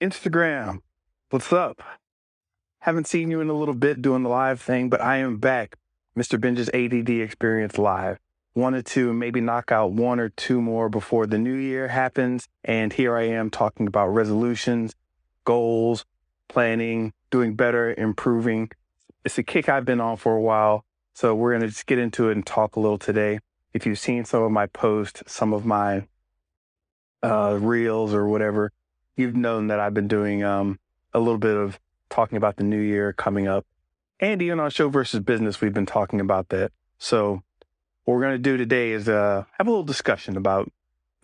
Instagram, what's up? Haven't seen you in a little bit doing the live thing, but I am back. Mr. Binge's ADD Experience Live. Wanted to maybe knock out one or two more before the new year happens. And here I am talking about resolutions, goals, planning, doing better, improving. It's a kick I've been on for a while. So we're going to just get into it and talk a little today. If you've seen some of my posts, some of my uh, reels or whatever, you've known that I've been doing um, a little bit of talking about the new year coming up. And even on Show versus Business, we've been talking about that. So what we're going to do today is uh, have a little discussion about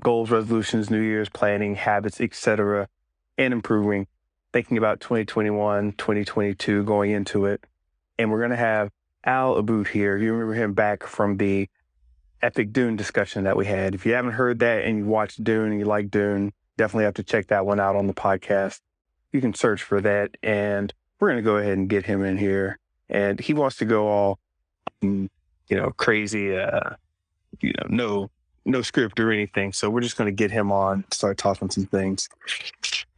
goals, resolutions, New Year's planning, habits, etc., and improving, thinking about 2021, 2022 going into it. And we're going to have Al Aboud here. You remember him back from the epic Dune discussion that we had. If you haven't heard that and you watched Dune and you like Dune, definitely have to check that one out on the podcast. You can search for that. And we're going to go ahead and get him in here. And he wants to go all, mm, you know, crazy, uh, you know, no, no script or anything. So we're just going to get him on, start talking some things,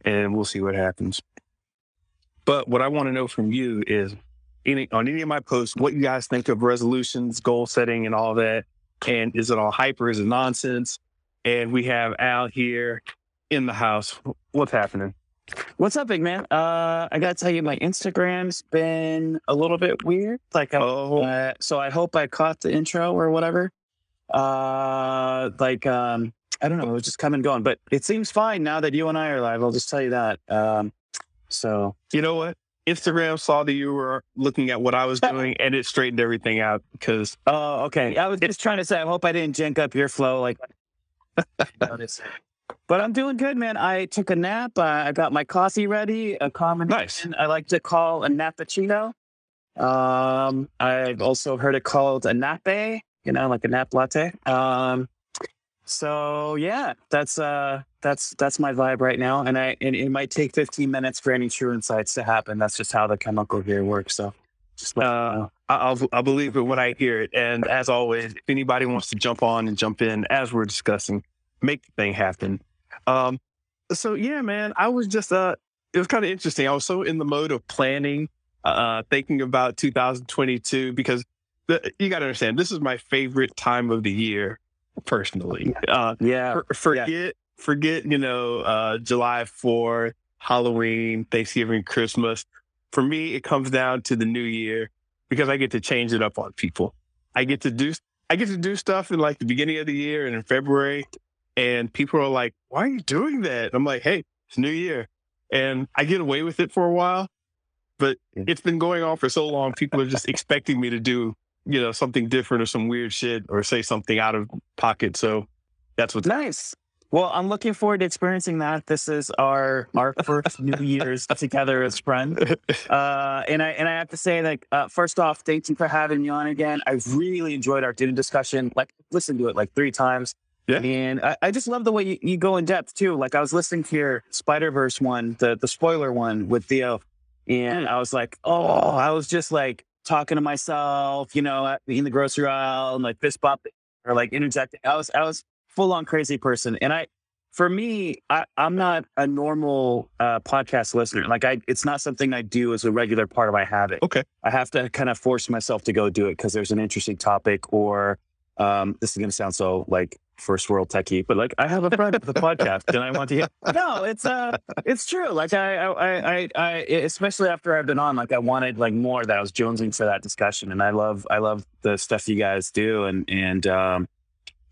and we'll see what happens. But what I want to know from you is any, on any of my posts, what you guys think of resolutions, goal setting, and all that. And is it all hyper? Is it nonsense? And we have Al here in the house. What's happening? What's up, big man? Uh, I gotta tell you, my Instagram's been a little bit weird. Like, Oh, uh, so I hope I caught the intro or whatever. Uh, like, um, I don't know, it was just coming and going, but it seems fine now that you and I are live. I'll just tell you that. Um, so you know what? Instagram saw that you were looking at what I was doing and it straightened everything out because Oh, okay. I was just trying to say, I hope I didn't jink up your flow. Like, but I'm doing good, man. I took a nap. Uh, I got my coffee ready. A common Nice. I like to call a nappuccino. Um, I've also heard it called a nappe. You know, like a nap latte. Um, so yeah, that's uh, that's that's my vibe right now. And I and it might take 15 minutes for any true insights to happen. That's just how the chemical here works. So just let you Uh, I'll, I'll believe it when I hear it. And as always, if anybody wants to jump on and jump in as we're discussing, make the thing happen. Um, so yeah, man, I was just, uh, it was kind of interesting. I was so in the mode of planning, uh, thinking about 2022 because the, you got to understand, this is my favorite time of the year personally. Uh, yeah. for- forget forget you know uh july 4th halloween thanksgiving christmas for me it comes down to the new year because i get to change it up on people i get to do i get to do stuff in like the beginning of the year and in february and people are like why are you doing that i'm like hey it's new year and i get away with it for a while but it's been going on for so long people are just expecting me to do you know something different or some weird shit or say something out of pocket so that's what's Nice. Well, I'm looking forward to experiencing that. This is our our first New Year's together as friends. Uh, and I and I have to say, like, uh, first off, thank you for having me on again. I really enjoyed our dinner discussion. Like, listened to it like three times. Yeah. And I, I just love the way you, you go in depth too. Like, I was listening to your Spider Verse one, the the spoiler one with Theo, and I was like, oh, I was just like talking to myself, you know, in the grocery aisle and like fist bump or like interjecting. I was I was full on crazy person. And I, for me, I, I'm not a normal uh, podcast listener. Like I, it's not something I do as a regular part of my habit. Okay. I have to kind of force myself to go do it because there's an interesting topic or um, this is going to sound so like first world techie, but like I have a friend with a podcast and I want to hear. No, it's uh, it's true. Like I, I, I, I, especially after I've been on, like I wanted like more that I was jonesing for that discussion, and I love, I love the stuff you guys do, and and um,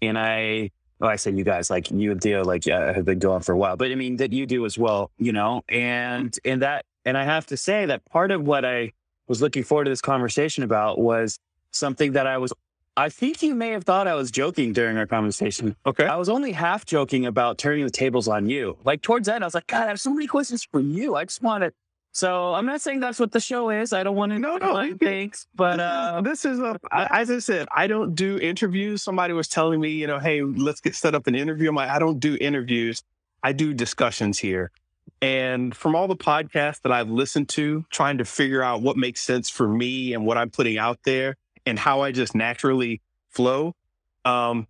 and I, well, I say you guys, like you and Theo, like uh, have been going for a while, but I mean that you do as well, you know, and and that, and I have to say that part of what I was looking forward to this conversation about was something that I was. I think you may have thought I was joking during our conversation. okay I was only half joking about turning the tables on you. Like towards that, I was like, God, I have so many questions for you. I just want to. So I'm not saying that's what the show is. I don't want to. No, no, thanks. But uh, this is a as I said, I don't do interviews. Somebody was telling me, you know, hey, let's get set up an interview. I'm like, I don't do interviews. I do discussions here. And from all the podcasts that I've listened to, trying to figure out what makes sense for me and what I'm putting out there and how I just naturally flow, um,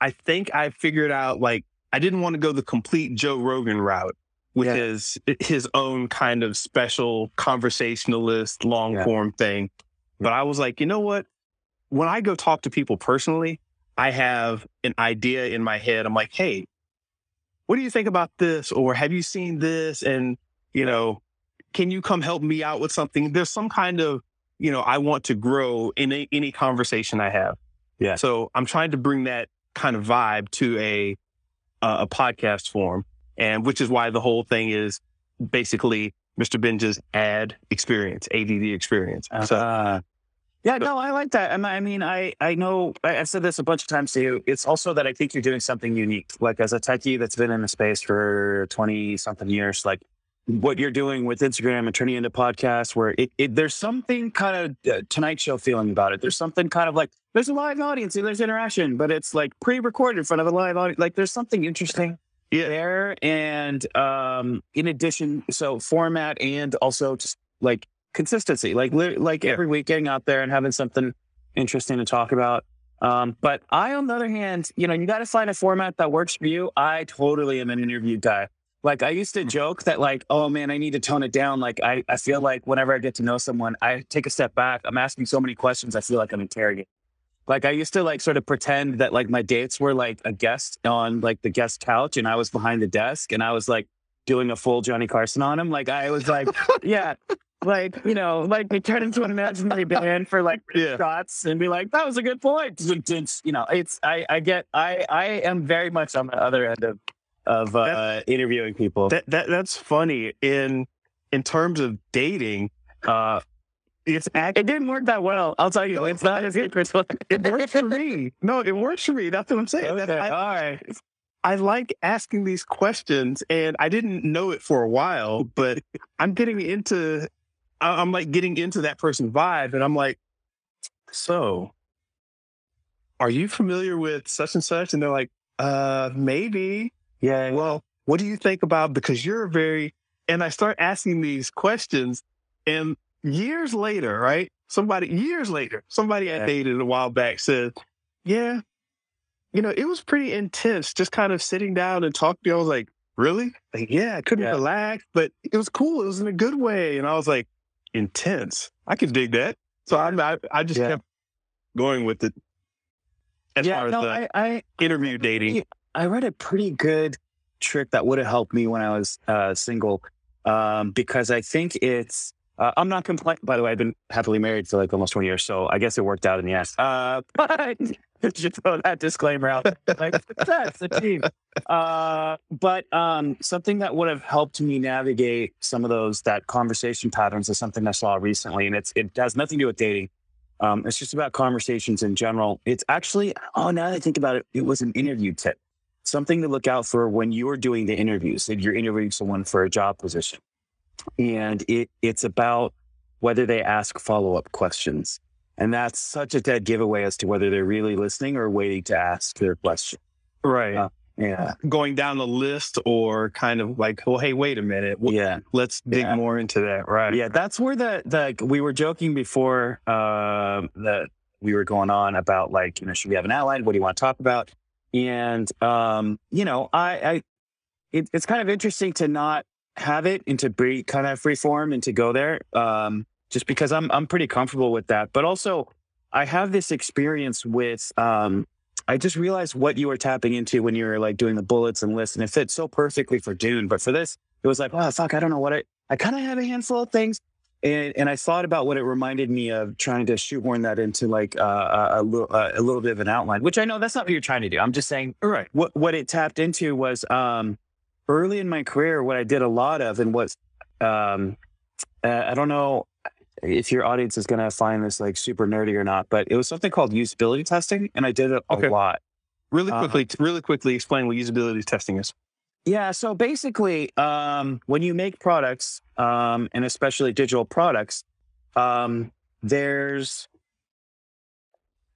I think I figured out like I didn't want to go the complete Joe Rogan route. with Yeah. his his own kind of special conversationalist long Yeah. form thing. But I was like, you know what? When I go talk to people personally, I have an idea in my head. I'm like, hey, what do you think about this? Or have you seen this? And, you know, can you come help me out with something? There's some kind of, you know, I want to grow in a, any conversation I have. Yeah. So I'm trying to bring that kind of vibe to a a, a podcast form, and which is why the whole thing is basically Mr. Binge's ad experience, ADD experience. So Uh, yeah, no, I like that. I mean- I mean, I I know I- I've said this a bunch of times to you. It's also that I think you're doing something unique. Like as a techie that's been in the space for twenty something years, like what you're doing with Instagram and turning into podcasts, where it, it there's something kind of uh, Tonight Show feeling about it. There's something kind of like there's a live audience and there's interaction, but it's like pre-recorded in front of a live audience. Like there's something interesting Yeah. there. And um, in addition, so format and also just like consistency, like li- like Yeah. every week getting out there and having something interesting to talk about. Um, but I, on the other hand, you know, you got to find a format that works for you. I totally am an interview guy. Like I used to mm. joke that like, oh man, I need to tone it down. Like I, I feel like whenever I get to know someone, I take a step back. I'm asking so many questions. I feel like I'm interrogating. Like I used to like sort of pretend that like my dates were like a guest on like the guest couch and I was behind the desk and I was like doing a full Johnny Carson on him. Like I was like, yeah, like, you know, like they turn into an imaginary band for like Yeah. shots and be like, that was a good point. You know, it's, I, I get, I, I am very much on the other end of, of uh, interviewing people. that that that's funny in in terms of dating. Uh, it's act it didn't work that well. I'll tell you, it's not as good. Chris. it works for me. No, it works for me. That's what I'm saying. That Okay, I, all right. I like asking these questions, and I didn't know it for a while, but I'm getting into, I- I'm like getting into that person vibe, and I'm like, so, are you familiar with such and such? And they're like, uh, maybe. Yeah. Well, what do you think about? Because you're very, and I start asking these questions, and years later, right? Somebody years later, somebody I dated a while back said, "Yeah, you know, it was pretty intense, just kind of sitting down and talking." I was like, "Really? Like, yeah, I couldn't Yeah. relax, but it was cool. It was in a good way." And I was like, "Intense? I can dig that." So I, I, I just Yeah. kept going with it as yeah, far as no, the I, I, interview dating. I read a pretty good trick that would have helped me when I was uh, single, um, because I think it's. Uh, I'm not complaining. By the way, I've been happily married for like almost 20 years, so I guess it worked out in the end. Uh, but just throw that disclaimer out. Like that's the team. Uh, but um, something that would have helped me navigate some of those that conversation patterns is something I saw recently, and it's it has nothing to do with dating. Um, it's just about conversations in general. It's actually, oh, now that I think about it, it was an interview tip. Something to look out for when you're doing the interviews, if you're interviewing someone for a job position. And it it's about whether they ask follow-up questions. And that's such a dead giveaway as to whether they're really listening or waiting to ask their question. Right. Uh, Yeah. going down the list or kind of like, well, hey, wait a minute. w- Yeah. Let's dig Yeah. more into that. Right. Yeah, that's where the the we were joking before um that we were going on about like you know should we have an outline? What do you want to talk about? And um you know I I it, it's kind of interesting to not have it and to be kind of free form and to go there um just because I'm I'm pretty comfortable with that. But also I have this experience with um I just realized what you were tapping into when you were like doing the bullets and lists and it fits so perfectly for Dune. But for this, it was like, oh fuck, I don't know what I I kind of have a handful of things. And, and I thought about what it reminded me of trying to shoehorn that into like uh, a, a, little, uh, a little bit of an outline, which I know that's not what you're trying to do. I'm just saying Right. what, what it tapped into was um, early in my career, what I did a lot of and was, um, uh, I don't know if your audience is going to find this like super nerdy or not, but it was something called usability testing. And I did it Okay. a lot. Really Uh, quickly, really quickly explain what usability testing is. Yeah. So basically, um, when you make products, um, and especially digital products, um, there's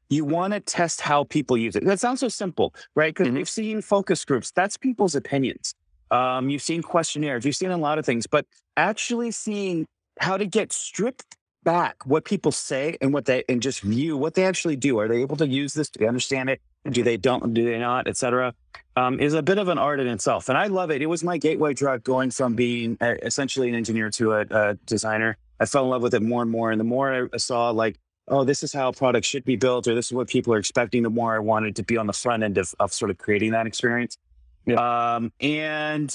you want to test how people use it. That sounds so simple, right? Because Mhm. we've seen focus groups. That's people's opinions. Um, you've seen questionnaires. You've seen a lot of things, but actually seeing how to get stripped back what people say and what they and just view what they actually do. Are they able to use this? Do they understand it? Do they don't? Do they not? Etc. Um, is a bit of an art in itself, and I love it. It was my gateway drug going from being a, essentially an engineer to a, a designer. I fell in love with it more and more, and the more I saw like oh, this is how products should be built, or this is what people are expecting, the more I wanted to be on the front end of, of sort of creating that experience. Yeah. Um, and,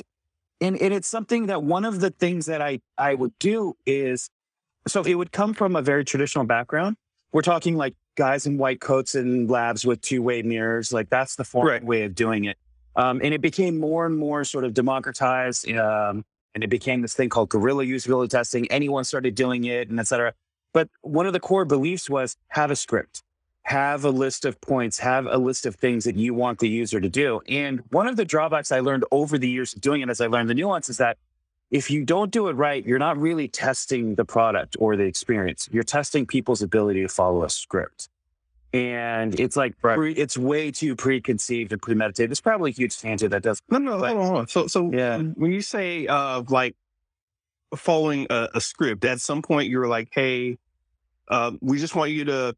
and, and it's something that one of the things that I, I would do is, so it would come from a very traditional background. We're talking like guys in white coats and labs with two way mirrors. Like that's the form right. way of doing it. Um, and it became more and more sort of democratized. Um, and it became this thing called guerrilla usability testing. Anyone started doing it and et cetera. But one of the core beliefs was have a script, have a list of points, have a list of things that you want the user to do. And one of the drawbacks I learned over the years of doing it as I learned the nuance is that if you don't do it right, you're not really testing the product or the experience. You're testing people's ability to follow a script. And it's like, right. pre, it's way too preconceived and premeditated. It's probably a huge tangent that does. No, no, but, hold on, hold on. So, so yeah. when you say, uh, like, following a, a, script. At some point, you're like, "Hey, uh, we just want you to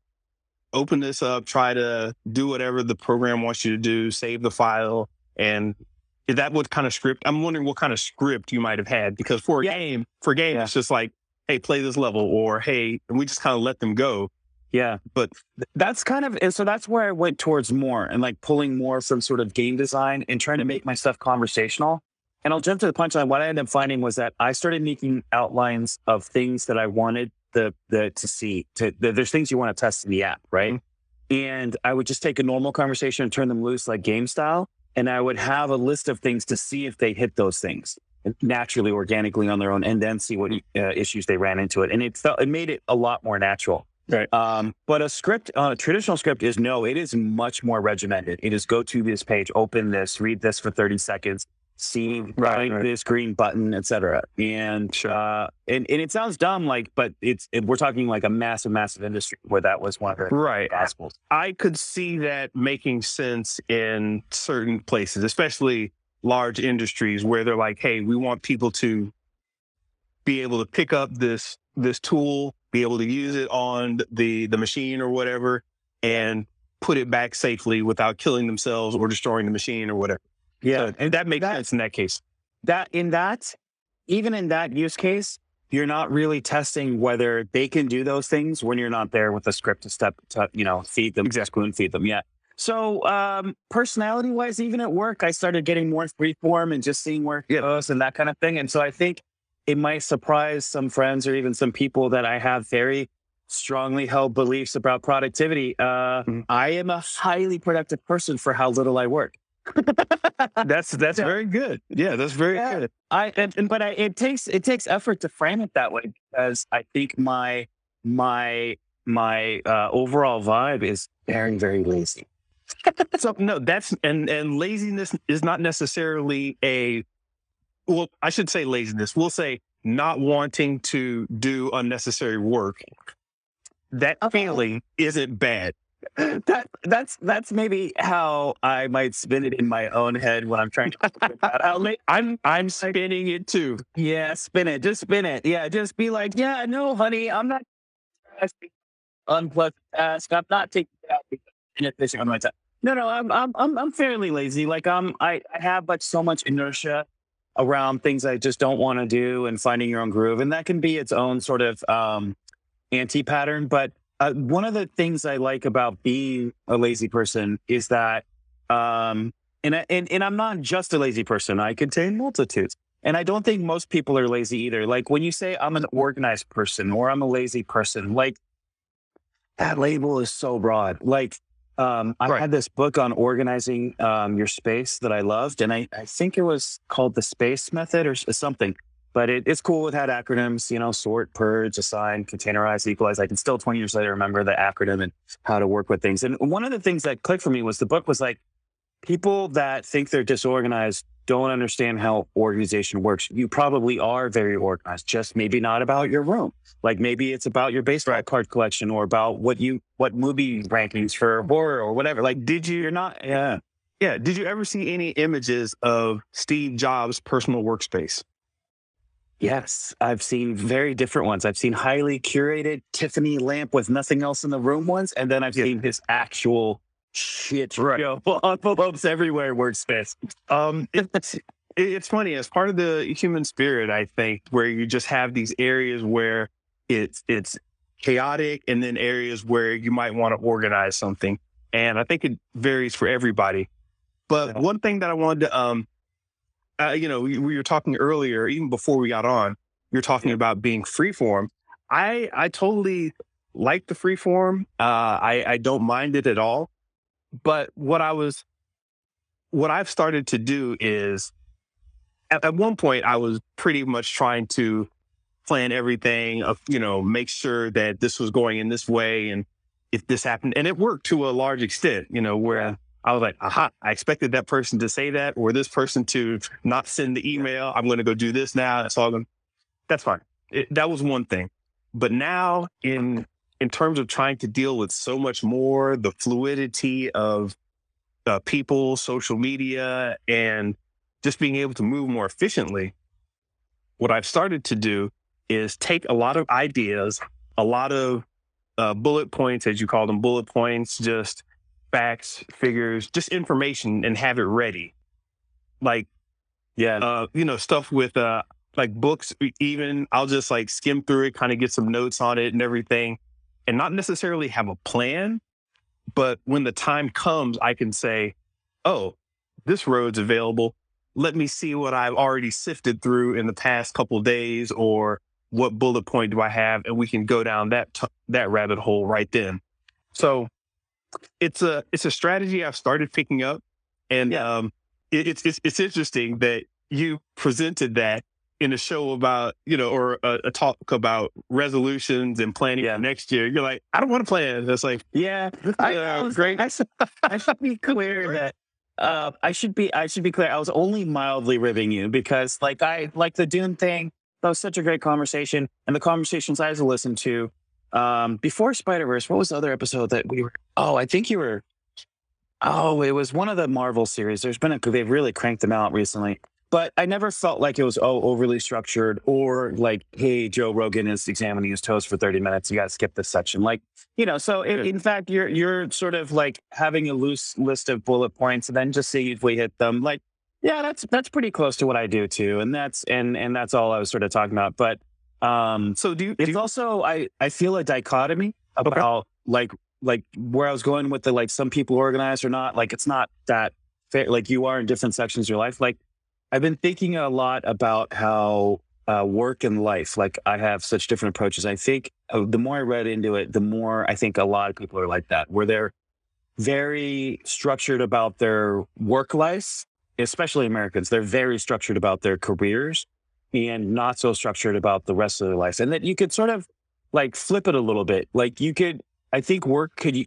open this up, try to do whatever the program wants you to do, save the file." And is that what kind of script? I'm wondering what kind of script you might have had because for a yeah. game, for a game, yeah. it's just like, "Hey, play this level," or "Hey," and we just kind of let them go. Yeah, but that's kind of and so that's where I went towards more and like pulling more from sort of game design and trying to make my stuff conversational. And I'll jump to the punchline. What I ended up finding was that I started making outlines of things that I wanted the the to see. To the, there's things you want to test in the app, right? Mm-hmm. And I would just take a normal conversation and turn them loose like game style, and I would have a list of things to see if they hit those things naturally, organically on their own, and then see what uh, issues they ran into it. And it felt it made it a lot more natural. Right. Um, but a script, uh, a traditional script is no, it is much more regimented. It is go to this page, open this, read this for 30 seconds, see right, right. this green button, etc. And sure. uh, and and it sounds dumb, like, but it's it, we're talking like a massive, massive industry where that was one of the right gospels. I could see that making sense in certain places, especially large industries where they're like, hey, we want people to be able to pick up this this tool, be able to use it on the the machine or whatever, and put it back safely without killing themselves or destroying the machine or whatever. Yeah. So, and that makes that, sense in that case. That in that, even in that use case, you're not really testing whether they can do those things when you're not there with a script to step to, you know, feed them, exactly. spoon feed them. Yeah. So um, personality wise, even at work, I started getting more freeform and just seeing where it goes and that kind of thing. And so I think it might surprise some friends or even some people that I have very strongly held beliefs about productivity. Uh, mm-hmm. I am a highly productive person for how little I work that's that's yeah. very good. Yeah, that's very yeah. good. I and, and, but I, it takes it takes effort to frame it that way because I think my my my uh, overall vibe is very very lazy. so no, that's and and laziness is not necessarily a well, I should say laziness. We'll say not wanting to do unnecessary work. That okay. feeling isn't bad that that's that's maybe how I might spin it in my own head when I'm trying to. I'll I'm I'm spinning it too. Yeah, spin it. Just spin it. Yeah, just be like, yeah, no, honey, I'm not unpleasant task. I'm not taking that inefficient on my time. No, no, I'm I'm I'm I'm fairly lazy. Like I'm I, I have but so much inertia around things I just don't want to do and finding your own groove, and that can be its own sort of um anti pattern, but uh, one of the things I like about being a lazy person is that, um, and, and, and I'm not just a lazy person. I contain multitudes. And I don't think most people are lazy either. Like when you say I'm an organized person or I'm a lazy person, like that label is so broad. Like, um, I right. had this book on organizing um, your space that I loved, and I, I think it was called the Space Method or something but it, it's cool. It had acronyms, you know, sort, purge, assign, containerize, equalize. I can still 20 years later remember the acronym and how to work with things. And one of the things that clicked for me was the book was like, people that think they're disorganized don't understand how organization works. You probably are very organized, just maybe not about your room. Like maybe it's about your baseball right. card collection or about what you, what movie rankings for horror or whatever. Like, did you, you're not, yeah. Yeah. Did you ever see any images of Steve Jobs' personal workspace? Yes, I've seen very different ones. I've seen highly curated Tiffany lamp with nothing else in the room ones, and then I've seen his actual shit Right. show envelopes everywhere workspace. Um, it's it's funny as part of the human spirit. I think where you just have these areas where it's it's chaotic, and then areas where you might want to organize something. And I think it varies for everybody. But one thing that I wanted to, um, uh, you know, we, we were talking earlier, even before we got on, you're talking about being freeform. I I totally like the freeform. Uh, I I don't mind it at all. But what I was what I've started to do is at, at one point I was pretty much trying to plan everything of you know make sure that this was going in this way and if this happened and it worked to a large extent you know where I was like aha I expected that person to say that or this person to not send the email. I'm going to go do this now it's all going that's fine. It, that was one thing. But now in in terms of trying to deal with so much more the fluidity of uh, people, social media, and just being able to move more efficiently, what I've started to do is take a lot of ideas, a lot of uh, bullet points, as you call them, bullet points, just facts, figures, just information, and have it ready. Like, Yeah. uh, you know, stuff with uh, like books, even I'll just like skim through it, kind of get some notes on it and everything, and not necessarily have a plan. But when the time comes, I can say, oh, this road's available. Let me see what I've already sifted through in the past couple days, or what bullet point do I have, and we can go down that t- that rabbit hole right then. So it's a it's a strategy I've started picking up, and Yeah. um, it, it's it's it's interesting that you presented that in a show about you know or a, a talk about resolutions and planning Yeah. for next year. You're like, I don't want to plan. It's like, Yeah. I, Yeah, I was, great. I, should- I should be clear that uh, I should be I should be clear. I was only mildly ribbing you because like I like the Dune thing. That was such a great conversation, and the conversations I had to listen to um, before Spider Verse. What was the other episode that we were? Oh, I think you were. Oh, it was one of the Marvel series. There's been a they've really cranked them out recently. But I never felt like it was oh overly structured or like, hey, Joe Rogan is examining his toes for 30 minutes. You got to skip this section. Like, you know, so in, in fact, you're you're sort of like having a loose list of bullet points and then just see if we hit them. Like, yeah, that's that's pretty close to what I do too, and that's and and that's all I was sort of talking about. But um, so do you? It's also I I feel a dichotomy about like like where I was going with the like some people organize or not. Like it's not that fair. Like you are in different sections of your life. Like I've been thinking a lot about how uh, work and life. Like I have such different approaches. I think uh, the more I read into it, the more I think a lot of people are like that, where they're very structured about their work life, especially Americans. They're very structured about their careers and not so structured about the rest of their lives. And that you could sort of like flip it a little bit. Like you could, I think work could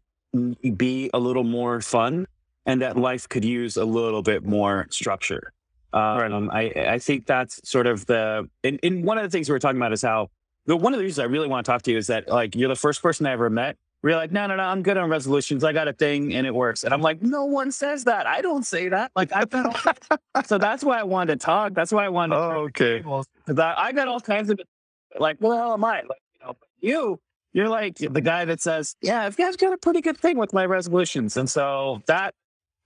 be a little more fun and that life could use a little bit more structure. Um, I, I think that's sort of the, and, and one of the things we were talking about is how the, one of the reasons I really want to talk to you is that like you're the first person I ever met. Where You're like, no, no, no, I'm good on resolutions. I got a thing and it works. And I'm like, no one says that. I don't say that. Like I've got all- so that's why I wanted to talk. That's why I wanted to Oh, okay. Because I, I got all kinds of like, well, how am I? Like, you know, you, you're like the guy that says, yeah, I've got, I've got a pretty good thing with my resolutions. And so that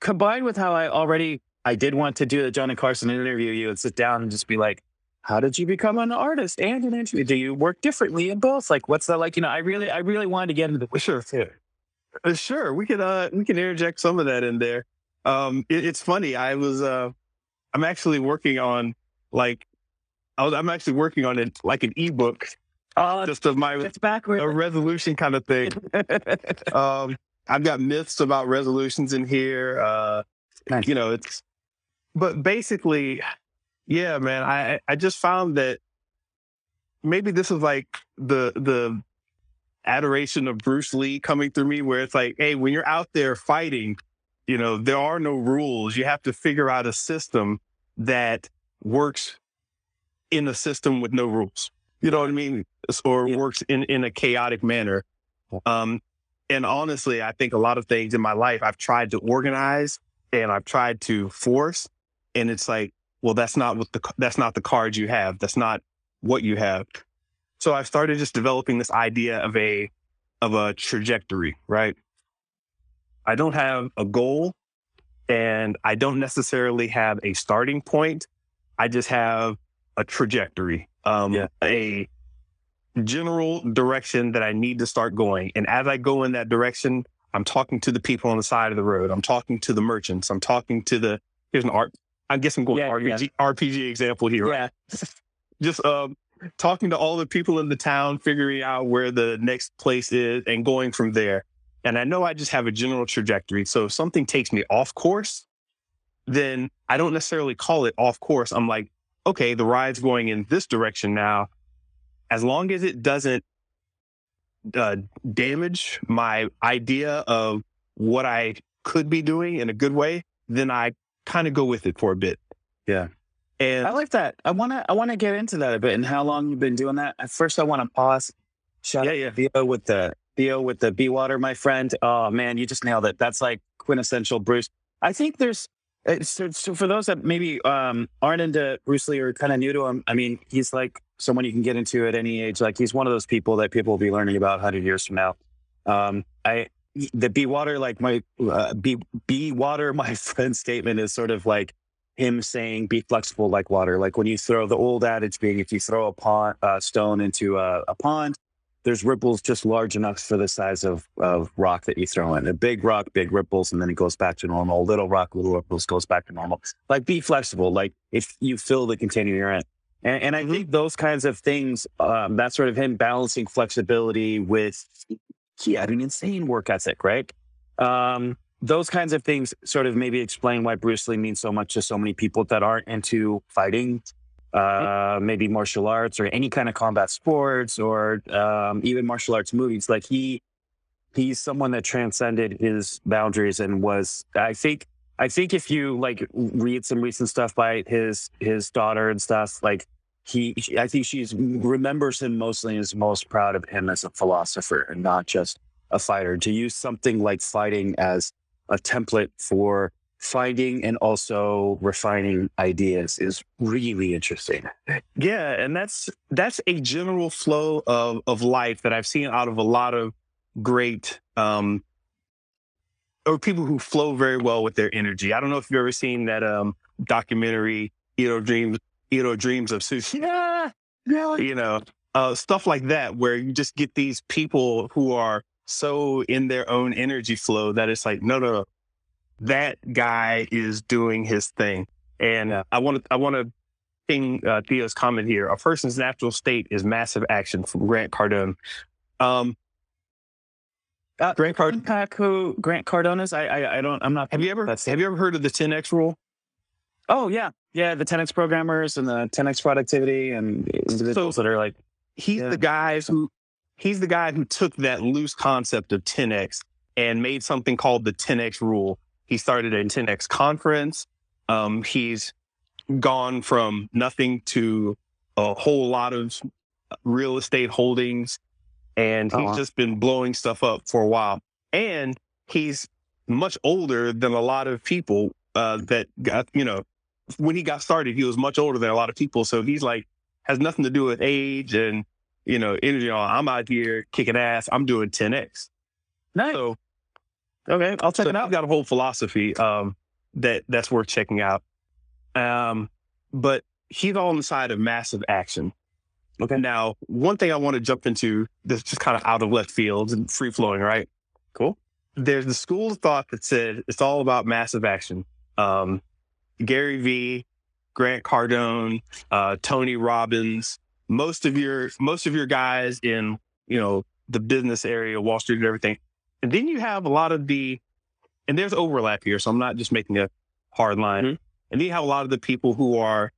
combined with how I already, I did want to do the Johnny Carson interview you and sit down and just be like, how did you become an artist and an engineer? Do you work differently in both? Like, what's that like? You know, I really, I really wanted to get into the Sure. too. Uh, sure, we can uh we can interject some of that in there. Um, it, it's funny. I was uh, I'm actually working on like, I was I'm actually working on it like an ebook, Oh, just of my it's backward. a resolution kind of thing. Um, I've got myths about resolutions in here. Uh, Nice. you know, it's but basically, yeah, man. I I just found that maybe this is like the the adoration of Bruce Lee coming through me, where it's like, hey, when you're out there fighting, you know, there are no rules. You have to figure out a system that works in a system with no rules. You know what I mean? Or Yeah. works in in a chaotic manner. Um, and honestly, I think a lot of things in my life I've tried to organize and I've tried to force, and it's like, well, that's not what the that's not the cards you have. That's not what you have. So I've started just developing this idea of a of a trajectory, right? I don't have a goal and I don't necessarily have a starting point. I just have a trajectory, um, Yeah. a general direction that I need to start going. And as I go in that direction, I'm talking to the people on the side of the road. I'm talking to the merchants. I'm talking to the, here's an art, I guess I'm going Yeah, RPG, RPG example here, right? Yeah. just um, talking to all the people in the town, figuring out where the next place is, and going from there. And I know I just have a general trajectory. So if something takes me off course, then I don't necessarily call it off course. I'm like, okay, the ride's going in this direction now. As long as it doesn't uh, damage my idea of what I could be doing in a good way, then I kind of go with it for a bit. Yeah. And I like that. I want to. I want to get into that a bit and how long you've been doing that. At first, I want to pause. Shout Yeah, out yeah. Theo with the Theo with the Be Water, my friend. Oh man, you just nailed it. That's like quintessential Bruce. I think there's uh, so, so for those that maybe um, aren't into Bruce Lee or kind of new to him. I mean, he's like someone you can get into at any age. Like he's one of those people that people will be learning about 100 years from now. Um, I the Be Water, like my uh, Be Be Water, my friend statement is sort of like him saying be flexible like water. Like when you throw the old adage being if you throw a pond, uh, stone into a, a pond, there's ripples just large enough for the size of, of rock that you throw in. A big rock, big ripples, and then it goes back to normal. Little rock, little ripples goes back to normal. Like be flexible. Like if you fill the container you're in. And, and I think those kinds of things, um, that sort of him balancing flexibility with, he had an insane work ethic, right? Um, those kinds of things sort of maybe explain why Bruce Lee means so much to so many people that aren't into fighting, uh, maybe martial arts or any kind of combat sports or um, even martial arts movies. Like he, he's someone that transcended his boundaries and was, I think, I think if you like read some recent stuff by his his daughter and stuff, like he, I think she remembers him mostly and is most proud of him as a philosopher and not just a fighter. To use something like fighting as a template for finding and also refining ideas is really interesting. Yeah, and that's that's a general flow of of life that I've seen out of a lot of great um or people who flow very well with their energy. I don't know if you've ever seen that um documentary Edo Dreams Edo Dreams of Sushi. Yeah, yeah. You know, uh stuff like that where you just get these people who are so in their own energy flow that it's like no no no that guy is doing his thing. And Yeah. I want to I want to ping uh, Theo's comment here. A person's natural state is massive action from Grant Cardone. Um, Uh, Grant Card. Impact who Grant Cardone is? I, I, I don't. I'm not. Have you ever That's- have you ever heard of the 10x rule? Oh yeah, yeah. The 10x programmers and the 10x productivity and individuals that are like, He's Yeah. the guys who he's the guy who took that loose concept of 10x and made something called the 10x rule. He started a 10x conference. Um, he's gone from nothing to a whole lot of real estate holdings, and he's Uh-huh. just been blowing stuff up for a while. And he's much older than a lot of people uh, that got, you know, when he got started, he was much older than a lot of people. So he's like, has nothing to do with age and, you know, energy. On I'm out here kicking ass. I'm doing 10x. nice. So Okay, I'll check so it out. I've got a whole philosophy um, that that's worth checking out. Um, but he's all on the side of massive action. Okay. Now, one thing I want to jump into that's just kind of out of left field and free flowing, right? Cool. There's the school of thought that said it's all about massive action. Um, Gary Vee, Grant Cardone, uh, Tony Robbins, most of your most of your guys in you know the business area, Wall Street, and everything. And then you have a lot of the, and there's overlap here, so I'm not just making a hard line. Mhm. And then you have a lot of the people who are,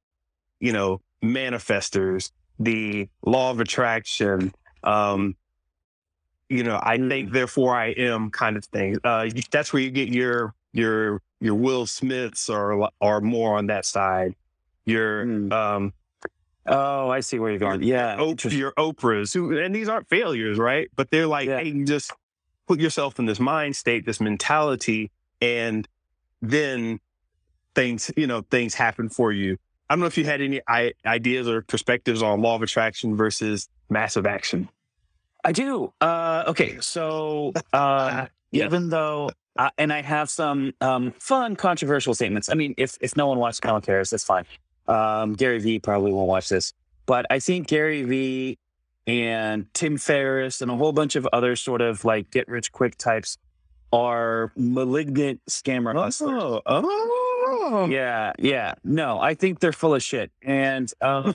you know, manifestors, the law of attraction, um, you know, I think therefore I am kind of thing. Uh, that's where you get your your your Will Smiths are or more on that side. Your Hmm. um, Oh, I see where you're going. Yeah. Op- your Oprahs, who, and these aren't failures, right? But they're like, Yeah. hey, just put yourself in this mind state, this mentality, and then things, you know, things happen for you. I don't know if you had any I- ideas or perspectives on law of attraction versus massive action. I do. Uh, okay, so uh, Yeah. even though, I, and I have some um, fun, controversial statements. I mean, if if no one watched Colin Harris, that's fine. Um, Gary Vee probably won't watch this, but I think Gary Vee and Tim Ferriss and a whole bunch of other sort of like get rich quick types are malignant scammer hustlers. Oh, oh. Yeah, yeah. No, I think they're full of shit. And um,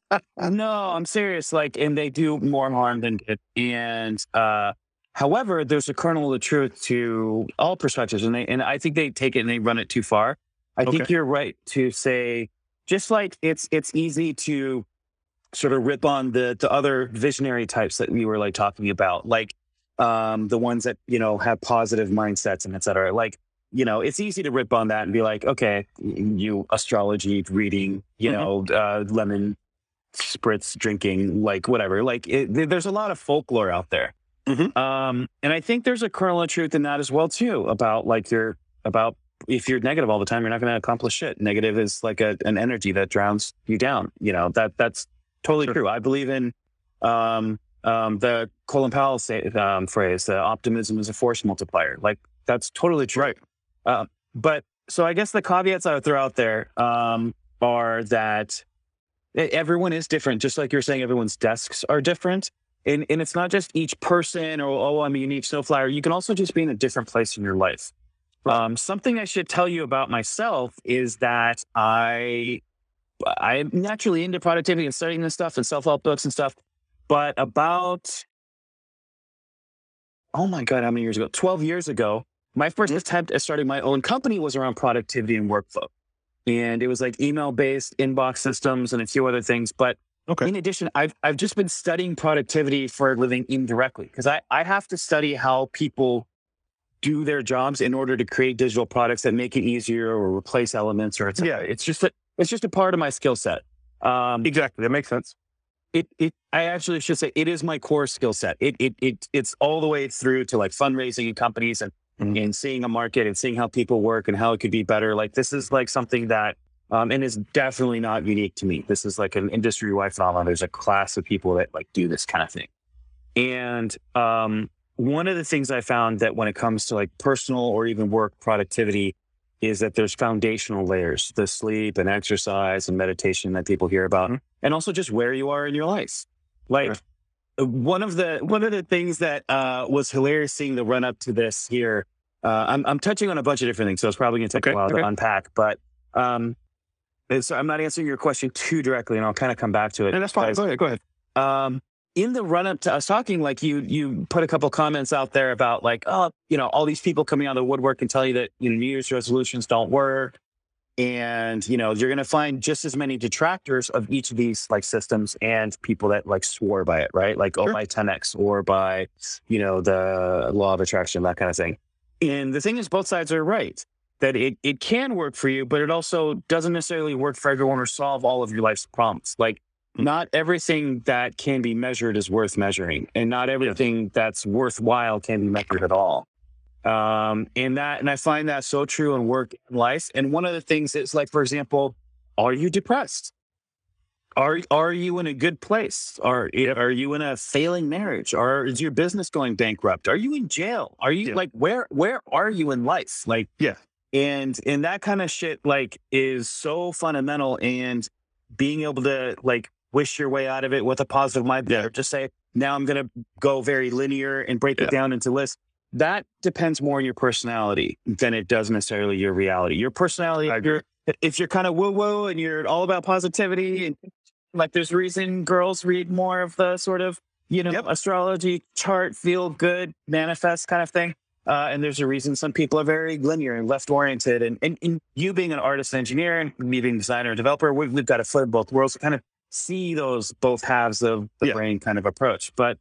no, I'm serious. Like, and they do more harm than good. And uh, however, there's a kernel of truth to all perspectives, and they and I think they take it and they run it too far. I think you're right to say, just like it's it's easy to sort of rip on the the other visionary types that we were like talking about, like um, the ones that you know have positive mindsets and et cetera. Like you know, it's easy to rip on that and be like, okay, you astrology reading, you Mhm. know, uh, lemon spritz drinking, like whatever. Like it, there's a lot of folklore out there. Mhm. Um, and I think there's a kernel of truth in that as well too about like your about if you're negative all the time, you're not going to accomplish shit. Negative is like a, an energy that drowns you down. You know that that's totally Sure. true. I believe in um, um, the Colin Powell say, um, phrase: "The optimism is a force multiplier." Like that's totally true. Right. Uh, but so I guess the caveats I would throw out there um, are that everyone is different, just like you're saying, everyone's desks are different. And, and it's not just each person or, oh, I'm a unique snowflower. You can also just be in a different place in your life. Um, something I should tell you about myself is that I I'm naturally into productivity and studying this stuff and self-help books and stuff. But about oh my god, how many years ago? Twelve years ago, my 1st attempt at starting my own company was around productivity and workflow, and it was like email-based inbox systems and a few other things. But Okay. in addition, I've I've just been studying productivity for a living indirectly because I I have to study how people do their jobs in order to create digital products that make it easier or replace elements or it's Yeah. it's just a it's just a part of my skill set. Um, Exactly. That makes sense. it it I actually should say it is my core skill set. It it it it's all the way through to like fundraising in companies and Mhm. and seeing a market and seeing how people work and how it could be better. Like this is like something that um and is definitely not unique to me. This is like an industry wide phenomenon. There's a class of people that like do this kind of thing. And um one of the things I found that when it comes to like personal or even work productivity is that there's foundational layers, the sleep and exercise and meditation that people hear about, Mhm. and also just where you are in your life. Like uh, one of the one of the things that uh, was hilarious seeing the run up to this here. Uh, I'm I'm touching on a bunch of different things, so it's probably going to take Okay, a while okay. to unpack. But um, so I'm not answering your question too directly, and I'll kind of come back to it. And that's fine. Guys, Go ahead. Go ahead. um, in the run up to us talking, like you, you put a couple comments out there about like, oh, you know, all these people coming out of the woodwork and tell you that you know New Year's resolutions don't work, and you know you're going to find just as many detractors of each of these like systems and people that like swore by it, right? Like oh by 10x or by you know the law of attraction, that kind of thing. And the thing is, both sides are right that it, it can work for you, but it also doesn't necessarily work for everyone or solve all of your life's problems. Like, Mm. not everything that can be measured is worth measuring, and not everything that's worthwhile can be measured at all. Um, and that, and I find that so true in work and life. And one of the things is like, for example, are you depressed? Are are you in a good place? Are are you in a failing marriage? Or is your business going bankrupt? Are you in jail? Are you Yeah. like where where are you in life? Like Yeah. And and that kind of shit like is so fundamental and being able to like wish your way out of it with a positive mindset Yeah. or just say now i'm going to go very linear and break Yeah. it down into lists that depends more on your personality than it does necessarily your reality your personality if you're if you're kind of woo woo and you're all about positivity and like there's reason girls read more of the sort of you know Yep. astrology chart feel good manifest kind of thing uh, and there's a reason some people are very linear and left oriented. And, and, and you being an artist and engineer and me being a designer and developer, we've, we've got a foot in both worlds to kind of see those both halves of the Yeah. brain kind of approach. But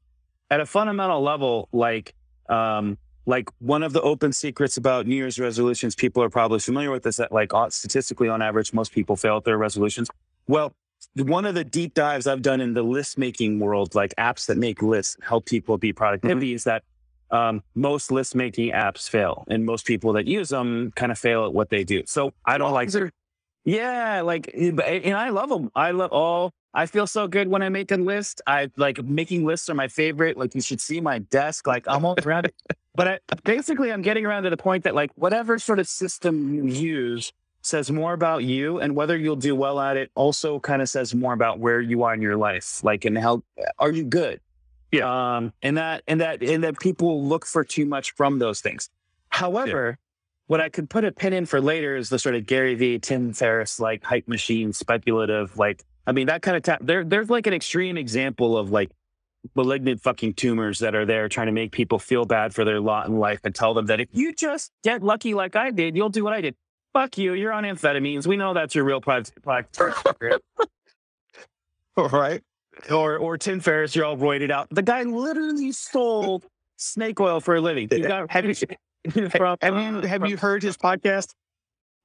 at a fundamental level, like, um, like one of the open secrets about New Year's resolutions, people are probably familiar with this. That like statistically, on average, most people fail at their resolutions. Well, one of the deep dives I've done in the list making world, like apps that make lists, help people be productivity, is that um, most list making apps fail, and most people that use them kind of fail at what they do. So I don't like. Yeah, like, eh, but- and I love them. I love all. I feel so good when I make a list. I like making lists are my favorite. Like you should see my desk. Like I'm all around it. but I, basically, I'm getting around to the point that like whatever sort of system you use says more about you, and whether you'll do well at it also kind of says more about where you are in your life. Like, and how are you good? Yeah. Um, and that and that and that people look for too much from those things. However, what I could put a pin in for later is the sort of Gary Vee, Tim Ferriss like hype machine, speculative. Like, I mean, that kind of ta- there. There's like an extreme example of like malignant fucking tumors that are there trying to make people feel bad for their lot in life and tell them that if you just get lucky like I did, you'll do what I did. Fuck you. You're on amphetamines. We know that's your real private. All right. Or or Tim Ferriss, you're all roided out. The guy literally stole snake oil for a living. You got, Have you from, have you uh, have you heard his podcast?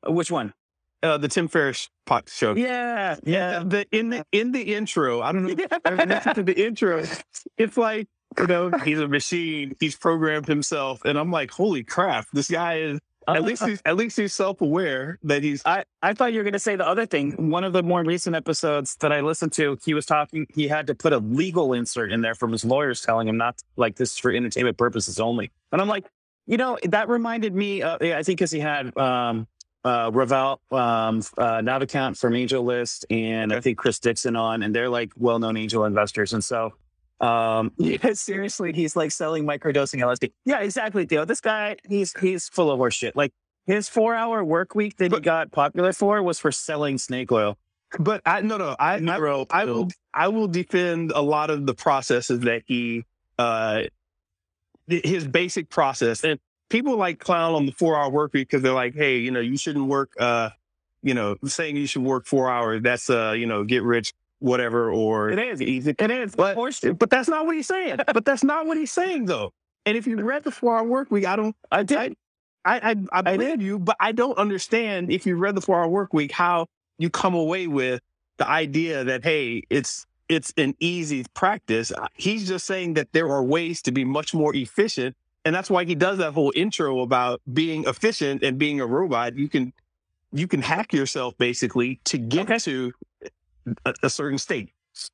Uh, which one? Uh, the Tim Ferriss pot show. Yeah, yeah. Uh, the in the in the intro, I don't know. listened to the intro. It's like you know he's a machine. He's programmed himself, and I'm like, holy crap! This guy is at least he's at least he's self aware that he's I, I thought you were going to say the other thing. One of the more recent episodes that I listened to, he was talking, he had to put a legal insert in there from his lawyers telling him not like this is for entertainment purposes only. And I'm like, you know, that reminded me, uh, yeah, I think because he had um, uh, Raval um, uh, Navicant from Angel List and I think Chris Dixon on, and they're like well known angel investors. And so, um, yeah, seriously, he's like selling microdosing LSD. Yeah, exactly, Theo. This guy, he's he's full of horse shit. Like his four hour work week that he got popular for was for selling snake oil. But I no no I I, Neuro I will I will defend a lot of the processes that he uh his basic process and people like clown on the four hour work week because they're like hey you know you shouldn't work uh you know saying you should work four hours that's uh you know get rich whatever or It is. easy It is. But- but that's not what he's saying but that's not what he's saying though and if you read the four hour work week I don't I did. I I, I believe you, but I don't understand if you read the four hour work week how you come away with the idea that hey, it's it's an easy practice. Uh, he's just saying that there are ways to be much more efficient, and that's why he does that whole intro about being efficient and being a robot. You can you can hack yourself basically to get Okay. to a, a certain state.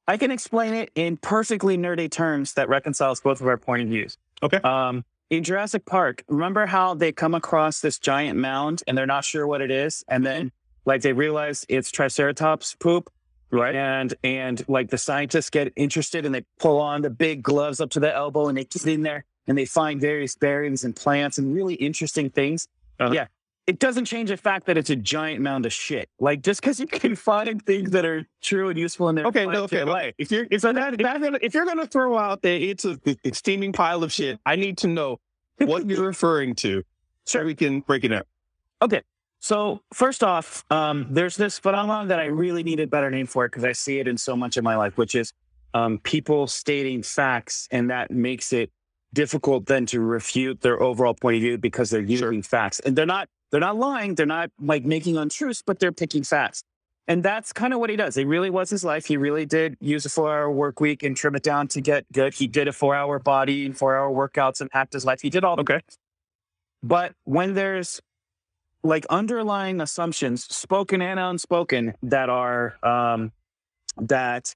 I can explain it in perfectly nerdy terms that reconciles both of our point of views. Okay. Um, in Jurassic Park, remember how they come across this giant mound and they're not sure what it is, and then like they realize it's Triceratops poop, Right. and and like the scientists get interested and they pull on the big gloves up to the elbow and they get in there and they find various berries and plants and really interesting things. Uh-huh. Yeah. It doesn't change the fact that it's a giant mound of shit. Like just because you can find things that are true and useful in there. Okay, no, okay. Like, if you're if, that, if, that's gonna, if you're gonna throw out that it's a steaming pile of shit, I need to know what you're referring to, so we can break it up. Okay. So first off, um, there's this phenomenon that I really need a better name for it because I see it in so much of my life, which is um, people stating facts, and that makes it difficult then to refute their overall point of view because they're Sure. using facts, and they're not they're not lying, they're not like making untruths, but they're picking facts. And that's kind of what he does. It really was his life. He really did use a four hour work week and trim it down to get good. He did a four hour body and four hour workouts and hacked his life. He did all the Okay. but when there's like underlying assumptions, spoken and unspoken, that are um, that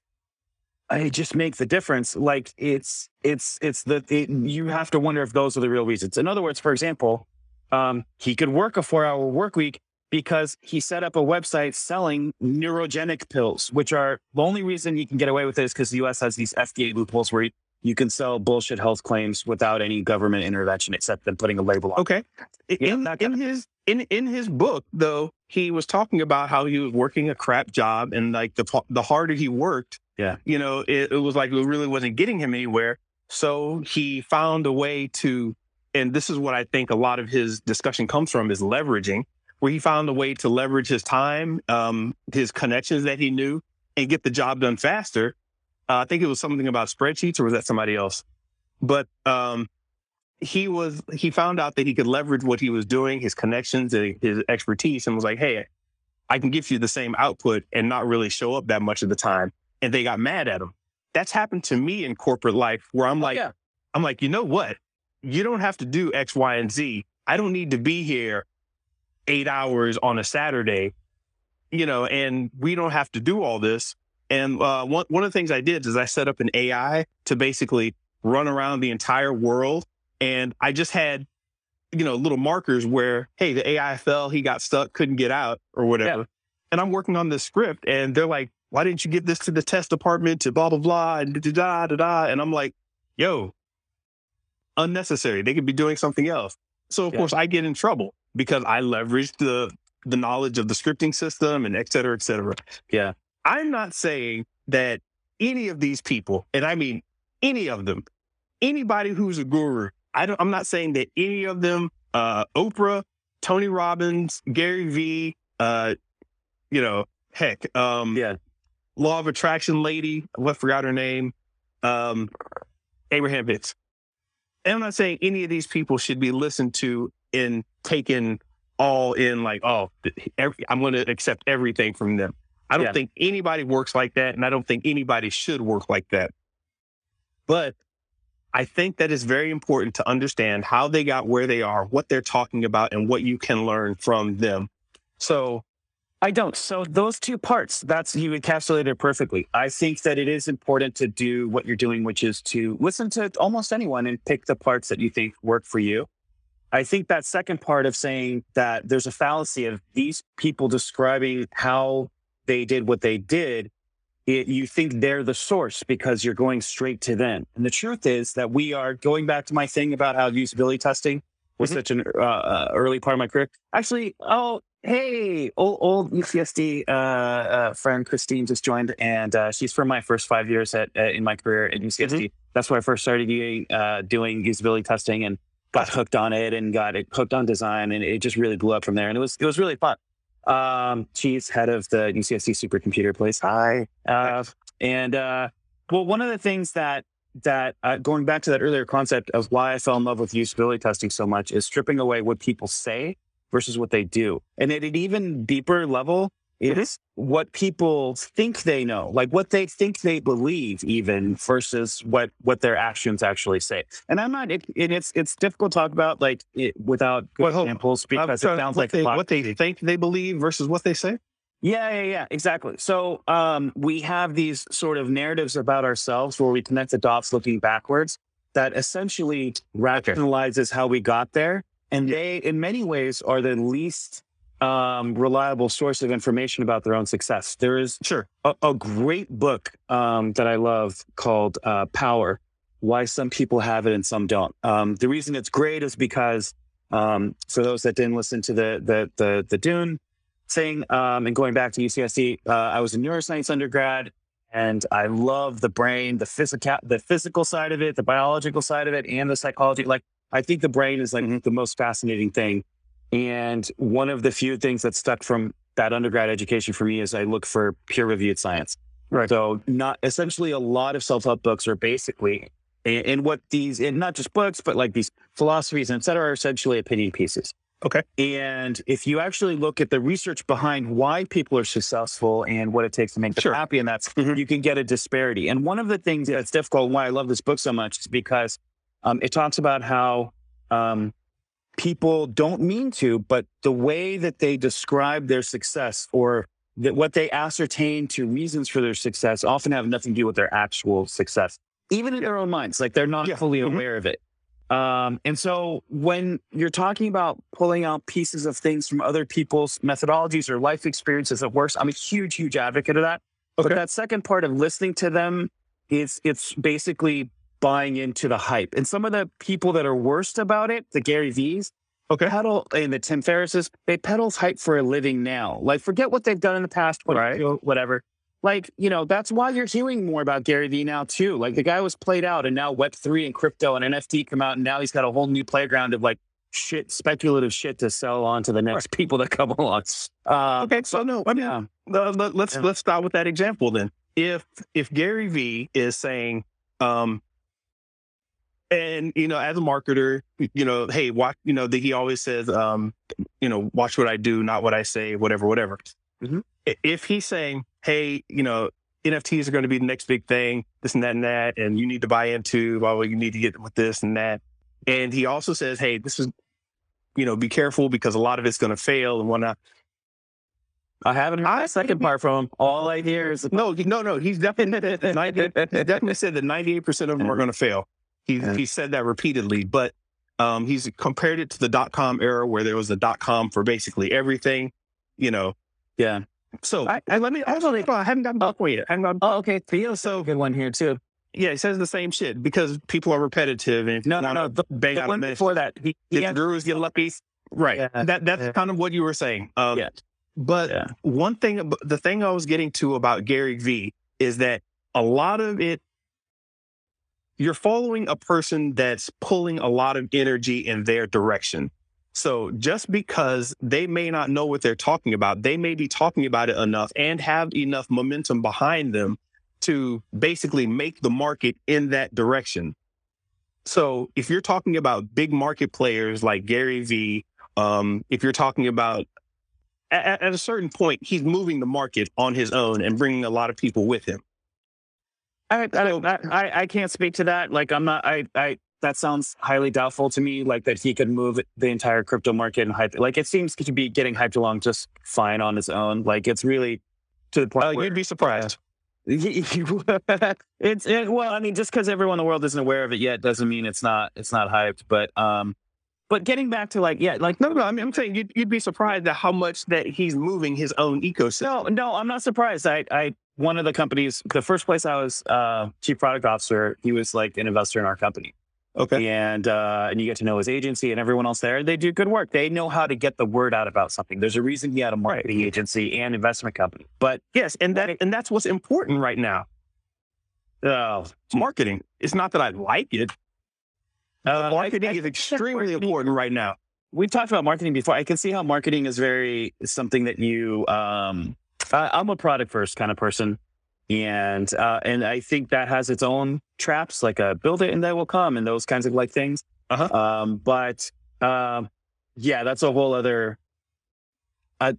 I just make the difference. Like it's it's it's the it, you have to wonder if those are the real reasons. In other words, for example, um, he could work a four-hour work week because he set up a website selling neurogenic pills, which are the only reason he can get away with it is because the U.S. has these FDA loopholes where you, you can sell bullshit health claims without any government intervention except them putting a label on. Okay. Yeah, In that in his in in his book though, he was talking about how he was working a crap job and like the the harder he worked, Yeah. you know, it, it was like it really wasn't getting him anywhere. So he found a way to, and this is what I think a lot of his discussion comes from is leveraging, where he found a way to leverage his time, um, his connections that he knew, and get the job done faster. Uh, I think it was something about spreadsheets, or was that somebody else? But um, he was he found out that he could leverage what he was doing, his connections and his expertise, and was like, "Hey, I can give you the same output and not really show up that much of the time." And they got mad at him. That's happened to me in corporate life, where I'm like, yeah. I'm like, you know what? You don't have to do X, Y, and Z. I don't need to be here eight hours on a Saturday, you know, and we don't have to do all this. And uh, one one of the things I did is I set up an AI to basically run around the entire world and I just had, you know, little markers where, hey, the AI fell, he got stuck, couldn't get out or whatever. Yeah. And I'm working on this script and they're like, why didn't you give this to the test department to blah, blah, blah, and da, da, da, da. And I'm like, yo, unnecessary. They could be doing something else. So of Yeah. course I get in trouble because I leveraged the the knowledge of the scripting system and et cetera, et cetera. Yeah. I'm not saying that any of these people, and I mean any of them, anybody who's a guru, I don't I'm not saying that any of them, uh, Oprah, Tony Robbins, Gary Vee, uh, you know, heck, um, Yeah. law of attraction lady, what forgot her name, um, Abraham Hicks. And I'm not saying any of these people should be listened to and taken all in like, oh, every, I'm going to accept everything from them. I don't Yeah. think anybody works like that. And I don't think anybody should work like that. But I think that it's very important to understand how they got where they are, what they're talking about, and what you can learn from them. So, I don't. So those two parts, that's you encapsulated it perfectly. I think that it is important to do what you're doing, which is to listen to almost anyone and pick the parts that you think work for you. I think that second part of saying that there's a fallacy of these people describing how they did what they did, it, you think they're the source because you're going straight to them. And the truth is that we are going back to my thing about how usability testing was Mhm. such an uh, uh, early part of my career. Actually, oh, hey, old, old UCSD uh, uh, friend Christine just joined, and uh, she's from my first five years at uh, in my career at UCSD. That's where I first started doing, uh, doing usability testing and got hooked on it and got it hooked on design, and it just really blew up from there. And it was it was really fun. Um, she's head of the UCSD supercomputer place. Hi, uh, and uh, well, one of the things that that uh, going back to that earlier concept of why I fell in love with usability testing so much is stripping away what people say versus what they do. And at an even deeper level, it's what people think they know, like what they think they believe, even versus what what their actions actually say. And I'm not. It, it, it's it's difficult to talk about like it, without good Well, examples because it sounds like they, what they think they believe versus what they say. yeah, yeah, yeah, exactly. So um, we have these sort of narratives about ourselves where we connect the dots looking backwards that essentially rationalizes how we got there. And they, in many ways, are the least um, reliable source of information about their own success. There is Sure. a, a great book um, that I love called uh, Power Why Some People Have It and Some Don't. Um, the reason it's great is because um, for those that didn't listen to the, the, the, the Dune thing um, and going back to UCSD, uh, I was a neuroscience undergrad and I love the brain, the physical, the physical side of it, the biological side of it, and the psychology. Like, I think the brain is like the most fascinating thing. And one of the few things that stuck from that undergrad education for me is I look for peer reviewed science. Right. So not essentially a lot of self help books are basically and, and what these and not just books, but like these philosophies and et cetera are essentially opinion pieces. Okay. And if you actually look at the research behind why people are successful and what it takes to make them Sure. happy, and that's Mhm. you can get a disparity. And one of the things that's difficult and why I love this book so much is because um, it talks about how um, people don't mean to, but the way that they describe their success or that what they ascertain to reasons for their success often have nothing to do with their actual success, even in their own minds. Like they're not Yeah. fully Mhm. aware of it. Um, and so when you're talking about pulling out pieces of things from other people's methodologies or life experiences that works, I'm a huge, huge advocate of that. Okay. But that second part of listening to them is it's basically buying into the hype. And some of the people that are worst about it, the Gary Vee's, Okay. pedal and the Tim Ferrisses, they peddle hype for a living now. Like forget what they've done in the past, Right. whatever. Like, you know, that's why you're hearing more about Gary Vee now too. Like the guy was played out and now Web three and crypto and NFT come out and now he's got a whole new playground of like shit, speculative shit to sell on to the next people that come along. Uh, Okay. So no, I mean, yeah. Uh, let, let's Yeah. let's start with that example then. If if Gary Vee is saying, um, and you know, as a marketer, you know, hey, watch, you know, that he always says, um, you know, watch what I do, not what I say, whatever, whatever. Mhm. If he's saying, hey, you know, NFTs are going to be the next big thing, this and that and that, and you need to buy into, well, you need to get with this and that, and he also says, hey, this is, you know, be careful because a lot of it's going to fail and whatnot. I haven't heard I- the second part from him. All I hear is No, no, no. He's definitely 90, he definitely said that ninety eight percent of them are going to fail. He Yeah. he said that repeatedly, but Um, he's compared it to the dot com era where there was a dot com for basically everything, you know. Yeah. So I, I, let me actually, I haven't gotten back yet. I haven't gotten, Oh, okay. Theo's so good one here too. yeah, he says the same shit because people are repetitive and if No, no, no. The, bang the out one message, before that, he, he the had- gurus get lucky, right? Yeah. That that's Yeah. kind of what you were saying. Um, Yeah. But Yeah. one thing, the thing I was getting to about Gary Vee is that a lot of it, you're following a person that's pulling a lot of energy in their direction. So just because they may not know what they're talking about, they may be talking about it enough and have enough momentum behind them to basically make the market in that direction. So if you're talking about big market players like Gary Vee, um, if you're talking about at, at a certain point, he's moving the market on his own and bringing a lot of people with him. I, I, don't- I, I- I can't speak to that. Like, I'm not, I, I, that sounds highly doubtful to me. Like that he could move the entire crypto market and hype. Like it seems to be getting hyped along just fine on its own. Like it's really to the point Uh, where you'd be surprised. it's it, well, I mean, just because everyone in the world isn't aware of it yet doesn't mean it's not it's not hyped. But um, but getting back to like yeah, like No, no, I mean, I'm saying you'd, you'd be surprised at how much that he's moving his own ecosystem. no, no, I'm not surprised. I I one of the companies, the first place I was uh, chief product officer, he was like an investor in our company. Okay. and uh, and you get to know his agency and everyone else there. They do good work. They know how to get the word out about something. There's a reason he had a marketing agency and investment company. But Yes, and that and that's what's important right now. oh, Marketing. It's not that I like it. Uh, marketing I- I is extremely important right now. We've talked about marketing before. I can see how marketing is very something that you. Um, I, I'm a product first kind of person, and uh, and I think that has its own traps, like a build it and they will come, and those kinds of like things. Uh-huh. Um, but um, yeah, that's a whole other. Uh,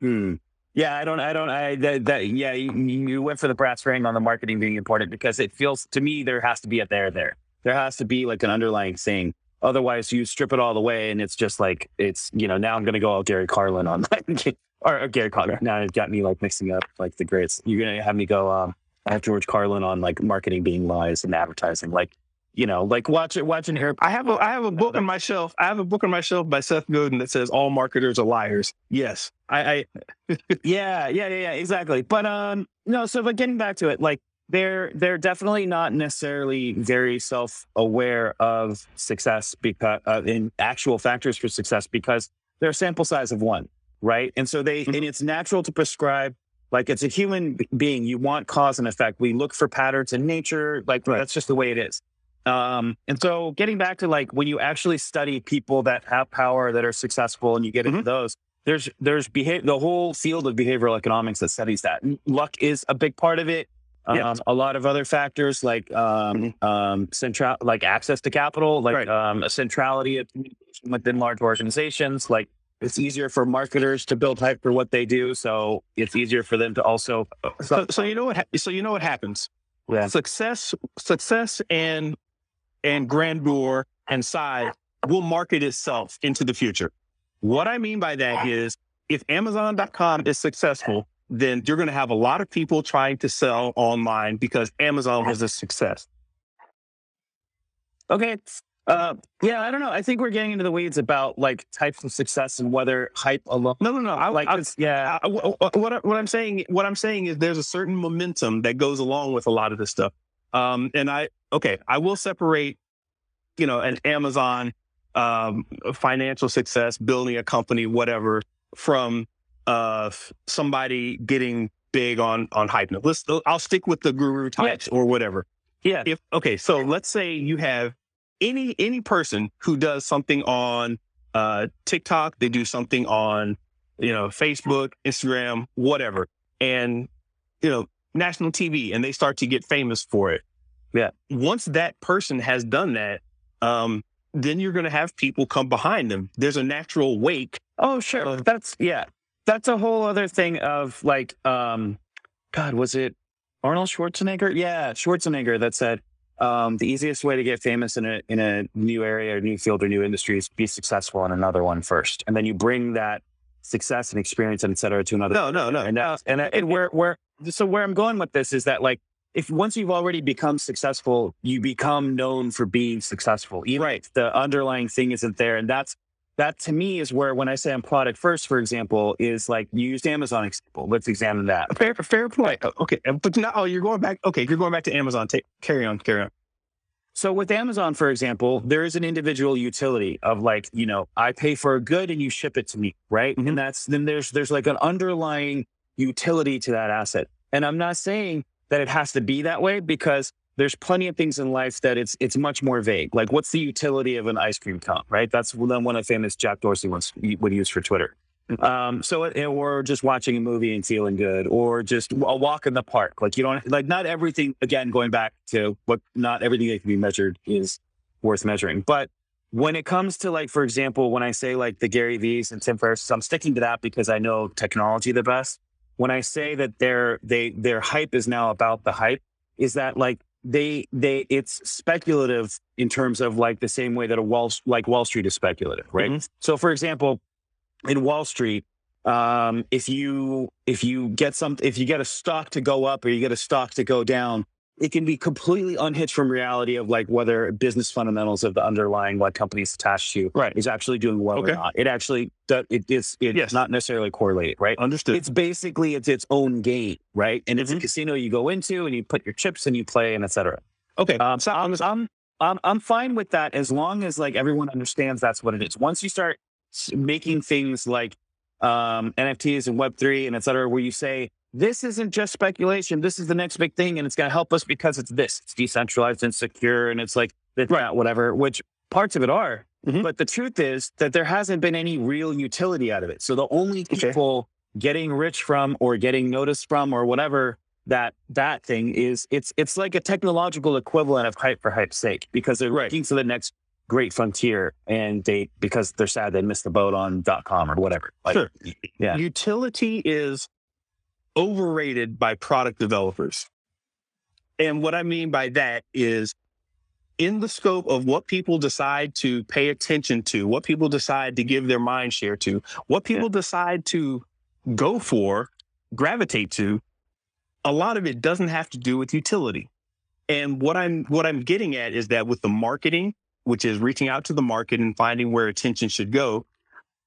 hmm. Yeah, I don't, I don't, I that, that yeah, you, you went for the brass ring on the marketing being important because it feels to me there has to be a there there. There has to be like an underlying thing. Otherwise, you strip it all the way, and it's just like it's you know now I'm gonna go all Gary Carlin on that or, or Gary Carlin. Now it's got me like mixing up like the greats. You're gonna have me go um I have George Carlin on like marketing being lies and advertising. Like you know like watch it watch an air. I have a I have a book on my shelf. I have a book on my shelf by Seth Godin that says all marketers are liars. Yes. I, I Yeah, yeah, yeah, yeah, exactly. But um, no. So, but getting back to it, like they're they're definitely not necessarily very self aware of success because uh, in actual factors for success because they're a sample size of one, right? And so they Mhm. and it's natural to prescribe. Like it's a human being, you want cause and effect. We look for patterns in nature. Like Right. that's just the way it is. Um, and so getting back to like when you actually study people that have power that are successful and you get into those, there's there's behavior the whole field of behavioral economics that studies that. Luck is a big part of it. Um, Yeah. a lot of other factors like um, um, central like access to capital, like Right. um, a centrality of communication within large organizations. Like it's easier for marketers to build hype for what they do, so it's easier for them to also. so, so you know what ha- so you know what happens. Yeah. Success success and and grandeur and size will market itself into the future. What I mean by that is if Amazon.com is successful, then you're going to have a lot of people trying to sell online because Amazon was a success. Okay. Uh, yeah, I don't know. I think we're getting into the weeds about like types of success and whether hype alone. No, no, no. I Like, it's, yeah, I, what, what, I- what I'm saying, what I'm saying is there's a certain momentum that goes along with a lot of this stuff. Um, and I, okay, I will separate, you know, an Amazon um, financial success, building a company, whatever, from uh, somebody getting big on on hype. Now, let's, I'll stick with the guru types or whatever yeah, if okay so let's say you have any any person who does something on uh tiktok they do something on you know facebook instagram whatever and you know national tv and they start to get famous for it Yeah. once that person has done that um then you're going to have people come behind them there's a natural wake Oh, sure. Uh, That's yeah. That's a whole other thing of like, um, God, was it Arnold Schwarzenegger? Yeah, Schwarzenegger that said um, the easiest way to get famous in a in a new area, or new field, or new industry is be successful in another one first, and then you bring that success and experience and et cetera to another. no no no And that's and, it, and where where so where I'm going with this is that like if once you've already become successful, you become known for being successful. Even Right. if the underlying thing isn't there. And that's that to me is where when I say I'm product first, for example, is like you used Amazon example. Let's examine that. Fair, fair point. Okay, but now oh, you're going back. Okay, you're going back to Amazon. Take carry on, carry on. So with Amazon, for example, there is an individual utility of like, you know, I pay for a good and you ship it to me, right? Mhm. And that's then there's there's like an underlying utility to that asset. And I'm not saying that it has to be that way because there's plenty of things in life that it's it's much more vague. Like what's the utility of an ice cream cone, right? That's one of the famous Jack Dorsey once would use for Twitter. Um, so or just watching a movie and feeling good, or just a walk in the park. Like you don't like not everything. Again, going back to what not everything that can be measured is worth measuring. But when it comes to like, for example, when I say like the Gary Vee's and Tim Ferriss, I'm sticking to that because I know technology the best. When I say that their they their hype is now about the hype, is that like they they it's speculative in terms of like the same way that a Wall like Wall Street is speculative, right? Mhm. So for example, in Wall Street, um, if you if you get some if you get a stock to go up or you get a stock to go down, it can be completely unhitched from reality of like whether business fundamentals of the underlying like companies attached to Right. is actually doing well Okay. or not. It actually it, it's it's Yes. not necessarily correlated, right? Understood. It's basically it's its own game, right? And it's a Mhm. casino you go into and you put your chips and you play and et cetera. okay. Um, so I'm, I'm, I'm, I'm fine with that as long as like everyone understands that's what it is. Once you start making things like um, NFTs and Web3 and et cetera, where you say, this isn't just speculation, this is the next big thing and it's going to help us because it's this, it's decentralized and secure and it's like, it's Right. whatever, which parts of it are. Mhm. But the truth is that there hasn't been any real utility out of it. So the only Okay. people getting rich from or getting noticed from or whatever that that thing is it's it's like a technological equivalent of hype for hype's sake because they're Right. looking to the next great frontier and they because they're sad they missed the boat on dot com or whatever. Like, Sure. yeah. Utility is overrated by product developers. And what I mean by that is in the scope of what people decide to pay attention to, what people decide to give their mind share to, what people decide to go for, gravitate to, a lot of it doesn't have to do with utility. And what I'm what I'm getting at is that with the marketing, which is reaching out to the market and finding where attention should go,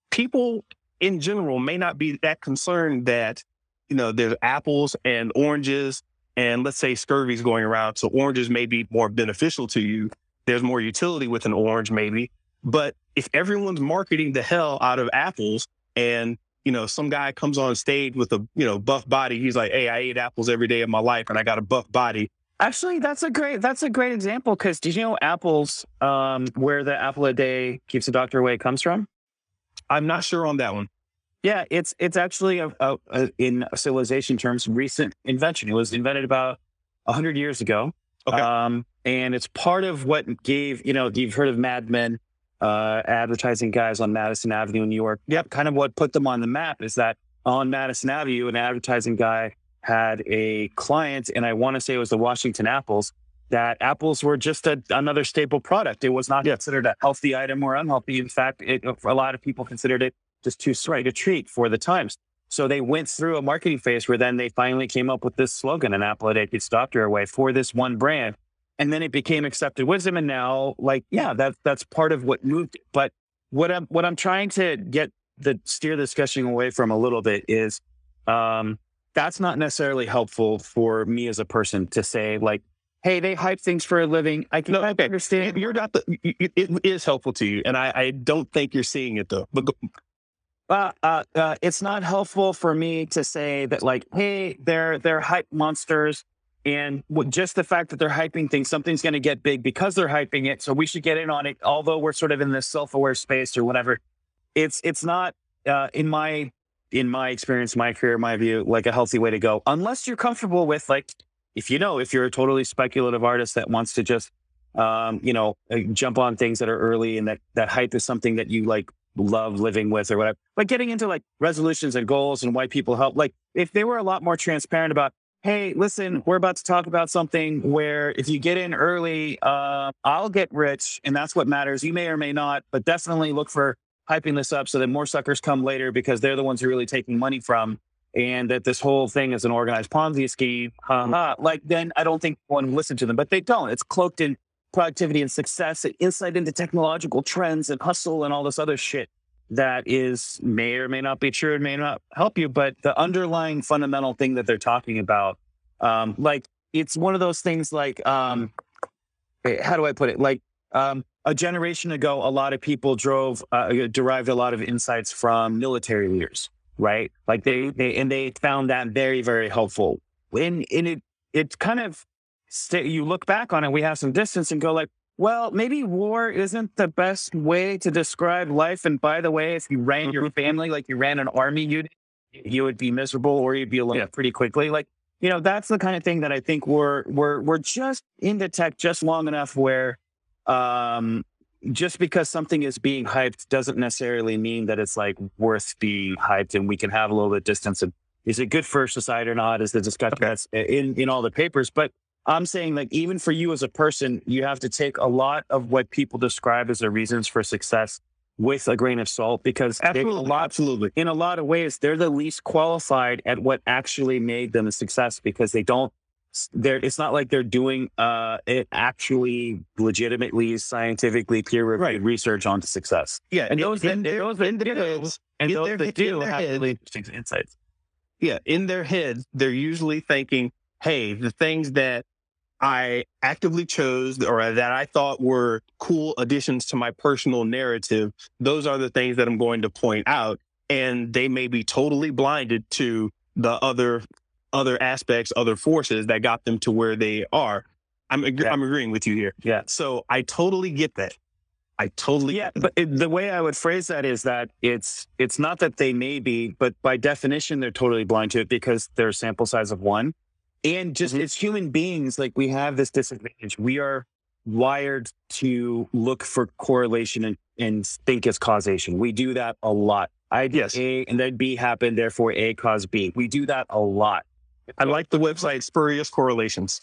people in general may not be that concerned that you know there's apples and oranges and let's say scurvy's going around so oranges may be more beneficial to you. There's more utility with an orange maybe. But if everyone's marketing the hell out of apples and you know some guy comes on stage with a you know buff body he's like hey i ate apples every day of my life and i got a buff body. Actually, that's a great that's a great example because did you know apples um, where the apple a day keeps the doctor away comes from? i'm not sure on that one Yeah, it's it's actually a, a, a in civilization terms recent invention. It was invented about hundred years ago. Okay. Um, and it's part of what gave you know you've heard of Mad Men, uh, advertising guys on Madison Avenue in New York. Yep. Kind of what put them on the map is that on Madison Avenue, an advertising guy had a client, and I want to say it was the Washington Apples. That apples were just a, another staple product. It was not Yeah. considered a healthy item or unhealthy. In fact, it, a lot of people considered it just too sweet a treat for the times. So they went through a marketing phase where then they finally came up with this slogan, an apple a day keeps doctor away for this one brand. And then it became accepted wisdom. And now, like, yeah, that that's part of what moved. it. But what I'm what I'm trying to get the steer the discussion away from a little bit is um that's not necessarily helpful for me as a person to say, like, hey, they hype things for a living. I can No, okay. understand. you're not the you- it is helpful to you and i i don't think you're seeing it though but go, Uh, uh, uh, it's not helpful for me to say that, like, hey, they're they're hype monsters, and just the fact that they're hyping things, something's going to get big because they're hyping it, so we should get in on it. Although we're sort of in this self-aware space or whatever, it's it's not uh, in my in my experience, my career, my view, like a healthy way to go. Unless you're comfortable with, like, if you know, if you're a totally speculative artist that wants to just, um, you know, uh, jump on things that are early and that that hype is something that you like love living with or whatever. But getting into like resolutions and goals and why people help, like if they were a lot more transparent about, hey, listen, we're about to talk about something where if you get in early, uh, I'll get rich and that's what matters. You may or may not, but definitely look for hyping this up so that more suckers come later because they're the ones who are really taking money from. and that this whole thing is an organized Ponzi scheme, uh, like then I don't think one listen to them. But they don't. It's cloaked in productivity and success and insight into technological trends and hustle and all this other shit that is may or may not be true and may not help you. But the underlying fundamental thing that they're talking about, um, like it's one of those things like um, how do I put it? Like um, a generation ago, a lot of people drove uh, derived a lot of insights from military leaders, right? Like they, they and they found that very very helpful. And, and it it kind of you look back on it, we have some distance and go like, well, maybe war isn't the best way to describe life. And by the way, if you ran your mm-hmm. family like you ran an army unit, you would be miserable or you'd be alone yeah. pretty quickly. Like, you know, that's the kind of thing that I think we're we're we're just into tech just long enough where um just because something is being hyped doesn't necessarily mean that it's like worth being hyped and we can have a little bit of distance and is it good for society or not is the discussion okay. that's in in all the papers but I'm saying like even for you as a person, you have to take a lot of what people describe as their reasons for success with a grain of salt because absolutely, lot, absolutely. in a lot of ways they're the least qualified at what actually made them a success because they don't they're it's not like they're doing uh it actually legitimately scientifically peer reviewed right. research onto success. Yeah, and those in, in, those individuals and those that do have really interesting insights. Yeah, in their heads, they're usually thinking, "Hey, the things that I actively chose or that I thought were cool additions to my personal narrative, those are the things that I'm going to point out. And they may be totally blinded to the other other aspects, other forces that got them to where they are. I'm ag- yeah. I'm agreeing with you here. Yeah. So I totally get that. I totally yeah. But it, the way I would phrase that is that it's it's not that they may be, but by definition they're totally blind to it because they're a sample size of one. And just mm-hmm. as human beings, like we have this disadvantage. We are wired to look for correlation and, and think as causation. We do that a lot. I yes. A and then B happened, therefore A caused B. We do that a lot. I like the website spurious correlations.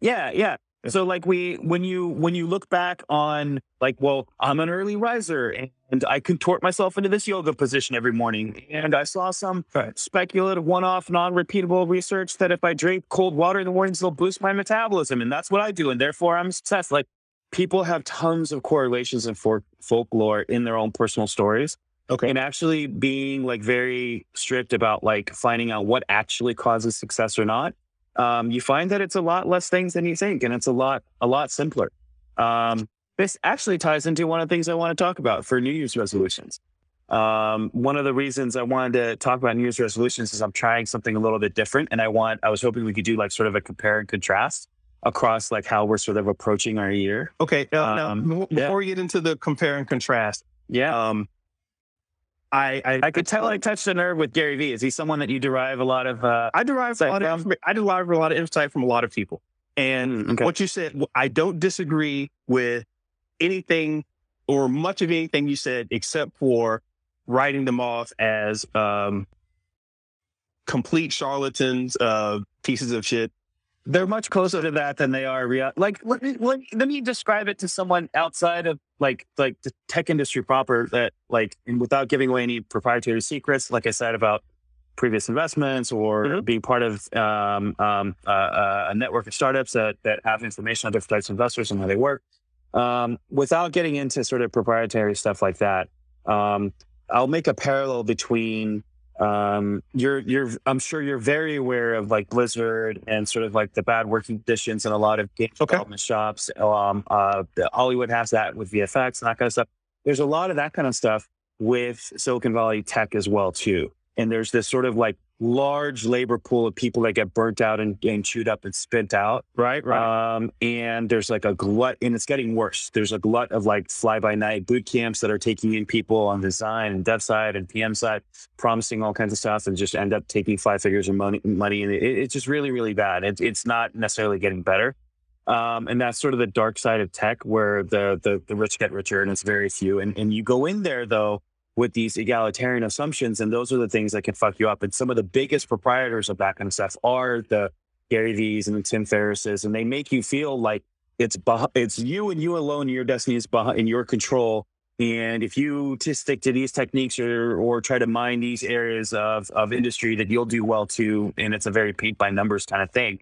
Yeah, yeah. So like we when you when you look back on like, well, I'm an early riser and I contort myself into this yoga position every morning. And I saw some right. speculative one-off, non-repeatable research that if I drink cold water in the mornings, it'll boost my metabolism. And that's what I do. And therefore I'm success. Like people have tons of correlations and for folklore in their own personal stories. Okay. And actually being like very strict about like finding out what actually causes success or not um, you find that it's a lot less things than you think, and it's a lot a lot simpler. Um, this actually ties into one of the things I want to talk about for New Year's resolutions. Um, one of the reasons I wanted to talk about New Year's resolutions is I'm trying something a little bit different, and I want I was hoping we could do like sort of a compare and contrast across like how we're sort of approaching our year. Okay, now, now um, before yeah. we get into the compare and contrast, yeah, um, I, I, I could tell I touched a nerve with Gary Vee. Is he someone that you derive a lot of? Uh, I derive a lot of I derive a lot of insight from a lot of people. And mm, okay. what you said, I don't disagree with anything or much of anything you said, except for writing them off as um, complete charlatans, uh, pieces of shit they're much closer to that than they are real. Like, let me, let, let me describe it to someone outside of like like the tech industry proper. That like, and without giving away any proprietary secrets, like I said about previous investments or mm-hmm. being part of um, um, uh, a network of startups that that have information on different types of investors and how they work. Um, without getting into sort of proprietary stuff like that, um, I'll make a parallel between um, you're you're I'm sure you're very aware of like Blizzard and sort of like the bad working conditions in a lot of game okay. development shops. Um, uh, Hollywood has that with VFX and that kind of stuff. There's a lot of that kind of stuff with Silicon Valley tech as well too. And there's this sort of like large labor pool of people that get burnt out and, and chewed up and spent out. Right, right. Um, and there's like a glut, and it's getting worse. There's a glut of like fly by night boot camps that are taking in people on design and dev side and PM side, promising all kinds of stuff, and just end up taking five figures of money. money and it, it's just really, really bad. It, it's not necessarily getting better. Um, and that's sort of the dark side of tech, where the, the the rich get richer, and it's very few. And and you go in there though with these egalitarian assumptions. And those are the things that can fuck you up. And some of the biggest proprietors of that kind of stuff are the Gary Vee's and the Tim Ferrisses, and they make you feel like it's it's you and you alone. Your destiny is in your control. And if you to stick to these techniques or or try to mine these areas of of industry, that you'll do well too. And it's a very paint by numbers kind of thing.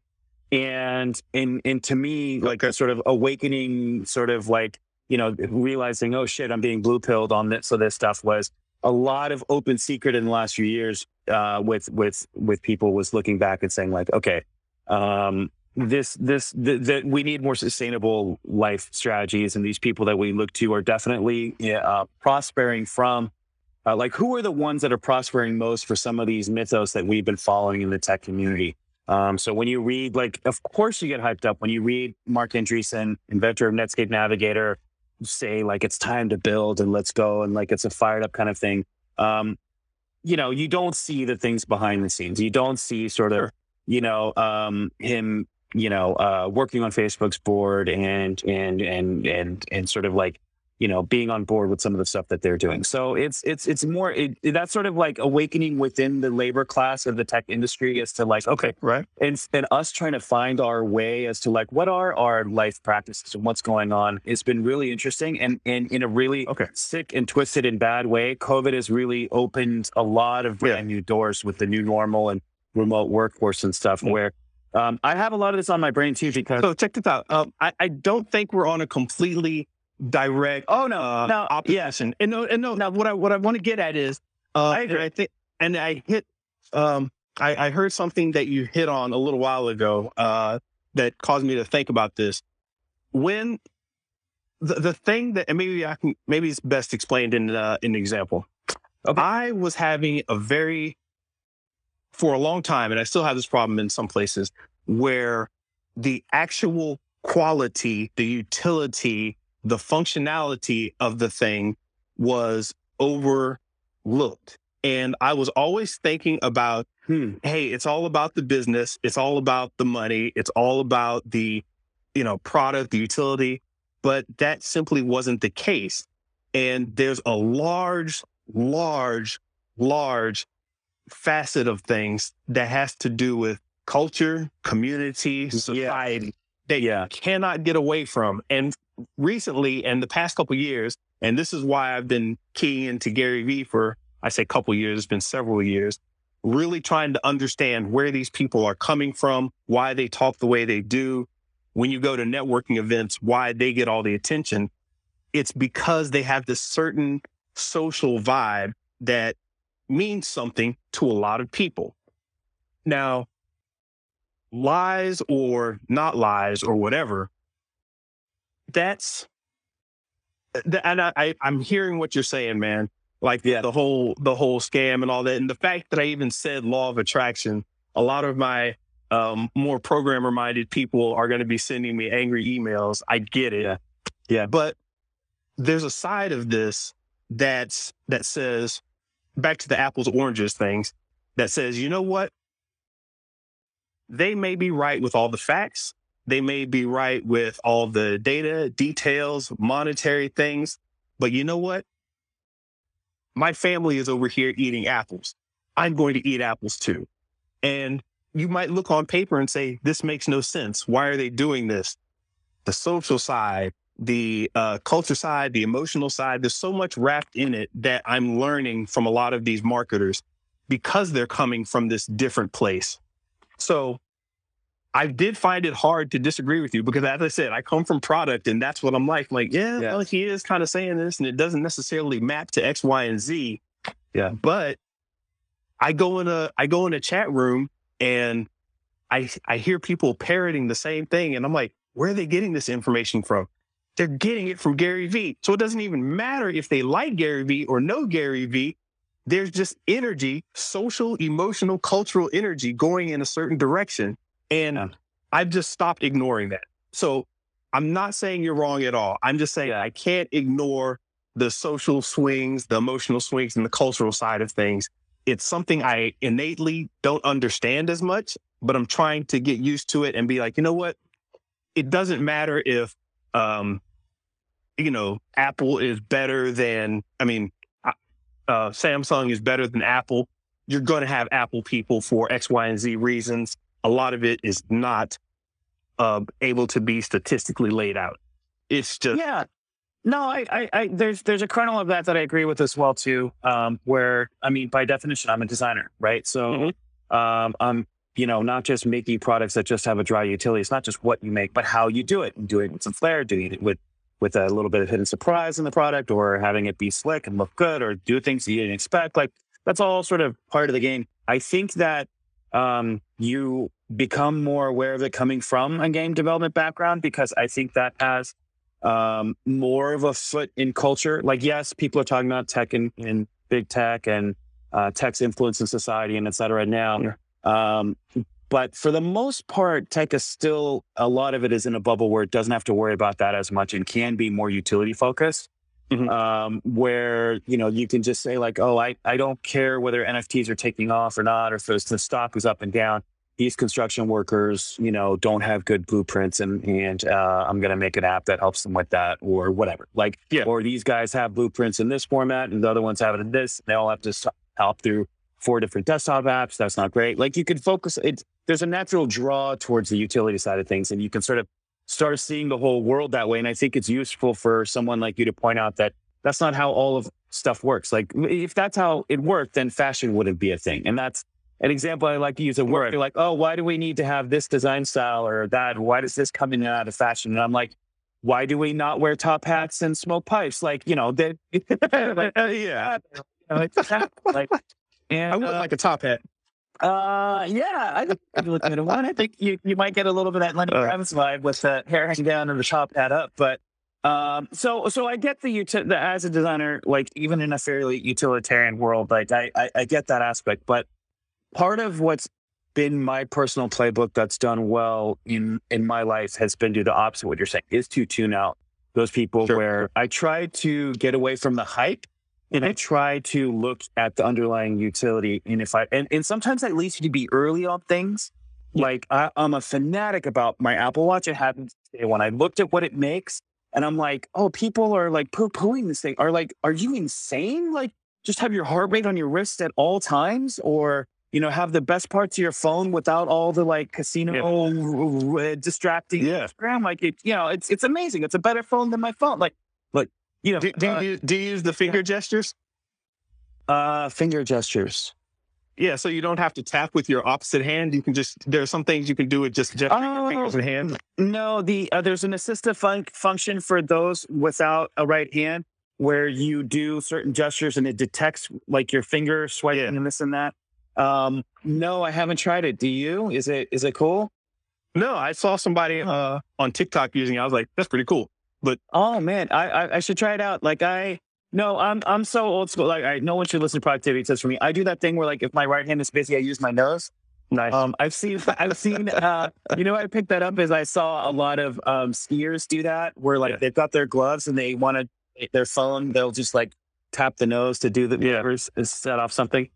And and and to me, like a sort of awakening, sort of like you know realizing, oh shit, I'm being blue pilled on this. So this stuff was a lot of open secret in the last few years uh, with with with people was looking back and saying like, okay, um, this this that we need more sustainable life strategies, and these people that we look to are definitely uh, prospering from. Uh, like, who are the ones that are prospering most for some of these mythos that we've been following in the tech community? Um, so when you read, like, of course you get hyped up when you read Marc Andreessen, inventor of Netscape Navigator, say like it's time to build and let's go and like it's a fired up kind of thing. Um, you know, you don't see the things behind the scenes. You don't see sort of, you know, um, him you know, uh, working on Facebook's board and and and and and sort of like you know being on board with some of the stuff that they're doing. So it's it's it's more it, that's sort of like awakening within the labor class of the tech industry as to like okay right and and us trying to find our way as to like what are our life practices and what's going on. It's been really interesting and and in a really okay. sick and twisted and bad way. COVID has really opened a lot of brand yeah. new doors with the new normal and remote workforce and stuff mm-hmm. where um, I have a lot of this on my brain too because. So check this out. Um, I, I don't think we're on a completely direct. Oh no, uh, no, opposition. Yeah. And no, and no. Now what I what I want to get at is, uh, I agree. I think, and I hit. Um, I, I heard something that you hit on a little while ago. Uh, that caused me to think about this. When the the thing that, and maybe I can, maybe it's best explained in uh, in an example. Okay. I was having a very for a long time, and I still have this problem in some places where the actual quality, the utility, the functionality of the thing was overlooked. And I was always thinking about, hmm, hey, it's all about the business. It's all about the money. It's all about the, you know, product, the utility. But that simply wasn't the case. And there's a large, large, large facet of things that has to do with culture, community, society yeah. That yeah. cannot get away from. And recently, and the past couple years, and this is why I've been keying into Gary Vee for, I say couple years, it's been several years, really trying to understand where these people are coming from, why they talk the way they do. When you go to networking events, why they get all the attention. It's because they have this certain social vibe that means something to a lot of people. Now, lies or not lies or whatever, that's, and I, I I'm hearing what you're saying, man. Like yeah. the whole the whole scam and all that, and the fact that I even said law of attraction. A lot of my um, more programmer minded people are going to be sending me angry emails. I get it. Yeah. yeah. But there's a side of this that's that says back to the apples oranges things that says, you know what? They may be right with all the facts. They may be right with all the data, details, monetary things. But you know what? My family is over here eating apples. I'm going to eat apples too. And you might look on paper and say, this makes no sense. Why are they doing this? The social side, the uh, culture side, the emotional side. There's so much wrapped in it that I'm learning from a lot of these marketers because they're coming from this different place. So I did find it hard to disagree with you because, as I said, I come from product and that's what I'm like. I'm like, yeah, yeah. Well, he is kind of saying this and it doesn't necessarily map to X, Y, and Z. Yeah. But I go in a I go in a chat room and I I hear people parroting the same thing and I'm like, where are they getting this information from? They're getting it from Gary Vee. So it doesn't even matter if they like Gary Vee or know Gary Vee. There's just energy, social, emotional, cultural energy going in a certain direction. And yeah. I've just stopped ignoring that. So I'm not saying you're wrong at all. I'm just saying yeah. I can't ignore the social swings, the emotional swings, and the cultural side of things. It's something I innately don't understand as much, but I'm trying to get used to it and be like, you know what? It doesn't matter if um, you know, Apple is better than, I mean, uh, Samsung is better than Apple. You're going to have Apple people for X, Y, and Z reasons. A lot of it is not uh, able to be statistically laid out. It's just yeah, No, I, I, I, there's there's a kernel of that that I agree with as well too. Um, where I mean, by definition, I'm a designer, right? So, mm-hmm. um, I'm you know not just making products that just have a dry utility. It's not just what you make, but how you do it. And doing it with some flair, doing it with with a little bit of hidden surprise in the product, or having it be slick and look good, or do things that you didn't expect. Like that's all sort of part of the game. I think that um, you become more aware of it coming from a game development background because I think that has um, more of a foot in culture. Like, yes, people are talking about tech and, and big tech and uh, tech's influence in society and et cetera now. Um, but for the most part, tech is still a lot of it is in a bubble where it doesn't have to worry about that as much and can be more utility focused. Mm-hmm. Um, where you know you can just say like, oh, I, I don't care whether NFTs are taking off or not, or if the stock is up and down these construction workers, you know, don't have good blueprints and and uh, I'm going to make an app that helps them with that or whatever. Like, yeah. or these guys have blueprints in this format and the other ones have it in this. They all have to help through four different desktop apps. That's not great. Like you can focus. It's there's a natural draw towards the utility side of things, and you can sort of start seeing the whole world that way. And I think it's useful for someone like you to point out that that's not how all of stuff works. Like if that's how it worked, then fashion wouldn't be a thing, and that's an example I like to use at work. They're like, oh, why do we need to have this design style or that? Why does this come in and out of fashion? And I'm like, why do we not wear top hats and smoke pipes? Like, you know, they, like, yeah. like, like, and, I would uh, like a top hat. Uh, yeah, I think you look at one. I think you, you might get a little bit of that Lenny uh, Kravitz vibe with the hair hanging down and the top hat up. But um, so so I get the, uti- the as a designer, like even in a fairly utilitarian world, like I, I I get that aspect, but part of what's been my personal playbook that's done well in in my life has been to do the opposite of what you're saying is to tune out those people sure. where I try to get away from the hype and I try to look at the underlying utility. And if I and, and sometimes that leads you to be early on things. Yeah. Like I, am a fanatic about my Apple Watch. It happened today when I looked at what it makes, and I'm like, oh, people are like poo pooing this thing. Are like, are you insane? Like, just have your heart rate on your wrist at all times, or you know, have the best parts of your phone without all the like casino yeah. distracting yeah. Instagram. Like it, you know, it's it's amazing. It's a better phone than my phone. Like you know, do, do, uh, you, do you use the finger gestures? Uh, finger gestures. Yeah, so you don't have to tap with your opposite hand. You can just there are some things you can do with just gesturing oh, fingers and hands. No, the uh, there's an assistive fun- function for those without a right hand where you do certain gestures and it detects like your finger swiping yeah. and this and that. Um, no, I haven't tried it. Do you? Is it is it cool? No, I saw somebody uh, on TikTok using it. I was like, that's pretty cool. But oh man, I, I, I should try it out. Like I no, I'm I'm so old school. Like I no one should listen to productivity tips for me. I do that thing where like if my right hand is busy, I use my nose. Nice. Um, I've seen I've seen uh, you know I picked that up as I saw a lot of um, skiers do that where like yeah. they've got their gloves and they want to their phone they'll just like tap the nose to do the yeah. set off something.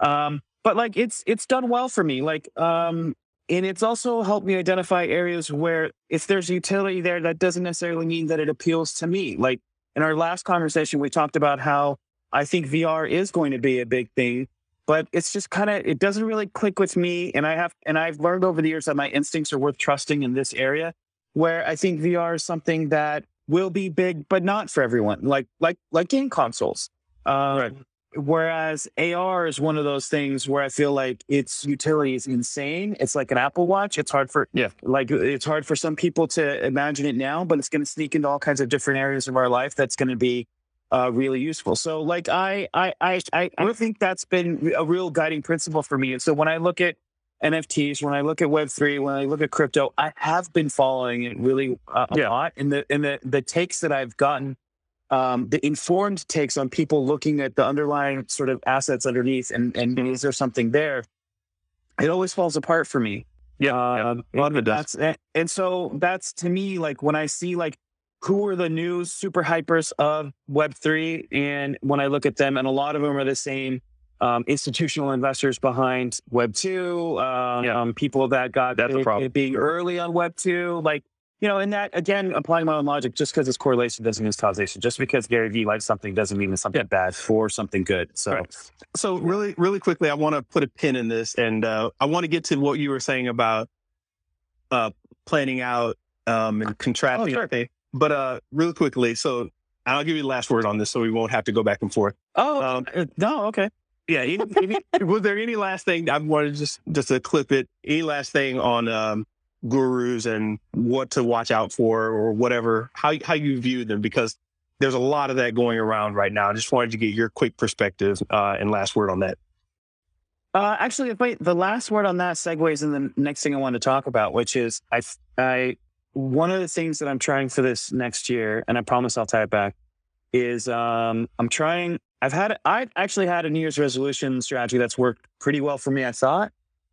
Um, but like it's it's done well for me like um and it's also helped me identify areas where if there's utility there that doesn't necessarily mean that it appeals to me. Like in our last conversation we talked about how i think vr is going to be a big thing but it's just kind of it doesn't really click with me. And i have and i've learned over the years that my instincts are worth trusting in this area where i think vr is something that will be big but not for everyone like like like game consoles. Um, right. Whereas AR is one of those things where I feel like its utility is insane. It's like an Apple Watch. It's hard for yeah, like it's hard for some people to imagine it now, but it's going to sneak into all kinds of different areas of our life. That's going to be uh, really useful. So, like I, I, I, I, I think that's been a real guiding principle for me. And so when I look at NFTs, when I look at Web three, when I look at crypto, I have been following it really uh, a yeah. lot. And the and the the takes that I've gotten um, the informed takes on people looking at the underlying sort of assets underneath and, and is there something there? It always falls apart for me. Yeah, uh, a lot of it does. And so that's to me like when I see like who are the new super hypers of Web3, and when I look at them, and a lot of them are the same um, institutional investors behind Web2, uh, yeah. um, people that got that's a problem. being early on Web2, like you know, and that again, applying my own logic, just because it's correlation doesn't mean it's causation. Just because Gary Vee likes something doesn't mean it's something yeah. bad for something good. So, right. so really, really quickly, I want to put a pin in this, and uh, I want to get to what you were saying about uh, planning out um, and contrasting. Oh, sure. But uh, really quickly, so I'll give you the last word on this so we won't have to go back and forth. Oh, Um, uh, no, okay. Yeah. Any, any, was there any last thing I wanted just just to clip it? Any last thing on um, gurus and what to watch out for or whatever? How how you view them because there's a lot of that going around right now. I just wanted to get your quick perspective uh, and last word on that. Uh, actually, I, the last word on that segues in the next thing I want to talk about, which is I, I, one of the things that I'm trying for this next year, and I promise I'll tie it back, is um, I'm trying. I've had, I actually had a New Year's resolution strategy that's worked pretty well for me. I thought,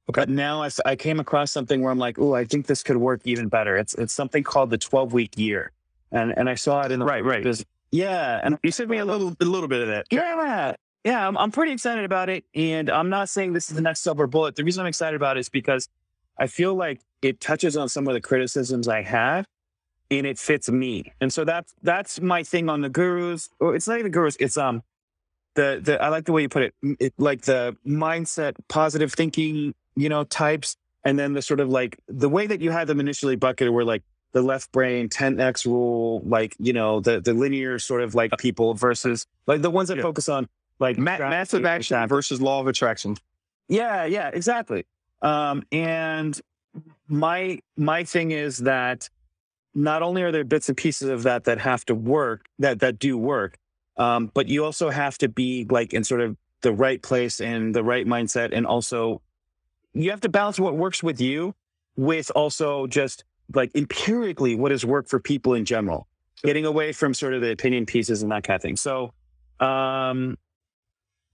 Okay. but now I, I came across something where I'm like, oh, I think this could work even better. It's it's something called the 12 week year, and and I saw it in the Right, right. bus- Yeah, and You sent me a little a little bit of that. yeah, yeah, I'm, I'm pretty excited about it. And I'm not saying this is the next silver bullet. The reason I'm excited about it is because I feel like it touches on some of the criticisms I have and it fits me. And so that's that's my thing on the gurus. Or it's not even gurus, it's um the the I like the way you put it, it like the mindset, positive thinking, you know, types. And then the sort of like the way that you had them initially bucketed were like the left brain 10x rule, like, you know, the the linear sort of like people versus like the ones that Yeah. focus on like Ma- massive action versus law of attraction. Yeah, yeah, exactly. Um, and my my thing is that not only are there bits and pieces of that that have to work that that do work, um, but you also have to be like in sort of the right place and the right mindset, and also you have to balance what works with you with also just like empirically what has worked for people in general, getting away from sort of the opinion pieces and that kind of thing. So, um,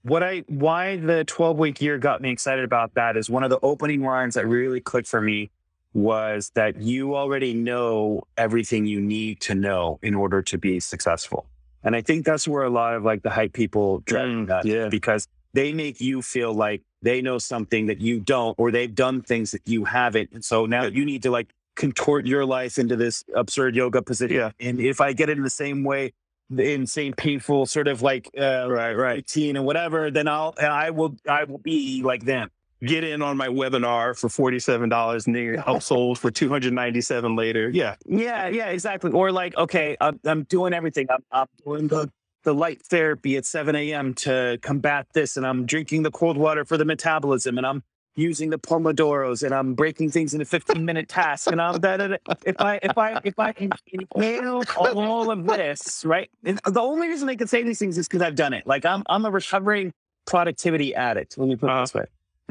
what I why the 12 week year got me excited about that is one of the opening lines that really clicked for me was that you already know everything you need to know in order to be successful. And I think that's where a lot of like the hype people dread Mm, that yeah. because they make you feel like they know something that you don't, or they've done things that you haven't. And so now you need to like contort your life into this absurd yoga position. Yeah. And if I get it in the same way, the insane, painful sort of like uh, Right, right. routine and whatever, then I'll and I will I will be like them. Get in on my webinar for forty seven dollars and then outsold for two hundred ninety seven later. Yeah. Yeah, yeah, exactly. Or like, okay, I'm, I'm doing everything. I'm, I'm doing the the light therapy at 7 a.m. to combat this, and I'm drinking the cold water for the metabolism, and I'm using the pomodoros, and I'm breaking things into 15 minute tasks, and I'm da, da, da. if I if I if I inhale all of this, right? And the only reason I can say these things is because I've done it. Like I'm I'm a recovering productivity addict. Let me put it Uh-huh. this way.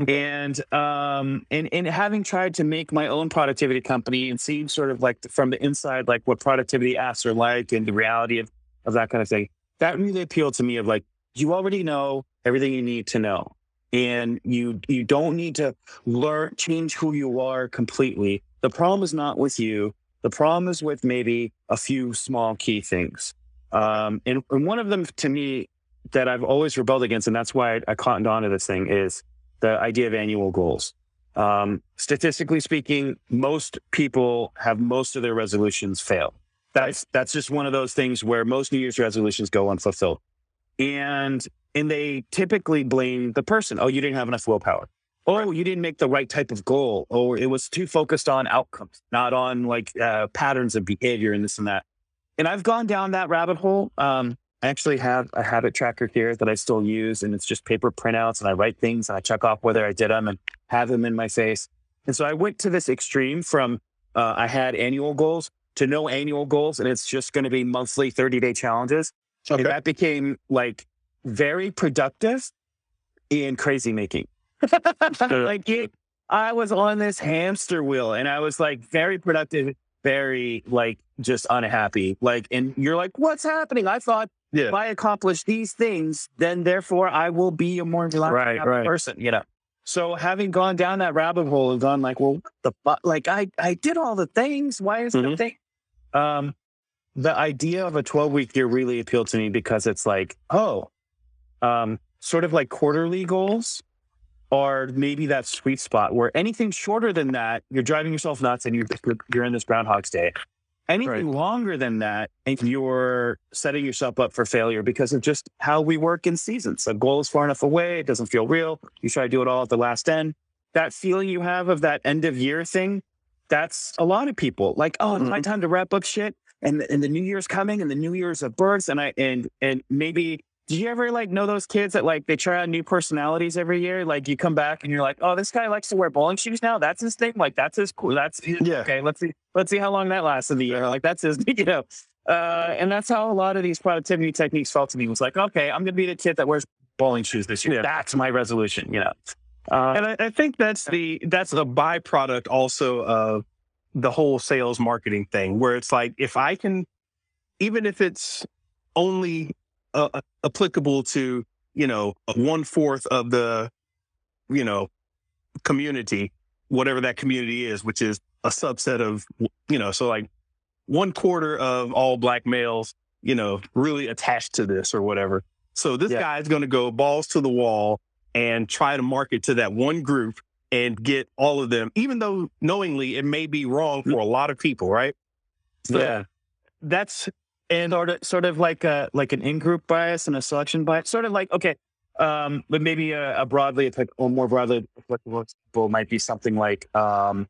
And um and and having tried to make my own productivity company and seeing sort of like from the inside like what productivity apps are like and the reality of of that kind of thing, that really appealed to me of like you already know everything you need to know. And you you don't need to learn change who you are completely. The problem is not with you. The problem is with maybe a few small key things. Um, and, and one of them to me that I've always rebelled against, and that's why I, I cottoned onto this thing, is the idea of annual goals. Um, statistically speaking, most people have most of their resolutions fail. That's that's just one of those things where most New Year's resolutions go unfulfilled, and and they typically blame the person. Oh, you didn't have enough willpower. Oh, you didn't make the right type of goal, or it was too focused on outcomes, not on like uh, patterns of behavior and this and that. And I've gone down that rabbit hole. Um, I actually have a habit tracker here that I still use, and it's just paper printouts, and I write things and I check off whether I did them and have them in my face. And so I went to this extreme from uh, I had annual goals to no annual goals, and it's just going to be monthly 30 day challenges. And that became like very productive and crazy making. like it, I was on this hamster wheel and I was like very productive, very like just unhappy. Like, and you're like, what's happening? I thought Yeah. if I accomplish these things, then therefore I will be a more relaxed Right, right. person, you know? So having gone down that rabbit hole and gone like, well, what the fuck? Like I, I did all the things. Why is the Mhm. thing? Um, the idea of a 12 week year really appealed to me because it's like, oh, um, sort of like quarterly goals are maybe that sweet spot where anything shorter than that, you're driving yourself nuts and you're, you're in this Groundhog's Day. Anything longer than that, and you're setting yourself up for failure because of just how we work in seasons. A goal is far enough away, it doesn't feel real. You try to do it all at the last end. That feeling you have of that end of year thing, that's a lot of people. Like, oh, it's my time to wrap up shit. and and the New Year's coming, and the New Year's of births, and I and and maybe do you ever like know those kids that like they try out new personalities every year? Like you come back and you're like, oh, this guy likes to wear bowling shoes now. That's his thing. Like that's his cool. That's his, Yeah. Okay, let's see. Let's see how long that lasts in the year. Like that's his. You know. Uh, and that's how a lot of these productivity techniques felt to me. Was like, okay, I'm gonna be the kid that wears bowling shoes this year. Yeah. That's my resolution. You know. Uh, And I, I think that's the that's the byproduct also of the whole sales marketing thing, where it's like if I can, even if it's only uh, uh, applicable to you know one fourth of the you know community, whatever that community is, which is a subset of you know, so like one quarter of all black males, you know, really attached to this or whatever. So this Yeah. guy's going to go balls to the wall and try to market to that one group and get all of them, even though knowingly it may be wrong for a lot of people, right? So yeah. That's and sort of sort of like a like an in-group bias and a selection bias sort of like okay um but maybe a, a broadly it's like or more broadly applicable might be something like um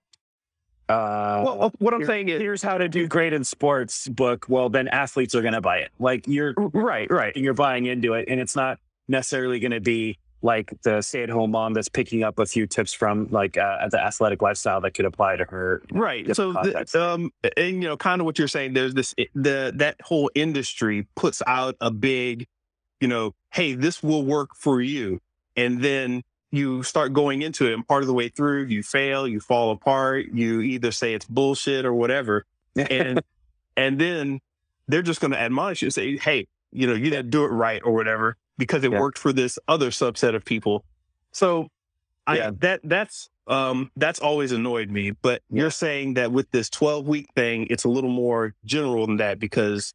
uh well, what I'm here- saying is here's how to do great in sports book well then athletes are going to buy it like you're right, right. And you're buying into it and it's not necessarily going to be like the stay-at-home mom that's picking up a few tips from like uh, the athletic lifestyle that could apply to her Right. So, the, um, and you know, kind of what you're saying. There's this the that whole industry puts out a big, you know, hey, this will work for you, and then you start going into it, and part of the way through, you fail, you fall apart, you either say it's bullshit or whatever, and and then they're just going to admonish you and say, hey, you know, you didn't do it right or whatever because it Yeah. worked for this other subset of people. So, I Yeah. that that's um that's always annoyed me. But you're saying that with this 12 week thing, it's a little more general than that because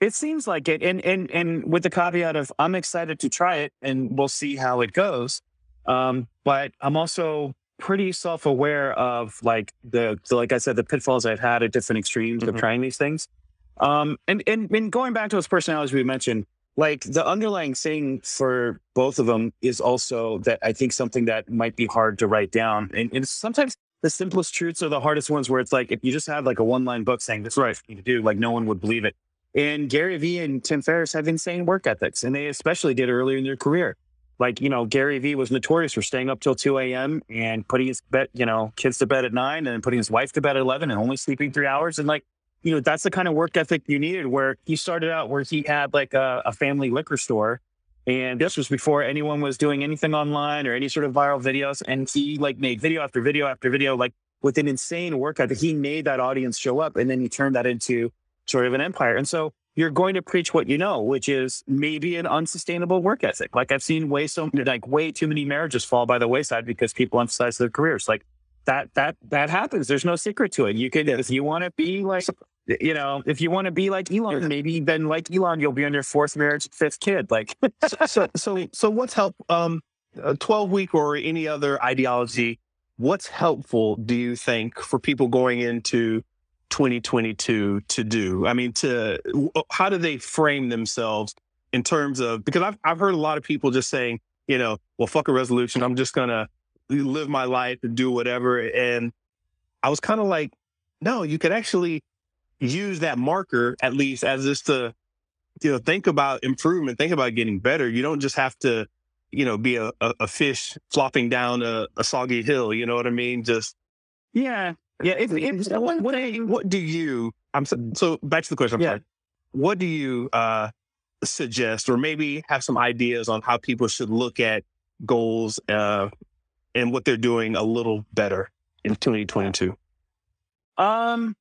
It seems like it, and and and with the caveat of I'm excited to try it, and we'll see how it goes. Um, but I'm also pretty self aware of like the, the like I said the pitfalls I've had at different extremes of Mhm. trying these things. Um, and and and going back to those personalities we mentioned, like the underlying thing for both of them is also that I think something that might be hard to write down, and, and sometimes the simplest truths are the hardest ones. Where it's like if you just had like a one line book saying this is what Right. you need to do, like no one would believe it. And Gary Vee and Tim Ferriss have insane work ethics, and they especially did earlier in their career. Like, you know, Gary Vee was notorious for staying up till 2 a.m. and putting his bed, you know, kids to bed at nine and putting his wife to bed at 11 and only sleeping three hours. And like, you know, that's the kind of work ethic you needed where he started out where he had like a, a family liquor store. And this was before anyone was doing anything online or any sort of viral videos. And he like made video after video after video, like with an insane work ethic. He made that audience show up and then he turned that into sort of an empire. And so you're going to preach what you know, which is maybe an unsustainable work ethic. Like I've seen way so like way too many marriages fall by the wayside because people emphasize their careers. Like that that that happens. There's no secret to it. You could if you want to be like you know, if you want to be like Elon, maybe then like Elon, you'll be on your fourth marriage, fifth kid. Like so so so, so what's help um a 12 week or any other ideology what's helpful do you think for people going into 2022 to do i mean to how do they frame themselves in terms of because i've, I've heard a lot of people just saying you know well fuck a resolution i'm just gonna live my life and do whatever and i was kind of like no you could actually use that marker at least as just to you know think about improvement think about getting better you don't just have to you know be a, a, a fish flopping down a, a soggy hill you know what i mean just yeah, yeah. If, if what, what, what do you i'm so, so back to the question I'm Yeah. sorry. what do you uh suggest or maybe have some ideas on how people should look at goals uh and what they're doing a little better in 2022 Um,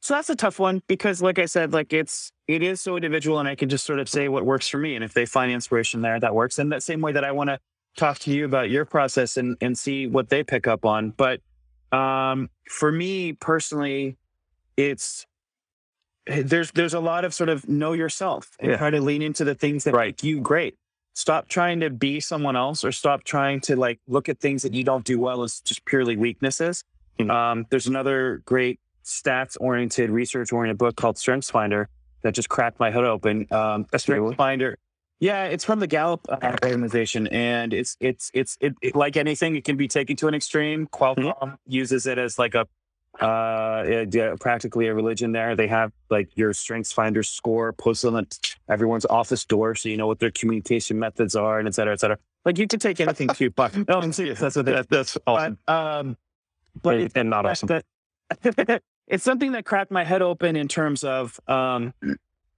so that's a tough one because, like I said, like it's it is so individual, and I can just sort of say what works for me, and if they find inspiration there, that works. And that same way that I want to talk to you about your process and and see what they pick up on. But um, for me personally, it's eh, there's there's a lot of sort of know yourself and Yeah. try to lean into the things that Right. make you great. Stop trying to be someone else, or stop trying to like look at things that you don't do well as just purely weaknesses. Mhm. Um, there's another great stats oriented, research oriented book called Strengths Finder that just cracked my hood open. Um, Strengths Really? Finder. Yeah, it's from the Gallup uh, organization, and it's it's it's it, it- like anything. It can be taken to an extreme. Qualcomm uses it as like a uh, yeah, practically a religion there. They have like your Strengths Finder score posted on everyone's office door, so you know what their communication methods are, and et cetera, et cetera. Like you can take anything to, but no, I'm serious. That's what they, That, that's awesome. but um, but and, it's and not awesome. that- it's something that cracked my head open in terms of um,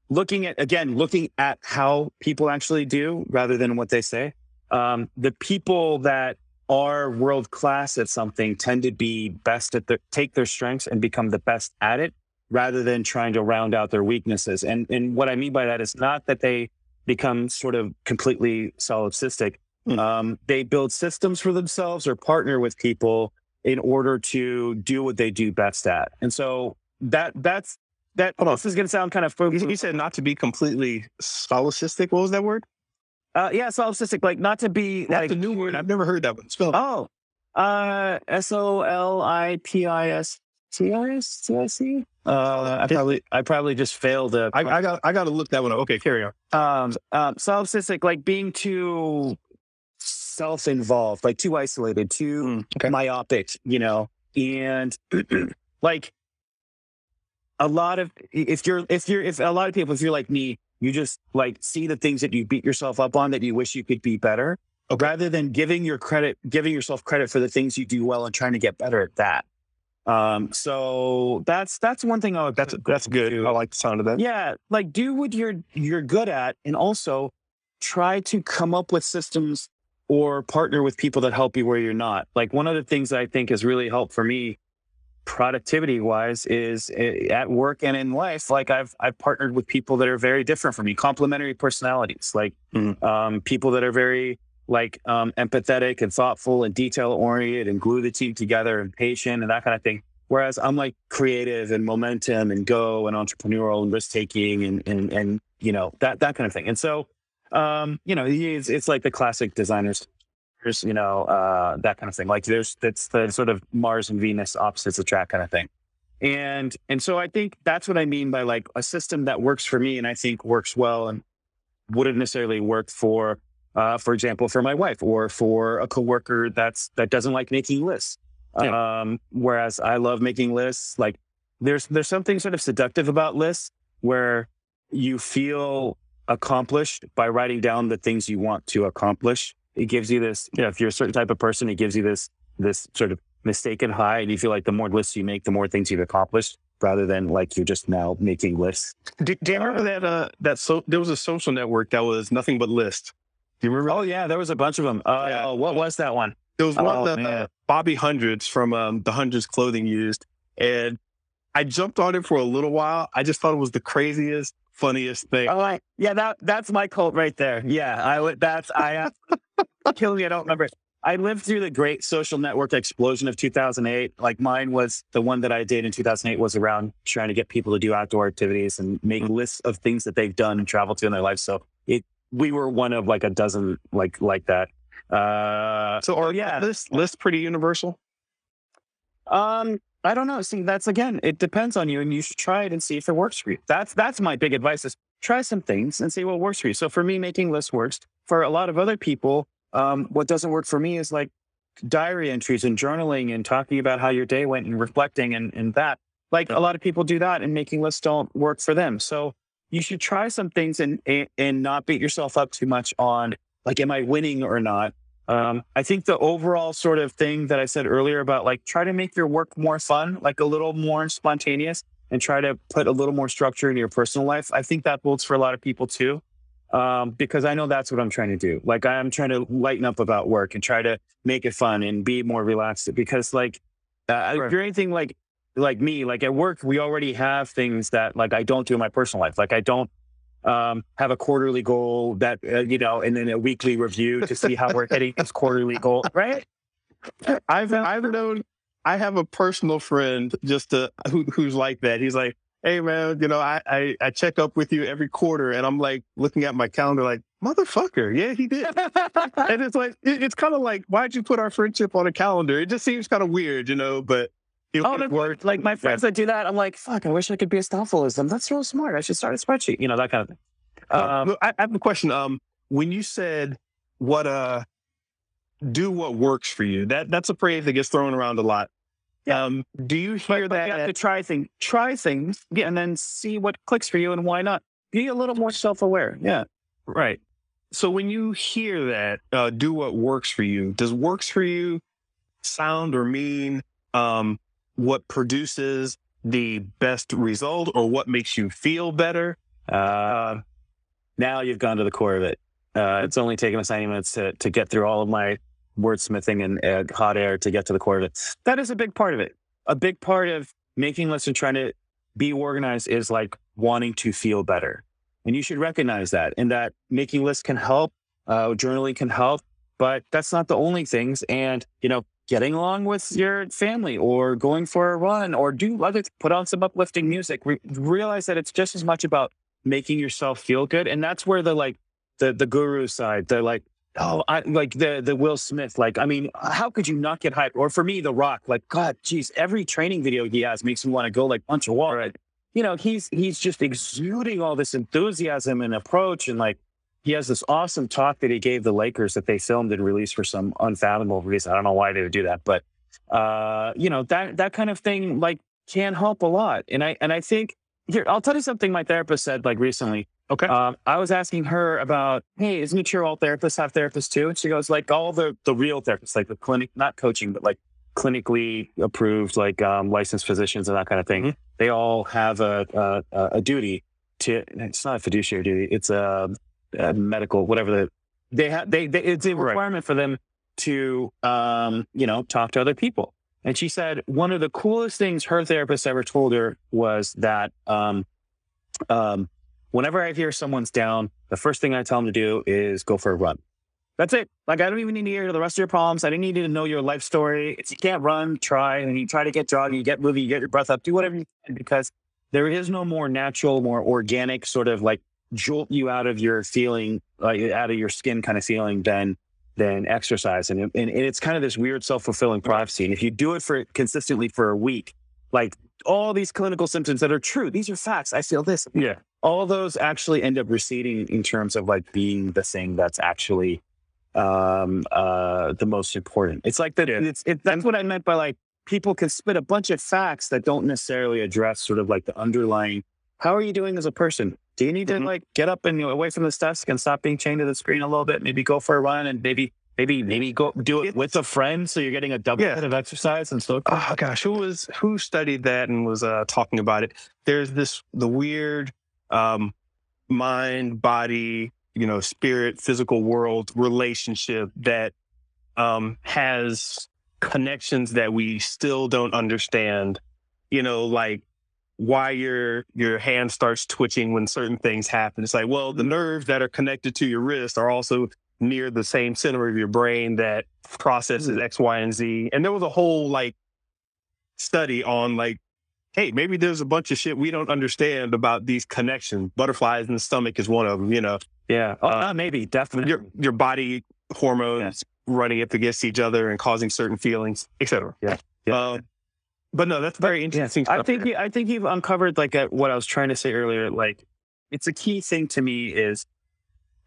looking at again looking at how people actually do rather than what they say. Um, the people that are world class at something tend to be best at their take their strengths and become the best at it rather than trying to round out their weaknesses. And and what I mean by that is not that they become sort of completely solipsistic. Hmm. Um, they build systems for themselves or partner with people in order to do what they do best at. And so that that's that Hold on. this is going to sound kind of You, you said not to be completely solipsistic. What was that word? Uh, yeah solipsistic like not to be That's like a new word. I've never heard that one. Spell. it. oh uh S O L I P I S T I S T I C uh I probably I probably just failed I, I got. I got to look that one up. Okay, carry on. um, um solipsistic like being too self-involved like too isolated too Mm, okay. myopic you know and like a lot of if you're if you're if a lot of people if you're like me you just like see the things that you beat yourself up on that you wish you could be better rather than giving your credit giving yourself credit for the things you do well and trying to get better at that um so that's that's one thing i would That's that's good. I like the sound of that. yeah like do what you're you're good at and also try to come up with systems or partner with people that help you where you're not like one of the things that i think has really helped for me productivity wise is eh, at work and in life like i've i've partnered with people that are very different from me complementary personalities like Mhm. um, people that are very like um, empathetic and thoughtful and detail oriented and glue the team together and patient and that kind of thing Whereas I'm like creative and momentum and go and entrepreneurial and risk taking and, and, and, you know, that, that kind of thing. And so, um, you know, it's, it's like the classic designers, you know, uh, that kind of thing. Like there's, that's the sort of Mars and Venus opposites attract kind of thing. And, and so I think that's what I mean by like a system that works for me and I think works well and wouldn't necessarily work for, uh, for example, for my wife or for a coworker that's, that doesn't like making lists. Um, whereas I love making lists. Like there's there's something sort of seductive about lists where you feel accomplished by writing down the things you want to accomplish. It gives you this, you know, if you're a certain type of person, it gives you this this sort of mistaken high, and you feel like the more lists you make, the more things you've accomplished, rather than like you're just now making lists. Do, do you remember that? Uh, that so there was a social network that was nothing but lists. Do you remember? Oh yeah, there was a bunch of them. Uh, Yeah. What was that one? There was Oh, one that uh. Bobby Hundreds from um, the Hundreds Clothing used, and I jumped on it for a little while. I just thought it was the craziest, funniest thing. Oh, I, yeah, that that's my cult right there. Yeah, I would. That's I. Uh, kill me. I don't remember. I lived through the great social network explosion of 2008. Like mine was the one that I did in 2008 was around trying to get people to do outdoor activities and make Mhm. lists of things that they've done and traveled to in their life. So it we were one of like a dozen like like that. Uh, so, are yeah. this list pretty universal? Um, I don't know. See, that's again, it depends on you, and you should try it and see if it works for you. That's that's my big advice: is try some things and see what works for you. So for me, making lists works. For a lot of other people, um, what doesn't work for me is like diary entries and journaling and talking about how your day went and reflecting and and that. Like a lot of people do that, and making lists don't work for them. So you should try some things and and, and not beat yourself up too much on like, am I winning or not? Um, I think the overall sort of thing that I said earlier about like try to make your work more fun, like a little more spontaneous, and try to put a little more structure in your personal life. I think that holds for a lot of people too, um, because I know that's what I'm trying to do. Like I'm trying to lighten up about work and try to make it fun and be more relaxed. Because like uh, if you're anything like like me, like at work, we already have things that like I don't do in my personal life. Like I don't um, have a quarterly goal that, uh, you know, and then a weekly review to see how we're hitting this quarterly goal, right? I've I've known I have a personal friend just to, who, who's like that. He's like, hey man, you know, I, I I check up with you every quarter, and I'm like looking at my calendar, like motherfucker, yeah, he did. and it's like it, it's kind of like, why'd you put our friendship on a calendar? It just seems kind of weird, you know. But it, Oh, it worked. like my friends that do that. I'm like, fuck, I wish I could be as thoughtful as them. That's real smart. I should start a spreadsheet, you know, that kind of thing. Uh, Um, look, I, I have a question. Um, when you said what uh, do what works for you, that that's a phrase that gets thrown around a lot. Yeah. Um, do you hear But that? you have to try things, try things, yeah, and then see what clicks for you and why not. Be a little more self-aware. Yeah. Right. So when you hear that, uh, do what works for you. Does works for you sound or mean um, what produces the best result or what makes you feel better? Uh, now you've gone to the core of it. Uh, it's only taken us 90 minutes to, to get through all of my wordsmithing and uh, hot air to get to the core of it. That is a big part of it. A big part of making lists and trying to be organized is like wanting to feel better. And you should recognize that and that making lists can help, uh, journaling can help, but that's not the only things. And, you know, getting along with your family or going for a run or do other, put on some uplifting music, Re- realize that it's just as much about making yourself feel good. And that's where the like, the, the guru side, the like, oh, I like the, the Will Smith, like, I mean, how could you not get hyped? Or for me, The Rock, like, God, geez, every training video he has makes me want to go like punch a wall. Right. You know, he's, he's just exuding all this enthusiasm and approach. And like, he has this awesome talk that he gave the Lakers that they filmed and released for some unfathomable reason. I don't know why they would do that, but uh, you know, that that kind of thing like can help a lot. And I and I think here, I'll tell you something my therapist said like recently. Okay. Um, I was asking her about, hey, isn't it true all therapists have therapists too? And she goes, like all the the real therapists, like the clinic, not coaching, but like clinically approved, like um, licensed physicians and that kind of thing. Mhm. They all have a, a a duty to. It's not a fiduciary duty. It's a, a medical, whatever the they have. They, they it's a Right. requirement for them to um, you know talk to other people. And she said one of the coolest things her therapist ever told her was that um, um, whenever I hear someone's down, the first thing I tell them to do is go for a run. That's it. Like I don't even need to hear the rest of your problems. I didn't need to know your life story. If you can't run, try. And you try to get jogging, you get moving, you get your breath up, do whatever you can because there is no more natural, more organic sort of like jolt you out of your feeling, like out of your skin kind of feeling than than exercise. And, and, and it's kind of this weird self-fulfilling prophecy. And if you do it for consistently for a week, like all these clinical symptoms that are true, these are facts. I feel this. Yeah. All those actually end up receding in terms of like being the thing that's actually um uh the most important. It's like that Yeah. it's it, that's what I meant by like people can spit a bunch of facts that don't necessarily address sort of like the underlying how are you doing as a person? Do you need to Mhm. like get up and away from this desk and stop being chained to the screen a little bit? Maybe go for a run and maybe maybe maybe go do it with a friend so you're getting a double Yeah. of exercise and so Oh gosh, who was who studied that and was uh, talking about it? There's this the weird um, mind, body, you know, spirit, physical world relationship that um, has connections that we still don't understand. You know, like why your your hand starts twitching when certain things happen. It's like, well, the nerves that are connected to your wrist are also near the same center of your brain that processes X, Y, and Z. And there was a whole like study on like, hey, maybe there's a bunch of shit we don't understand about these connections. Butterflies in the stomach is one of them. You know, yeah. Oh, Uh, uh, maybe definitely. your your body hormones Yes. running up against each other and causing certain feelings, etc. Yeah. Yeah. Um, but no, that's very interesting. I think you, I think you've uncovered like a, what I was trying to say earlier. Like, it's a key thing to me is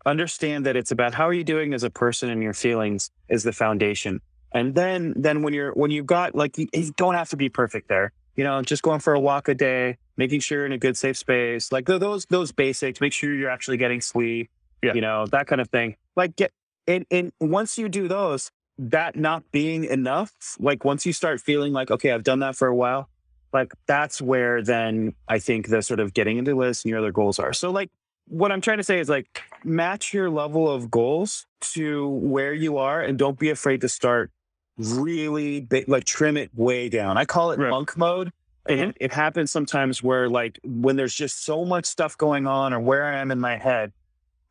understand that it's about how are you doing as a person and your feelings is the foundation. And then then when you're when you've got like you, you don't have to be perfect there. You know, just going for a walk a day, making sure you're in a good safe space, like th- those those basics. Make sure you're actually getting sleep. Yeah. You know that kind of thing. Like get and and once you do those, that not being enough, like once you start feeling like okay, I've done that for a while, like that's where then I think the sort of getting into lists and your other goals are. So like what I'm trying to say is like match your level of goals to where you are and don't be afraid to start really big, like trim it way down. I call it Right. monk mode. And Mhm. it happens sometimes where like when there's just so much stuff going on or where I am in my head,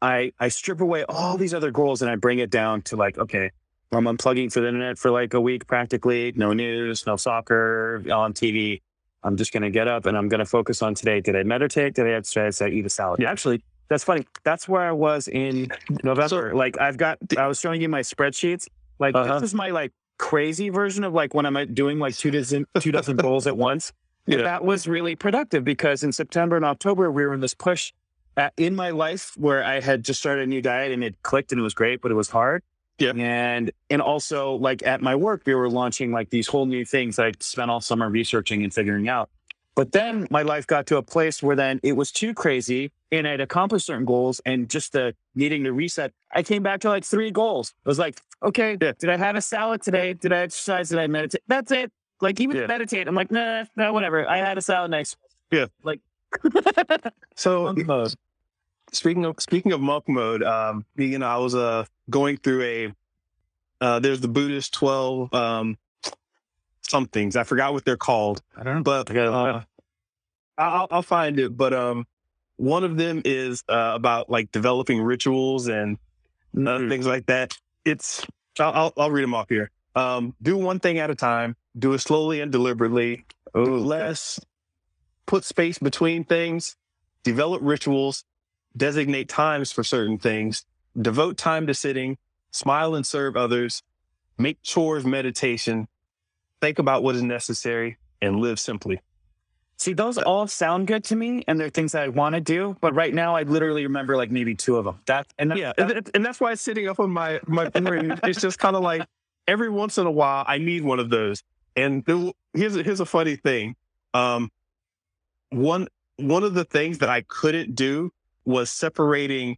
I I strip away all these other goals and I bring it down to like, okay, I'm unplugging for the internet for like a week practically, no news, no soccer on TV. I'm just gonna get up and I'm gonna focus on today. Did I meditate? Did I exercise? Did I eat a salad? Yeah. Actually, that's funny. That's where I was in November. like I've got I was showing you my spreadsheets. Like Uh-huh. this is my like crazy version of like when I'm doing like two dozen two dozen goals at once. Yeah. That was really productive because in September and October we were in this push at, in my life where I had just started a new diet and it clicked and it was great, but it was hard. Yeah. And and also like at my work, we were launching like these whole new things I spent all summer researching and figuring out. But then my life got to a place where then it was too crazy and I'd accomplished certain goals and just the needing to reset. I came back to like three goals. I was like, okay, Yeah. did I have a salad today? Did I exercise? Did I meditate? That's it. Like even Yeah. meditate. I'm like, nah, nah, whatever. I had a salad next. Yeah. Like So monk mode. speaking of speaking of monk mode, um, you know, I was uh going through a uh there's the Buddhist twelve um somethings. I forgot what they're called, I don't know. but uh, I'll I'll find it. But um, one of them is uh, about like developing rituals and uh, Mhm. things like that. It's I'll, I'll I'll read them off here. Um, do one thing at a time. Do it slowly and deliberately. Ooh, less. Put space between things. Develop rituals. Designate times for certain things. Devote time to sitting. Smile and serve others. Make chores meditation. Think about what is necessary and live simply. See, those all sound good to me, and they're things that I want to do. But right now, I literally remember like maybe two of them. That and that, yeah, that- and, that's why it's sitting up on my my brain. it's just kind of like every once in a while I need one of those. And the- here's a, here's a funny thing. Um, one one of the things that I couldn't do was separating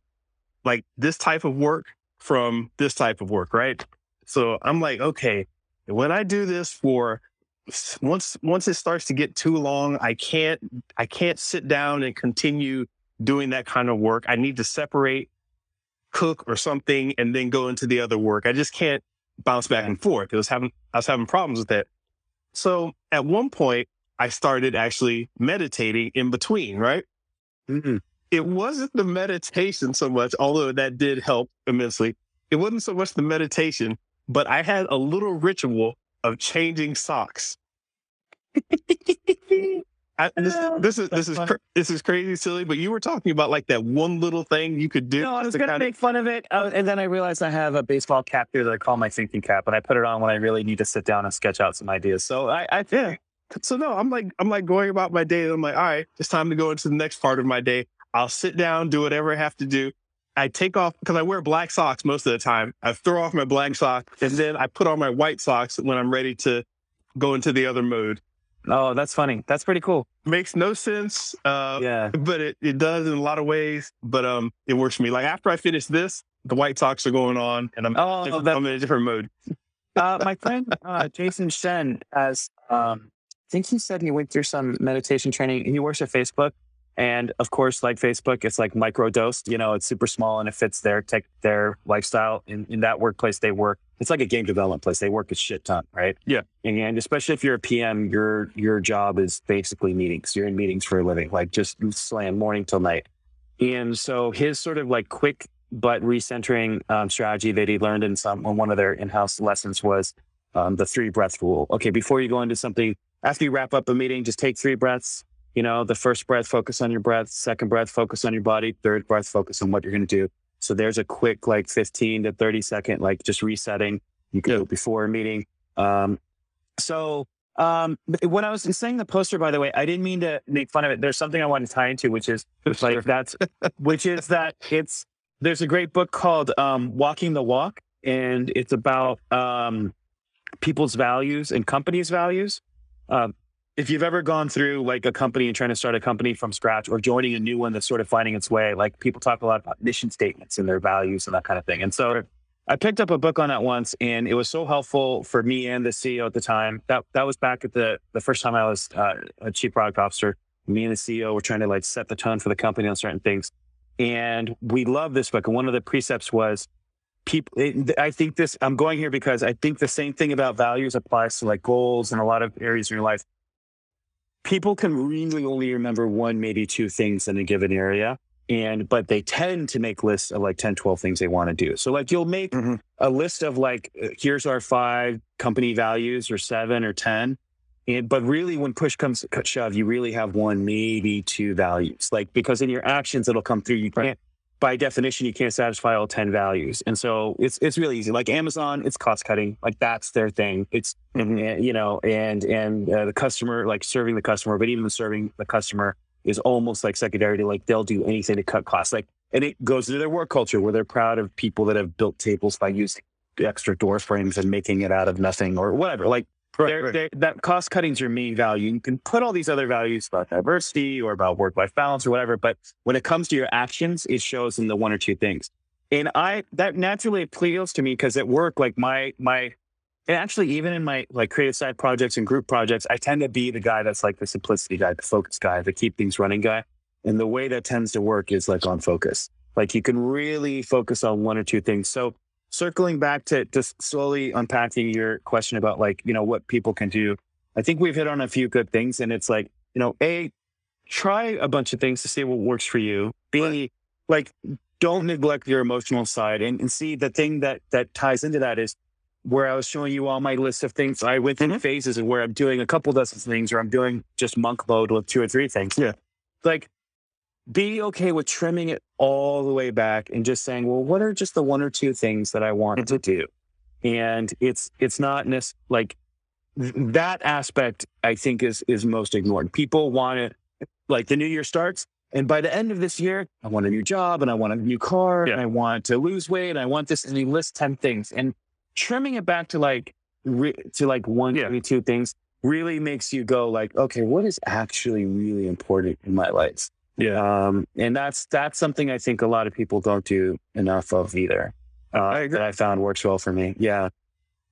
like this type of work from this type of work, right? So I'm like, okay, when I do this for once once it starts to get too long, I can't I can't sit down and continue doing that kind of work. I need to separate cook or something and then go into the other work. I just can't bounce back and forth. I was having I was having problems with that. So at one point I started actually meditating in between, right? Mhm. It wasn't the meditation so much, although that did help immensely. It wasn't so much the meditation, but I had a little ritual of changing socks. I, this, this is this is cra- this is crazy silly, but you were talking about like that one little thing you could do. No, I was to gonna make fun of it, uh, and then I realized I have a baseball cap here that I call my thinking cap, and I put it on when I really need to sit down and sketch out some ideas. So I, I Yeah. So no, I'm like I'm like going about my day. And I'm like, all right, it's time to go into the next part of my day. I'll sit down, do whatever I have to do. I take off because I wear black socks most of the time. I throw off my black socks and then I put on my white socks when I'm ready to go into the other mode. oh, that's funny. That's pretty cool. Makes no sense, uh, Yeah. but it, it does in a lot of ways. But um, it works for me. Like after I finish this, the white socks are going on, and I'm Oh, that, I'm in a different mode. uh, my friend uh, Jason Shen has, um, I think he said he went through some meditation training. He works at Facebook, and of course, like Facebook, it's like micro dosed. You know, it's super small and it fits their tech, their lifestyle. In in that workplace they work, it's like a game development place. They work a shit ton, right? Yeah. And, and especially if you're a PM, your your job is basically meetings. You're in meetings for a living, like just slam morning till night. And so his sort of like quick but recentering um, strategy that he learned in some on one of their in-house lessons was um, the three breath rule. Okay, before you go into something, after you wrap up a meeting, just take three breaths. You know, the first breath, focus on your breath. Second breath, focus on your body. Third breath, focus on what you're going to do. So there's a quick, like 15 to 30 second, like just resetting. You can do it before a meeting. Um, so um, when I was saying the poster, by the way, I didn't mean to make fun of it. There's something I want to tie into, which is like that's, which is that it's there's a great book called um, Walking the Walk, and it's about um, people's values and companies' values. Um, if you've ever gone through like a company and trying to start a company from scratch or joining a new one that's sort of finding its way, like people talk a lot about mission statements and their values and that kind of thing. And so I picked up a book on that once and it was so helpful for me and the CEO at the time. That that was back at the the first time I was uh, a chief product officer. Me and the CEO were trying to like set the tone for the company on certain things. And we love this book. And one of the precepts was people, it, I think this, I'm going here because I think the same thing about values applies to like goals and a lot of areas in your life. People can really only remember one, maybe two things in a given area. And, but they tend to make lists of like 10, 12 things they want to do. So like you'll make Mhm. a list of like, uh, here's our five company values or seven or 10. And, but really, when push comes to shove, you really have one, maybe two values. Like because in your actions, it'll come through. You Right. By definition, you can't satisfy all ten values. And so it's it's really easy. Like Amazon, it's cost cutting. Like that's their thing. It's Mhm. eh, you know, and and uh, the customer, like serving the customer, but even serving the customer is almost like secondary to like they'll do anything to cut costs. Like and it goes into their work culture where they're proud of people that have built tables by using extra door frames and making it out of nothing or whatever. Like Right, they're- right. they're- that cost cutting is your main value. You can put all these other values about diversity or about work life balance or whatever, but when it comes to your actions, it shows in the one or two things. And I that naturally appeals to me because at work, like my my and actually even in my like creative side projects and group projects, I tend to be the guy that's like the simplicity guy, the focus guy, the keep things running guy. And the way that tends to work is like on focus. Like you can really focus on one or two things. So circling back to just slowly unpacking your question about like, you know, what people can do. I think we've hit on a few good things and it's like, you know, A, try a bunch of things to see what works for you. B, like don't neglect your emotional side and, and see the thing that that ties into that is where I was showing you all my list of things. I went through mm-hmm. phases and where I'm doing a couple dozen things or I'm doing just monk mode with two or three things. Yeah. Like be okay with trimming it all the way back and just saying, well, what are just the one or two things that I want to mm-hmm. do? And it's it's not nec- like th- that aspect I think is is most ignored. People want it like the new year starts and by the end of this year, I want a new job and I want a new car Yeah. and I want to lose weight and I want this and you list 10 things and trimming it back to like re- to like one, Yeah. two things really makes you go like, okay, what is actually really important in my life? Yeah. Um, and that's that's something I think a lot of people don't do enough of either. Uh, I agree. that I found works well for me. Yeah.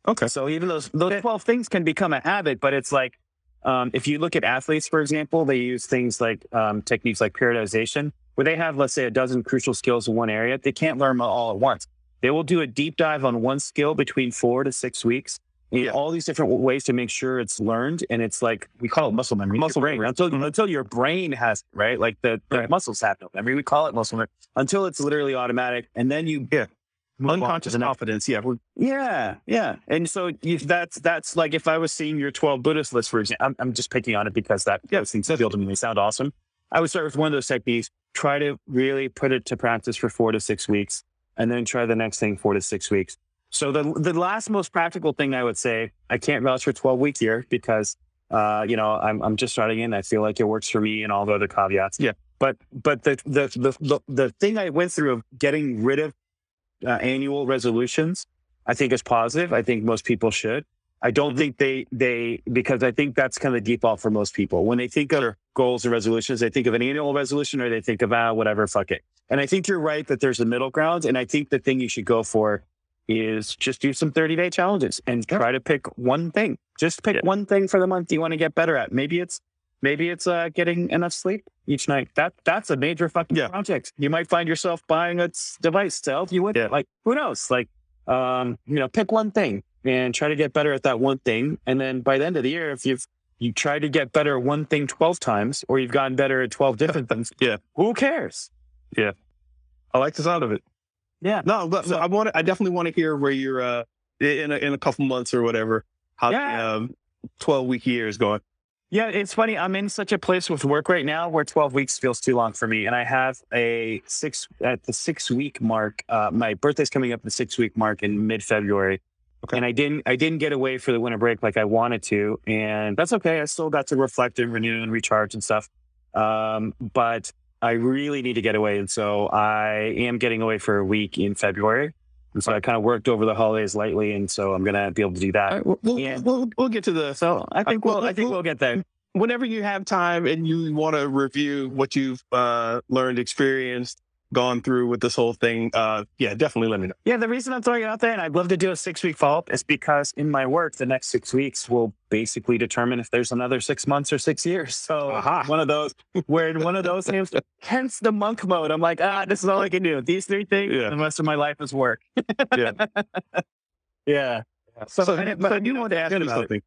Okay. So even those those twelve things can become a habit, but it's like um, if you look at athletes, for example, they use things like um, techniques like periodization, where they have, let's say, a dozen crucial skills in one area. They can't learn them all at once. They will do a deep dive on one skill between four to six weeks. Yeah. all these different ways to make sure it's learned, and it's like we call it muscle memory. Muscle brain, memory. until Mhm. until your brain has it, right. Like the, the Right. muscles have no memory. We call it muscle memory until it's literally automatic, and then you Yeah. move on to Unconscious confidence. Yeah. Yeah, yeah. And so that's that's like if I was seeing your 12 Buddhist list, for example, I'm, I'm just picking on it because that yeah, things feel to me they sound awesome. I would start with one of those techniques, try to really put it to practice for four to six weeks, and then try the next thing four to six weeks. So the the last most practical thing I would say, I can't vouch for 12 weeks here because uh, you know, I'm I'm just starting in. I feel like it works for me and all the other caveats. Yeah. But but the the the the, the thing I went through of getting rid of uh, annual resolutions, I think is positive. I think most people should. I don't think they they because I think that's kind of the default for most people. When they think of their goals and resolutions, they think of an annual resolution or they think of ah whatever, fuck it. And I think you're right that there's a middle ground. And I think the thing you should go for is just do some 30 day challenges and try to pick one thing. Just pick one thing for the month you want to get better at. Maybe it's maybe it's uh, getting enough sleep each night. That that's a major fucking Yeah. project. You might find yourself buying a device to help you with Yeah. it. Like who knows? Like um, you know, pick one thing and try to get better at that one thing. And then by the end of the year, if you've you try to get better at one thing 12 times or you've gotten better at 12 different things, Yeah. who cares? Yeah. I like the sound of it. Yeah. No, but So- I want. I definitely want to hear where you're uh, in a, in a couple months or whatever. How Yeah. the um, twelve week year is going. Yeah, it's funny. I'm in such a place with work right now where 12 weeks feels too long for me. And I have a six at the six week mark. Uh, my birthday's coming up the six week mark in mid February. Okay. And I didn't I didn't get away for the winter break like I wanted to. And that's okay. I still got to reflect and renew and recharge and stuff. Um, but I really need to get away. And so I am getting away for a week in February. And so I kind of worked over the holidays lightly. And so I'm gonna be able to do that. Right, we'll, we'll, we'll, we'll get to the So I think well, I think we'll- we'll get there. whenever you have time and you want to review what you've uh, learned, experienced, gone through with this whole thing. Uh, yeah, definitely let me know. Yeah, the reason I'm throwing it out there, and I'd love to do a six week follow up, is because in my work, the next six weeks will basically determine if there's another six months or six years. So Aha. one of those, where in one of those things, hence the monk mode. I'm like, ah, this is all I can do. These three things, Yeah. the rest of my life is work. Yeah. yeah. So, So- so, but you want to ask me me it. something?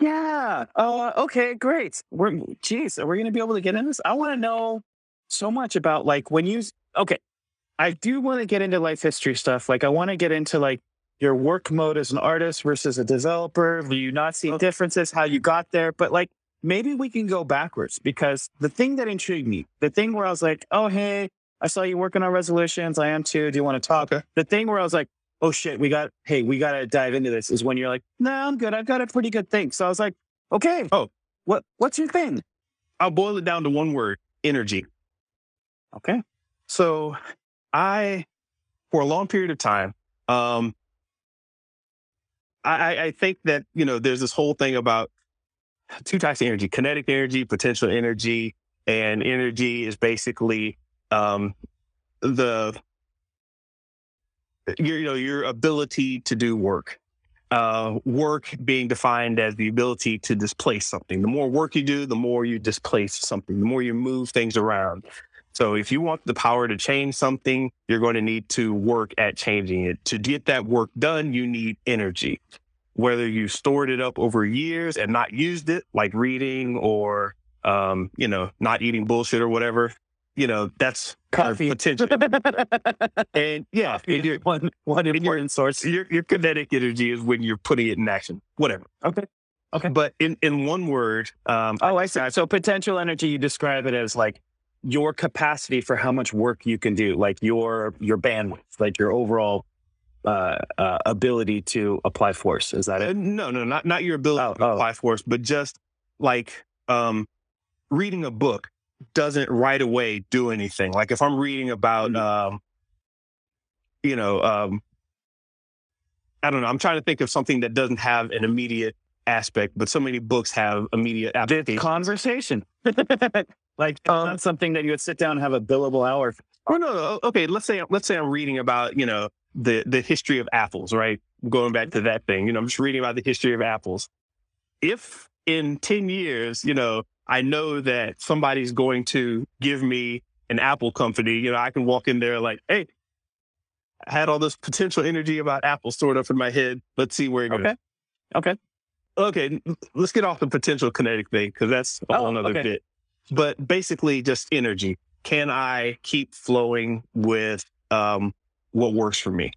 Yeah. Uh, okay, great. We're geez, are we gonna be able to get in this? I want to know so much about like when you okay. I do want to get into life history stuff. Like I want to get into like your work mode as an artist versus a developer. Do you not see oh. differences? How you got there? But like maybe we can go backwards because the thing that intrigued me, the thing where I was like, oh hey, I saw you working on resolutions. I am too. Do you want to talk? Okay. The thing where I was like, oh shit, we got, hey, we got to dive into this is when you're like, no, I'm good. I've got a pretty good thing. So I was like, okay. Oh. what, what's your thing? I'll boil it down to one word: energy. Okay. So, I, for a long period of time, um, I, I think that you know there's this whole thing about two types of energy: kinetic energy, potential energy, and energy is basically um, the your you know your ability to do work. Uh, work being defined as the ability to displace something. The more work you do, the more you displace something. The more you move things around. So if you want the power to change something, you're going to need to work at changing it. To get that work done, you need energy. Whether you stored it up over years and not used it, like reading or um, you know, not eating bullshit or whatever, you know, that's Coffee. potential. and yeah, and your, one one important source. your your kinetic energy is when you're putting it in action. Whatever. Okay. Okay. But in in one word, um, Oh, I see. So potential energy, you describe it as like your capacity for how much work you can do, like your your bandwidth, like your overall uh, uh, ability to apply force. Is that Uh, it? no, no, not not your ability Oh, to oh. apply force, but just like um, reading a book doesn't right away do anything. Like if I'm reading about, Mm-hmm. um, you know, um, I don't know. I'm trying to think of something that doesn't have an immediate aspect, but so many books have immediate This conversation, like Um, not something that you would sit down and have a billable hour. Oh no, no. Okay, let's say let's say I'm reading about you know the the history of apples, right? Going back to that thing, you know, I'm just reading about the history of apples. If in ten years, you know, I know that somebody's going to give me an apple company, you know, I can walk in there like, hey, I had all this potential energy about apples stored up in my head. Let's see where it goes. Okay. Okay. Okay, let's get off the potential kinetic thing because that's a Oh, whole nother okay. bit. But basically, just energy. Can I keep flowing with um, what works for me?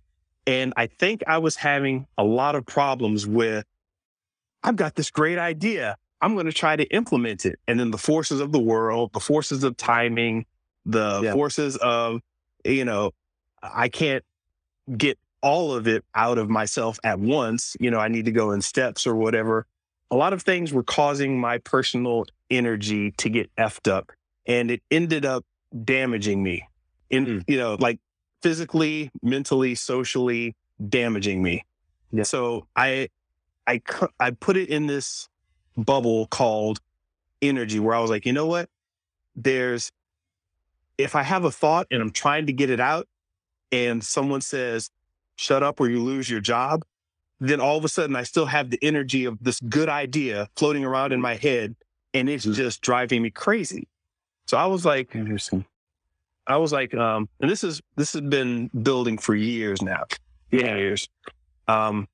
And I think I was having a lot of problems with. I've got this great idea. I'm going to try to implement it, and then the forces of the world, the forces of timing, the Yeah. forces of, you know, I can't get all of it out of myself at once. You know, I need to go in steps or whatever. A lot of things were causing my personal energy to get effed up. And it ended up damaging me in, Mm. you know, like physically, mentally, socially damaging me. Yeah. So I, I, I put it in this bubble called energy where I was like, you know what? There's, if I have a thought and I'm trying to get it out and someone says, shut up or you lose your job, then all of a sudden I still have the energy of this good idea floating around in my head and it's Mhm. just driving me crazy. So I was like, Interesting. I was like, um, and this is this has been building for years now. Yeah. Years. Um,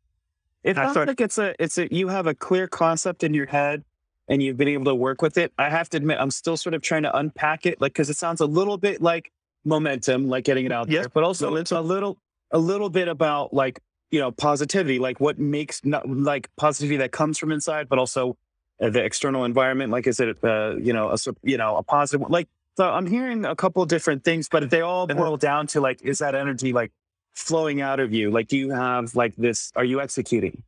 It I sounds thought- like it's a it's a you have a clear concept in your head and you've been able to work with it. I have to admit, I'm still sort of trying to unpack it, like because it sounds a little bit like momentum, like getting it out Yes, there, but also momentum. a little a little bit about like you know positivity, like what makes not like positivity that comes from inside, but also uh, the external environment. Like, is it uh, you know a you know a positive one? Like, so I'm hearing a couple different things, but they all Uh-huh. boil down to like, is that energy like flowing out of you? Like, do you have like this? Are you executing?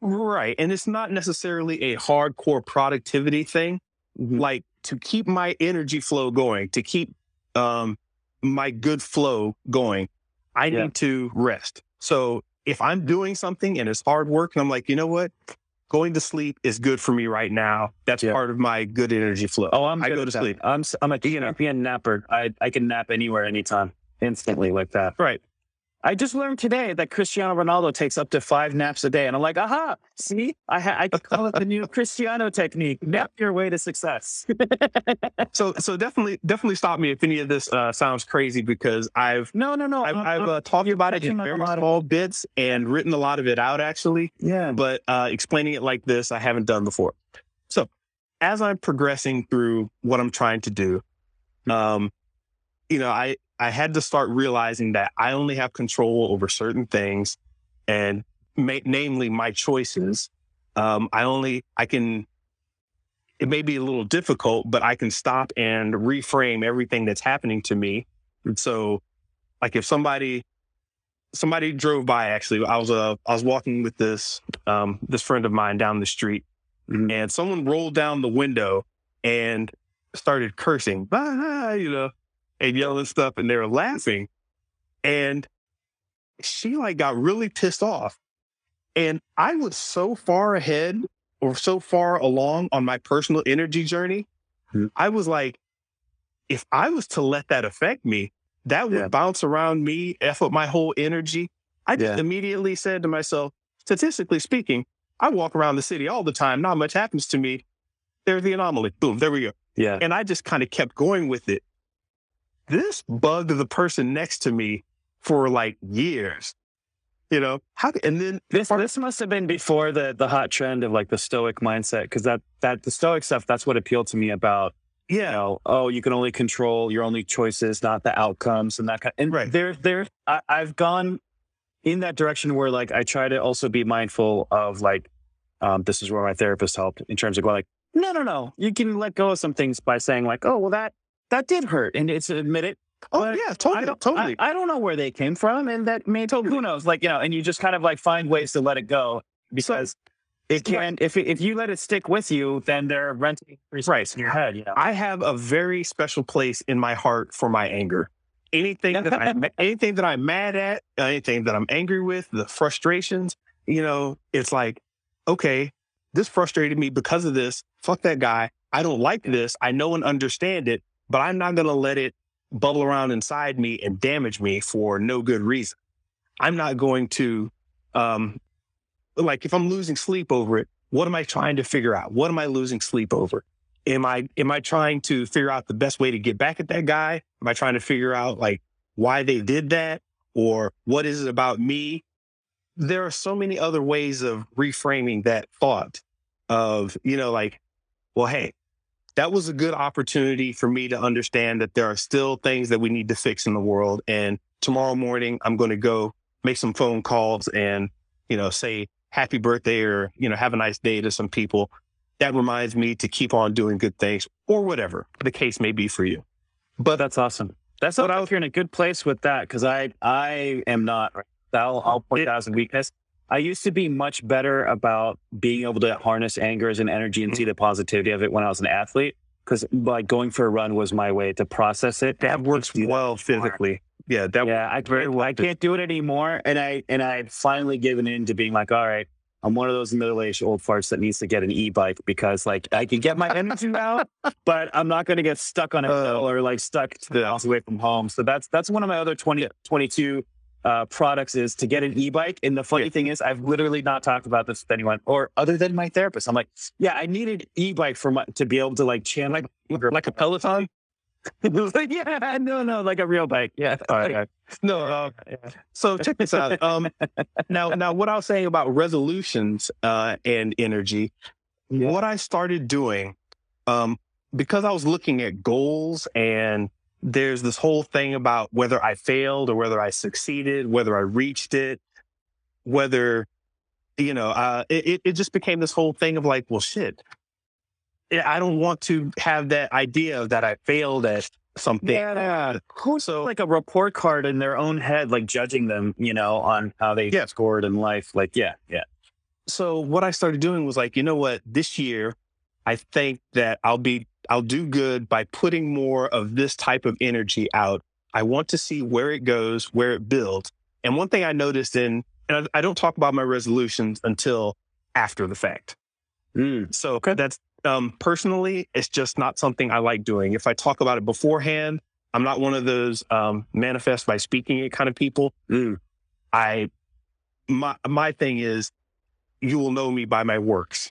right. And it's not necessarily a hardcore productivity thing. Mhm. Like to keep my energy flow going, to keep um my good flow going, I Yeah. need to rest. So if I'm doing something and it's hard work, and I'm like, you know what? Going to sleep is good for me right now. That's Yeah. part of my good energy flow. Oh, I'm I go to sleep. I'm I'm a champion napper. I I can nap anywhere, anytime, instantly like that. Right. I just learned today that Cristiano Ronaldo takes up to five naps a day, and I'm like, aha! See, I ha- I call it the new Cristiano technique: nap your way to success. So so definitely definitely stop me if any of this uh, sounds crazy because I've no, no, no. I've, I'm- I've uh, talked about it in very of- small bits and written a lot of it out actually, yeah, but uh, explaining it like this I haven't done before. So as I'm progressing through what I'm trying to do, um, you know, I I had to start realizing that I only have control over certain things, and ma- namely my choices. Um, I only I can. It may be a little difficult, but I can stop and reframe everything that's happening to me. And so, like if somebody somebody drove by, actually, I was uh, I was walking with this um, this friend of mine down the street, Mhm. and someone rolled down the window and started cursing, "Ah," you know, and yelling stuff, and they were laughing, and she like got really pissed off, And I was so far ahead or so far along on my personal energy journey. Mhm. I was like, if I was to let that affect me, that would Yeah. bounce around me, F up my whole energy. I just Yeah. immediately said to myself, statistically speaking, I walk around the city all the time. Not much happens to me. There's the anomaly. Boom, there we go. Yeah. And I just kind of kept going with it. This bugged the person next to me for like years. You know, how and then This this must have been before the the hot trend of like the stoic mindset because that that the stoic stuff that's what appealed to me about you yeah, know oh you can only control your only choices not the outcomes and that kind and Right. there there I, I've gone in that direction where like I try to also be mindful of like um this is where my therapist helped in terms of going like no no no you can let go of some things by saying like oh well that that did hurt and it's admit it oh but yeah, totally, don't, totally. I, I don't know where they came from, and that may who knows, like you know, and you just kind of like find ways to let it go because it so- can. If if you let it stick with you, then they're renting space in your head. You know, I have a very special place in my heart for my anger. Anything that I'm anything that I'm mad at, anything that I'm angry with, the frustrations, you know, it's like, okay, this frustrated me because of this. Fuck that guy. I don't like this. I know and understand it, but I'm not gonna let it bubble around inside me and damage me for no good reason. I'm not going to um like if I'm losing sleep over it, what am I trying to figure out? What am I losing sleep over? am I am I trying to figure out the best way to get back at that guy? Am I trying to figure out like why they did that or what is it about me? There are so many other ways of reframing that thought of, you know, like, well, hey, that was a good opportunity for me to understand that there are still things that we need to fix in the world. And tomorrow morning, I'm going to go make some phone calls and, you know, say happy birthday or, you know, have a nice day to some people that reminds me to keep on doing good things or whatever the case may be for you. but that's awesome. That's what I was- you're in a good place with that because I I am not. I'll, I'll point It- that as a weakness. I used to be much better about being able to harness anger as an energy and see the positivity of it when I was an athlete. Because like going for a run was my way to process it. That works well physically. Yeah, that yeah, I, very well I can't do it anymore. And I and I finally given in to being like, all right, I'm one of those middle aged old farts that needs to get an e bike because like I can get my energy out, but I'm not going to get stuck on a Uh, hill or like stuck to yeah. miles away from home. So that's that's one of my other 20, 22 uh, products is to get an e bike. And the funny Yeah. thing is, I've literally not talked about this with anyone or other than my therapist. I'm like, yeah, I needed e bike for my to be able to like channel like like a Peloton. like, yeah, no, no, like a real bike. Yeah. All right. No, uh, Yeah. so check this out. Um, now, now, what I was saying about resolutions uh, and energy, Yeah. what I started doing, um, because I was looking at goals, and there's this whole thing about whether I failed or whether I succeeded, whether I reached it, whether you know, uh, it, it just became this whole thing of like, well, shit. I don't want to have that idea that I failed at something. Yeah. Who's So- like a report card in their own head, like judging them, you know, on how they Yeah. scored in life? Like, yeah, yeah. so what I started doing was like, you know what, this year, I think that I'll be, I'll do good by putting more of this type of energy out. I want to see where it goes, where it builds. And one thing I noticed in, and I, I don't talk about my resolutions until after the fact. Mm. So that's um, personally, it's just not something I like doing. If I talk about it beforehand, I'm not one of those um, manifest by speaking it kind of people. Mm. I, my my thing is, you will know me by my works.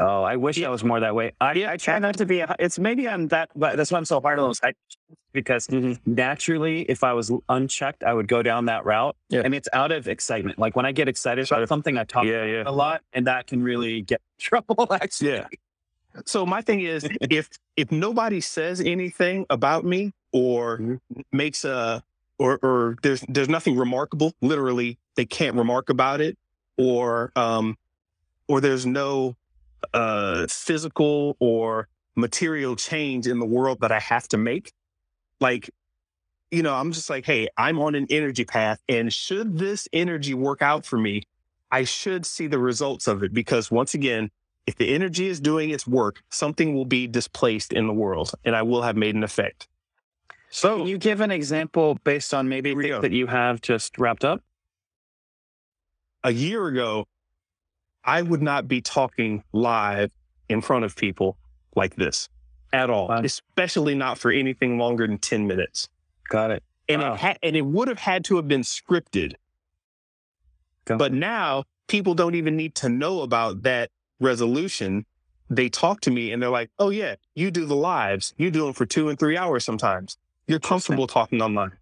Oh, I wish I was more that way. I, I try not to be. A, it's maybe I'm that, but that's why I'm so hard on those. I, because naturally, if I was unchecked, I would go down that route. Yeah. And it's out of excitement. Like when I get excited about something, I talk Yeah, yeah. a lot, and that can really get trouble. Actually, Yeah. So my thing is, if if nobody says anything about me or Mhm. makes a or or there's there's nothing remarkable, literally they can't remark about it, or um or there's no uh physical or material change in the world that I have to make. Like, you know, I'm just like, hey, I'm on an energy path, and should this energy work out for me, I should see the results of it because once again, if the energy is doing its work, something will be displaced in the world and I will have made an effect. So Can you give an example based on maybe that you have just wrapped up? a year ago, I would not be talking live in front of people like this at all, Wow. especially not for anything longer than 10 minutes. Got it. And Wow. it ha- and it would have had to have been scripted. Okay. But now people don't even need to know about that resolution. They talk to me and they're like, "Oh yeah, you do the lives. You do them for 2 and 3 hours sometimes. You're comfortable talking online."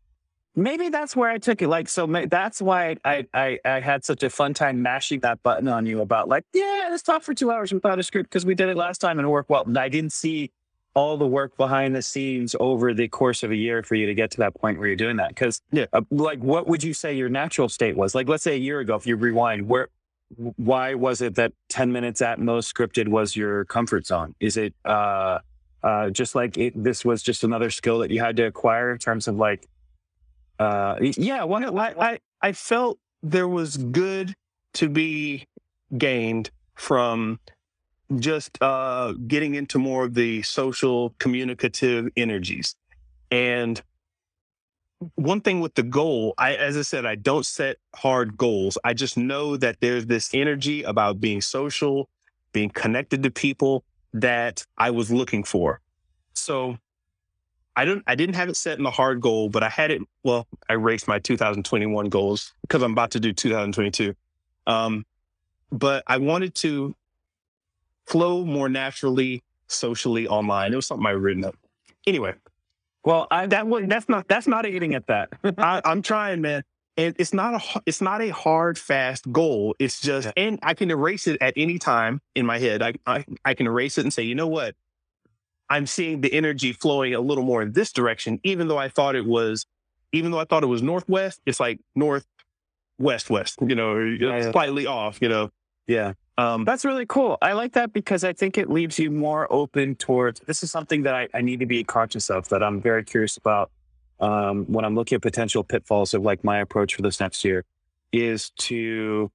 Maybe that's where I took it. Like, so ma- that's why I, I I had such a fun time mashing that button on you about like, yeah, let's talk for two hours without a script because we did it last time and it worked well. And I didn't see all the work behind the scenes over the course of a year for you to get to that point where you're doing that. Because, Yeah. uh, like, what would you say your natural state was? Like, let's say a year ago, if you rewind, where, why was it that 10 minutes at most scripted was your comfort zone? Is it, uh, uh, just like it, this was just another skill that you had to acquire in terms of like, uh, yeah, I, I, I felt there was good to be gained from just uh, getting into more of the social communicative energies. And one thing with the goal, I, as I said, I don't set hard goals. I just know that there's this energy about being social, being connected to people that I was looking for. So I don't I didn't have it set in a hard goal, but I had it well, I raced my 2021 goals because I'm about to do 2022. Um, but I wanted to flow more naturally socially online. It was something I written up. Anyway, well, I, that was that's not that's not aiding at that. I, I'm trying, man. And it's not a it's not a hard fast goal. It's just and I can erase it at any time in my head. I, I I can erase it and say, you know what? I'm seeing the energy flowing a little more in this direction, even though I thought it was, even though I thought it was northwest. It's like north west west. You know, Yeah, yeah. slightly off. You know, yeah. um, That's really cool. I like that because I think it leaves you more open towards this is something that I, I need to be conscious of that I'm very curious about um, when I'm looking at potential pitfalls of like my approach for this next year is to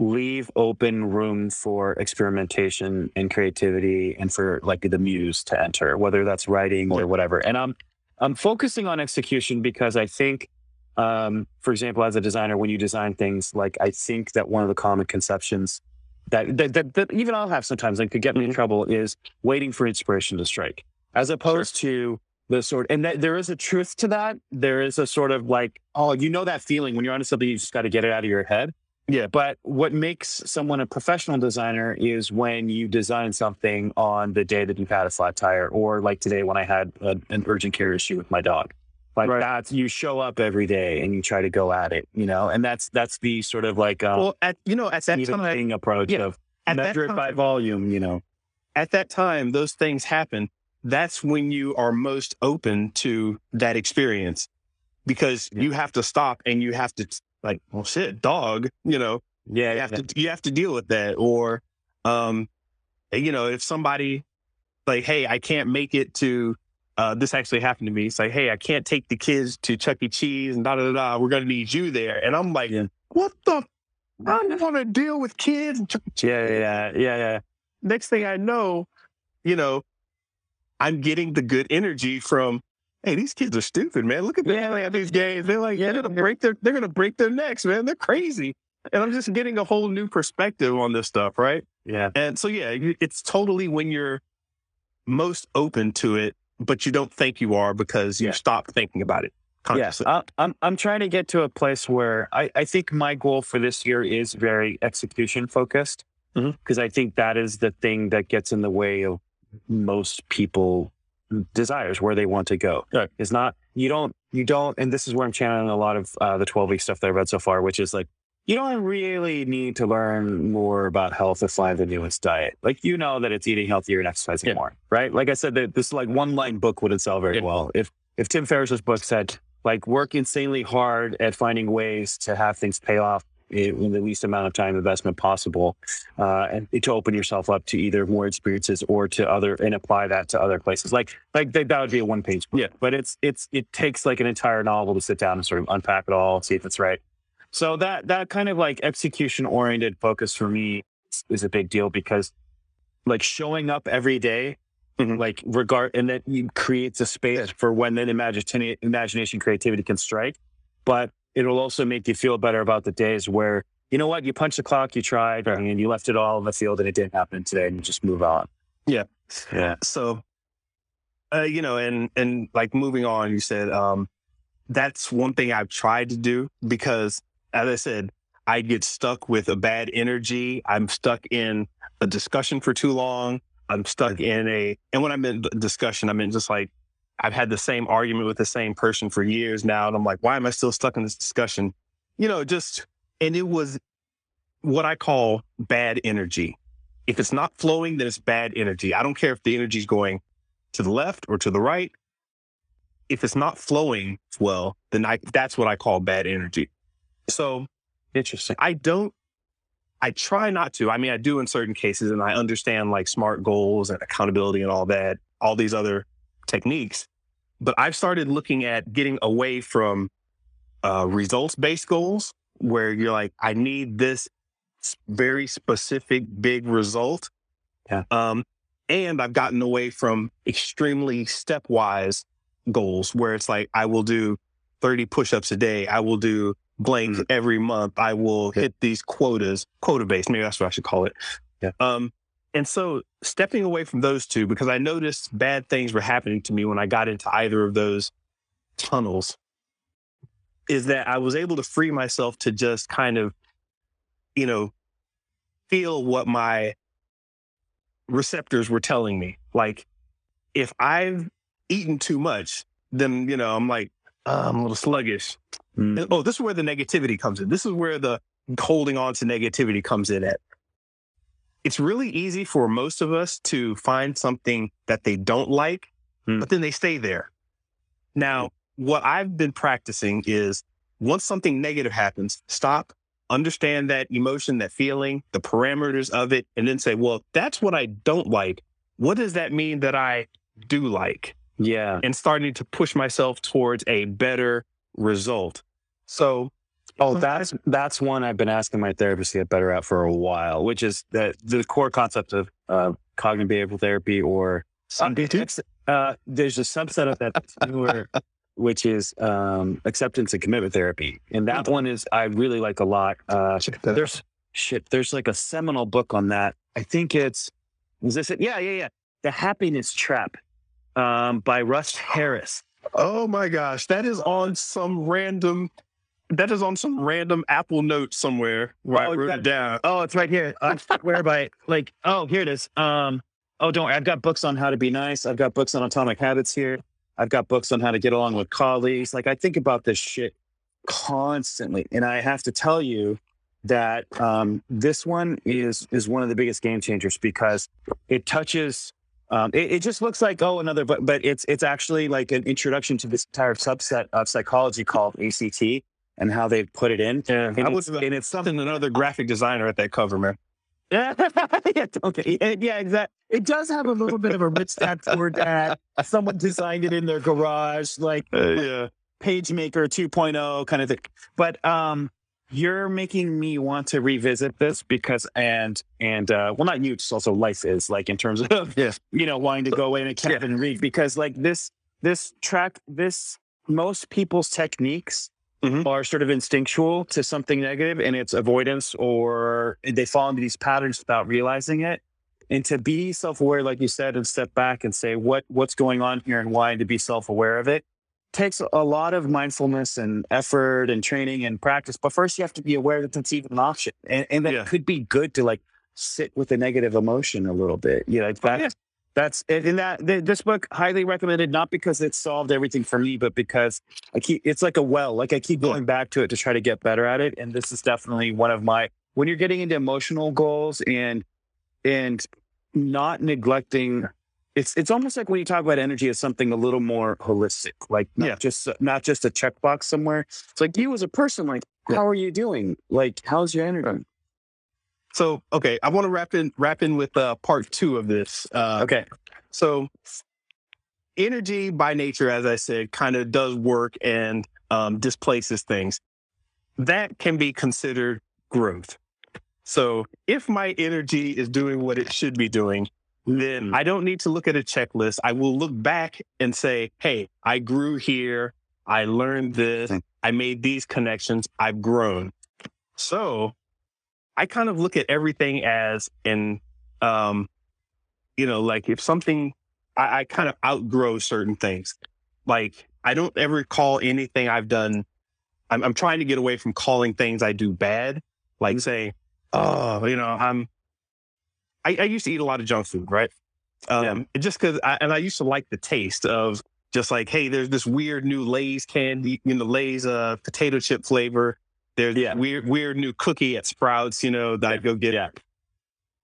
leave open room for experimentation and creativity and for like the muse to enter, whether that's writing or whatever. And I'm I'm focusing on execution because I think um, for example, as a designer, when you design things, like I think that one of the common conceptions that that, that, that even I'll have sometimes and could get me in Mhm. trouble is waiting for inspiration to strike, as opposed to the sort. And that, there is a truth to that. There is a sort of like, oh, you know that feeling when you're onto something, you just got to get it out of your head. Yeah. But what makes someone a professional designer is when you design something on the day that you've had a flat tire, or like today when I had a, an urgent care issue with my dog. Like Right. that's you show up every day and you try to go at it, you know, and that's that's the sort of like uh, well, at you know at that time, approach yeah, of at measure it by volume, you know. at that time those things happen that's when you are most open to that experience because Yeah. you have to stop and you have to like well shit dog you know Yeah, you have to you have to deal with that. Or um you know if somebody like hey i can't make it to uh this actually happened to me. It's like hey i can't take the kids to chuck e. Cheese and da da da da. We're gonna need you there. And i'm like Yeah. what the i don't want to deal with kids and Chuck E. Cheese. Yeah, yeah, yeah, yeah. next thing I know, you know, I'm getting the good energy from, hey, these kids are stupid, man. Look at them Yeah, at these games. They're like, yeah, they're gonna break their they're gonna break their necks, man. They're crazy. And I'm just getting a whole new perspective on this stuff, right? Yeah. And so yeah, it's totally when you're most open to it, but you don't think you are because you Yeah. stop thinking about it Yes, Yeah, I'm I'm trying to get to a place where I, I think my goal for this year is very execution focused mm-hmm. because I think that is the thing that gets in the way of most people desires where they want to go. Right. It's not you don't you don't and this is where I'm channeling a lot of uh, the 12 week stuff that I've read so far, which is like you don't really need to learn more about health to find the newest diet. Like you know that it's eating healthier and exercising Yeah. more, right? Like I said, that this like one line book wouldn't sell very Yeah. well. If if Tim Ferriss's book said like work insanely hard at finding ways to have things pay off in the least amount of time investment possible, uh, and to open yourself up to either more experiences or to other and apply that to other places. Like like that, that would be a one page book. Yeah. But it's it's it takes like an entire novel to sit down and sort of unpack it all, see if it's right. So that that kind of like execution oriented focus for me is- is a big deal because like showing up every day, Mhm. like regard and that creates a space for when then imagination imagination creativity can strike. But it'll also make you feel better about the days where you know what? You punched the clock, you tried, Yeah. and you left it all in the field, and it didn't happen today, and you just move on. Yeah. Yeah. So, uh, you know, and and like moving on, you said um, that's one thing I've tried to do because, as I said, I get stuck with a bad energy. I'm stuck in a discussion for too long. I'm stuck in a, and when I'm in discussion, I mean just like I've had the same argument with the same person for years now, and I'm like, why am I still stuck in this discussion? You know, just and it was what I call bad energy. If it's not flowing, then it's bad energy. I don't care if the energy is going to the left or to the right. If it's not flowing well, then I that's what I call bad energy. So Interesting. I don't I try not to. I mean, I do in certain cases and I understand like smart goals and accountability and all that, all these other techniques. But I've started looking at getting away from uh, results based goals where you're like, I need this very specific big result. Yeah. Um, and I've gotten away from extremely stepwise goals where it's like, I will do 30 push ups a day. I will do blank Mhm. every month. I will Yeah. hit these quotas, quota based. Maybe that's what I should call it. Yeah. Um, and so stepping away from those two, because I noticed bad things were happening to me when I got into either of those tunnels, is that I was able to free myself to just kind of, you know, feel what my receptors were telling me. Like, if I've eaten too much, then, you know, I'm like, uh, I'm a little sluggish. Mm. And- oh, this is where the negativity comes in. This is where the holding on to negativity comes in at. It's really easy for most of us to find something that they don't like, Hmm. but then they stay there. Now, what I've been practicing is once something negative happens, stop, understand that emotion, that feeling, the parameters of it, and then say, well, that's what I don't like. What does that mean that I do like? Yeah. and starting to push myself towards a better result. So, Oh, that's that's one I've been asking my therapist to get better at for a while, which is the the core concept of uh, cognitive behavioral therapy, or uh, ex- uh, there's a subset of that that's newer, which is um, acceptance and commitment therapy, and that one is I really like a lot. Uh, there's shit. There's like a seminal book on that. I think it's is this it? Yeah, yeah, yeah. The Happiness Trap um, by Russ Harris. oh my gosh, that is on some random, that is on some random Apple note somewhere where Oh, I wrote that- it down. Oh, it's right here. Uh, whereby, like, oh, here it is. Um, oh, don't worry. I've got books on how to be nice. I've got books on atomic habits here. I've got books on how to get along with colleagues. Like, I think about this shit constantly, and I have to tell you that um, this one is is one of the biggest game changers because it touches. Um, it, it just looks like oh another, but but it's it's actually like an introduction to this entire subset of psychology called ACT and how they put it in. Yeah, And I it's, was and it's something another graphic designer at that cover, man. yeah, yeah, okay. Yeah, exactly. It does have a little bit of a rich tag toward that. Someone designed it in their garage, like Uh, yeah, PageMaker 2.0 kind of thing. But um, you're making me want to revisit this because, and and uh, well, not you, just also life is like in terms of Yes. you know wanting to go in and camp and read because like this this track this most people's techniques Mhm. are sort of instinctual to something negative and it's avoidance or they fall into these patterns without realizing it and to be self-aware like you said and step back and say what what's going on here and why and to be self-aware of it takes a lot of mindfulness and effort and training and practice but first you have to be aware that that's even an option and, and that Yeah. it could be good to like sit with a negative emotion a little bit you know that, yeah. That's and that th- this book highly recommended not because it solved everything for me but because i keep it's like a well like i keep going back to it to try to get better at it and this is definitely one of my when you're getting into emotional goals and and not neglecting it's it's almost like when you talk about energy as something a little more holistic like not Yeah. just not just a checkbox somewhere it's like you as a person like Yeah. how are you doing like how's your energy So, okay, I want to wrap in wrap in with uh, part two of this. Uh, okay So, energy by nature, as I said, kind of does work and um, displaces things. That can be considered growth. So, if my energy is doing what it should be doing, then Mm. I don't need to look at a checklist. I will look back and say, hey, I grew here. I learned this. Mm. I made these connections. I've grown. So, I kind of look at everything as in, um, you know, like if something, I, I kind of outgrow certain things. Like I don't ever call anything I've done. I'm, I'm trying to get away from calling things I do bad. Like say, oh, you know, I'm. I, I used to eat a lot of junk food, right? Um, just because, I, and I used to like the taste of just like, hey, there's this weird new Lay's candy, you know, Lay's uh, potato chip flavor. There's Yeah. weird, weird new cookie at Sprouts, you know, that I'd go get. Yeah.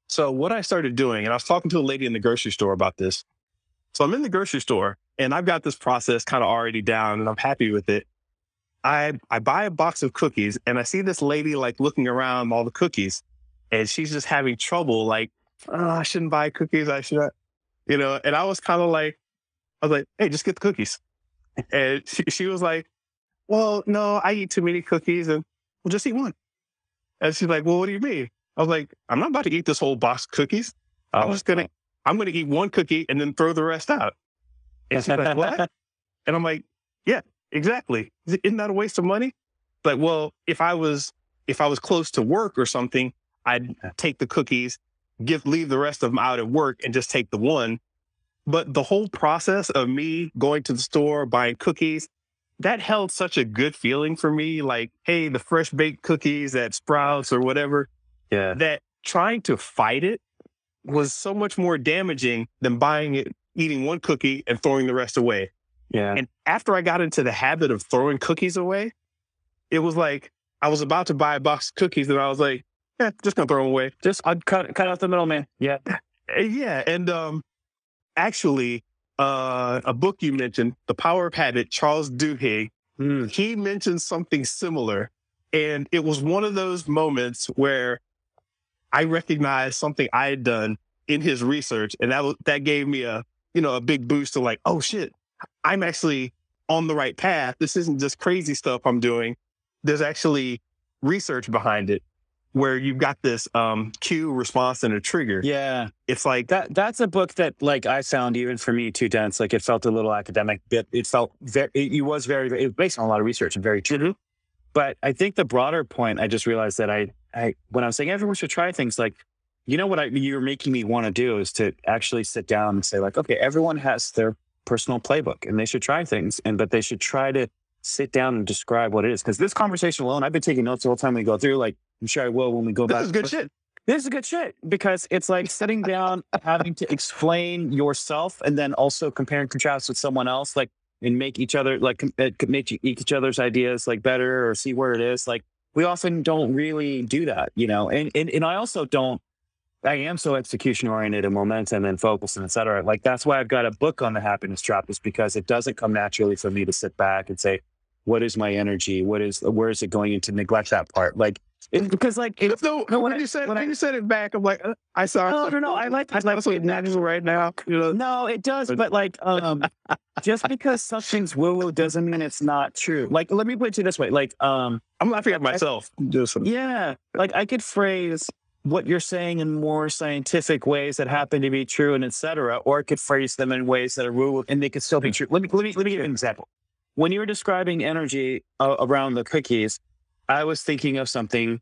So what I started doing, and I was talking to a lady in the grocery store about this. So I'm in the grocery store and I've got this process kind of already down and I'm happy with it. I I buy a box of cookies and I see this lady like looking around all the cookies and she's just having trouble like, oh, I shouldn't buy cookies. I should, you know, and I was kind of like, I was like, hey, just get the cookies. And she, she was like, well, no, I eat too many cookies and well, just eat one. And she's like, well, what do you mean? I was like, I'm not about to eat this whole box of cookies. I was gonna, I'm gonna eat one cookie and then throw the rest out. And she's like, what? And I'm like, yeah, exactly. Isn't that a waste of money? Like, well, if I was, if I was close to work or something, I'd take the cookies, give, leave the rest of them out at work and just take the one. But the whole process of me going to the store, buying cookies, that held such a good feeling for me. Like, hey, the fresh baked cookies at Sprouts or whatever, Yeah. that trying to fight it was so much more damaging than buying it, eating one cookie and throwing the rest away. Yeah. And after I got into the habit of throwing cookies away, it was like I was about to buy a box of cookies and I was like, yeah, just gonna throw them away. Just I'd cut cut out the middleman. Yeah. Yeah. And um actually, uh a book you mentioned, The Power of Habit, Charles Duhigg, Mm. he mentioned something similar. And it was one of those moments where I recognized something I had done in his research. And that was that gave me a, you know, a big boost to like, oh shit, I'm actually on the right path. This isn't just crazy stuff I'm doing. There's actually research behind it where you've got this um cue, response, and a trigger. Yeah. It's like That that's a book that like I found even for me too dense. Like it felt a little academic, but it felt very. It, it was very. It was based on a lot of research and very true. Mhm. But I think the broader point, I just realized that I, I when I was saying everyone should try things, like you know what I, you're making me want to do is to actually sit down and say like, okay, everyone has their personal playbook and they should try things, and but they should try to sit down and describe what it is. Because this conversation alone, I've been taking notes the whole time we go through. Like I'm sure I will when we go back. this is good shit. This is good shit because it's like sitting down, having to explain yourself, and then also compare and contrast with someone else, like and make each other like uh, make each other's ideas like better or see where it is. Like we often don't really do that, you know. And and, and I also don't. I am so execution oriented and momentum and focus and et cetera. Like that's why I've got a book on the happiness trap is because it doesn't come naturally for me to sit back and say, what is my energy? What is where is it going into neglect that part? Like it, because like it, No, No, when, when I- you said when when I- you said it back, I'm like, uh, I saw. No, no, no, I like- I like so natural right now. You know, No, it does, But- but like, um, just because something's woo woo doesn't mean it's not true. Like, let me put it to you this way: like, um, I'm laughing at myself. Just yeah, like I could phrase what you're saying in more scientific ways that happen to be true and etc. or I could phrase them in ways that are woo woo and they could still be true. Let me let me let me give you an example. When you were describing energy uh, around the cookies, I was thinking of something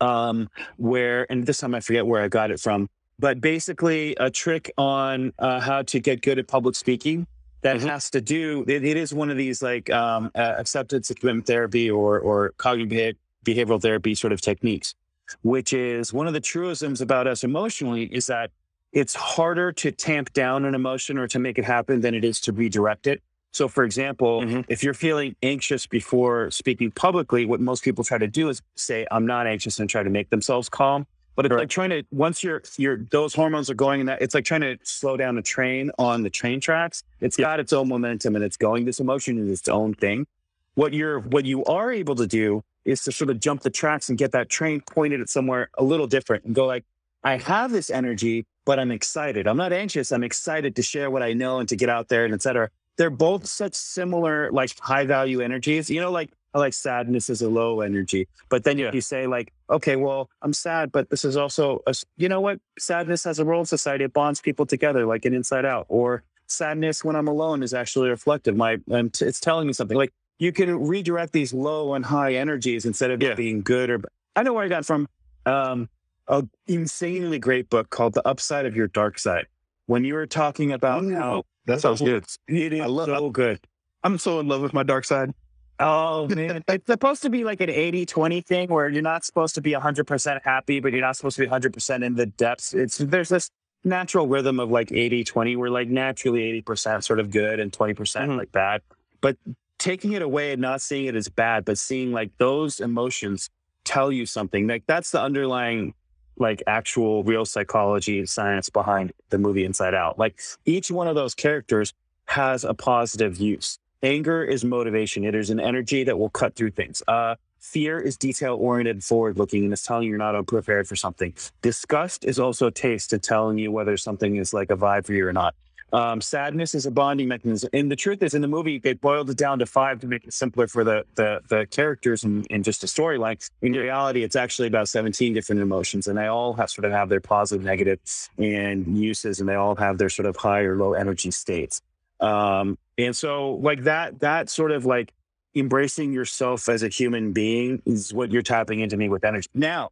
um, where, and this time I forget where I got it from, but basically a trick on uh, how to get good at public speaking that Mhm. has to do. It, it is one of these like um, uh, acceptance and commitment therapy or or cognitive behavioral therapy sort of techniques, which is one of the truisms about us emotionally is that it's harder to tamp down an emotion or to make it happen than it is to redirect it. So, for example, Mhm. if you're feeling anxious before speaking publicly, what most people try to do is say, "I'm not anxious," and try to make themselves calm. But it's like trying to once you're you're those hormones are going in that it's like trying to slow down a train on the train tracks. It's got its own momentum and it's going. This emotion is its own thing. What you're what you are able to do is to sort of jump the tracks and get that train pointed at somewhere a little different and go like, I have this energy, but I'm excited. I'm not anxious. I'm excited to share what I know and to get out there and et cetera. They're both such similar, like high value energies. You know, like I like sadness is a low energy. But then Yeah. you say like, okay, well, I'm sad, but this is also, a, you know what? Sadness has a role in society. It bonds people together, like an inside out. Or sadness when I'm alone is actually reflective. My, t- it's telling me something. Like you can redirect these low and high energies instead of Yeah. being good or. I know where I got from. Um, a insanely great book called The Upside of Your Dark Side. When you were talking about how That sounds good. it is I love- so good. I'm so in love with my dark side. Oh man, it's supposed to be like an 80-20 thing where you're not supposed to be 100% happy, but you're not supposed to be 100% in the depths. It's there's this natural rhythm of like 80-20 where like naturally 80% sort of good and 20% Mhm. like bad. But taking it away and not seeing it as bad, but seeing like those emotions tell you something. Like that's the underlying like actual real psychology and science behind the movie Inside Out. Like each one of those characters has a positive use. Anger is motivation. It is an energy that will cut through things. Uh, fear is detail oriented, forward looking, and it's telling you you're not unprepared for something. Disgust is also a taste and telling you whether something is like a vibe for you or not. Um, sadness is a bonding mechanism. And the truth is, in the movie, they boiled it down to five to make it simpler for the the, the characters and, and just a storyline. In reality, it's actually about 17 different emotions, and they all have sort of have their positive, negative, and uses, and they all have their sort of high or low energy states. Um, and so, like that, that sort of like embracing yourself as a human being is what you're tapping into me with energy. Now,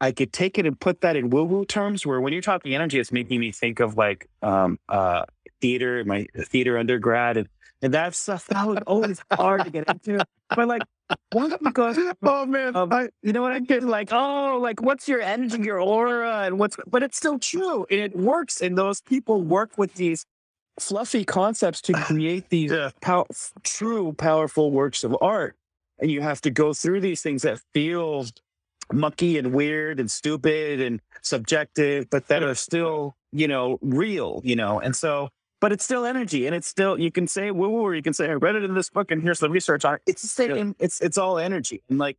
I could take it and put that in woo-woo terms where when you're talking energy, it's making me think of like um uh theater, my theater undergrad and and that stuff that was always hard to get into. But like one because Oh man, Um, I, you know what I get like, oh, like what's your energy, your aura, and what's but it's still true. And it works. And those people work with these fluffy concepts to create these yeah, pow- true powerful works of art and you have to go through these things that feel mucky and weird and stupid and subjective but that are still you know real you know and so but it's still energy and it's still you can say woo woo or you can say i read it in this book and here's the research on it it's the same it's it's all energy and like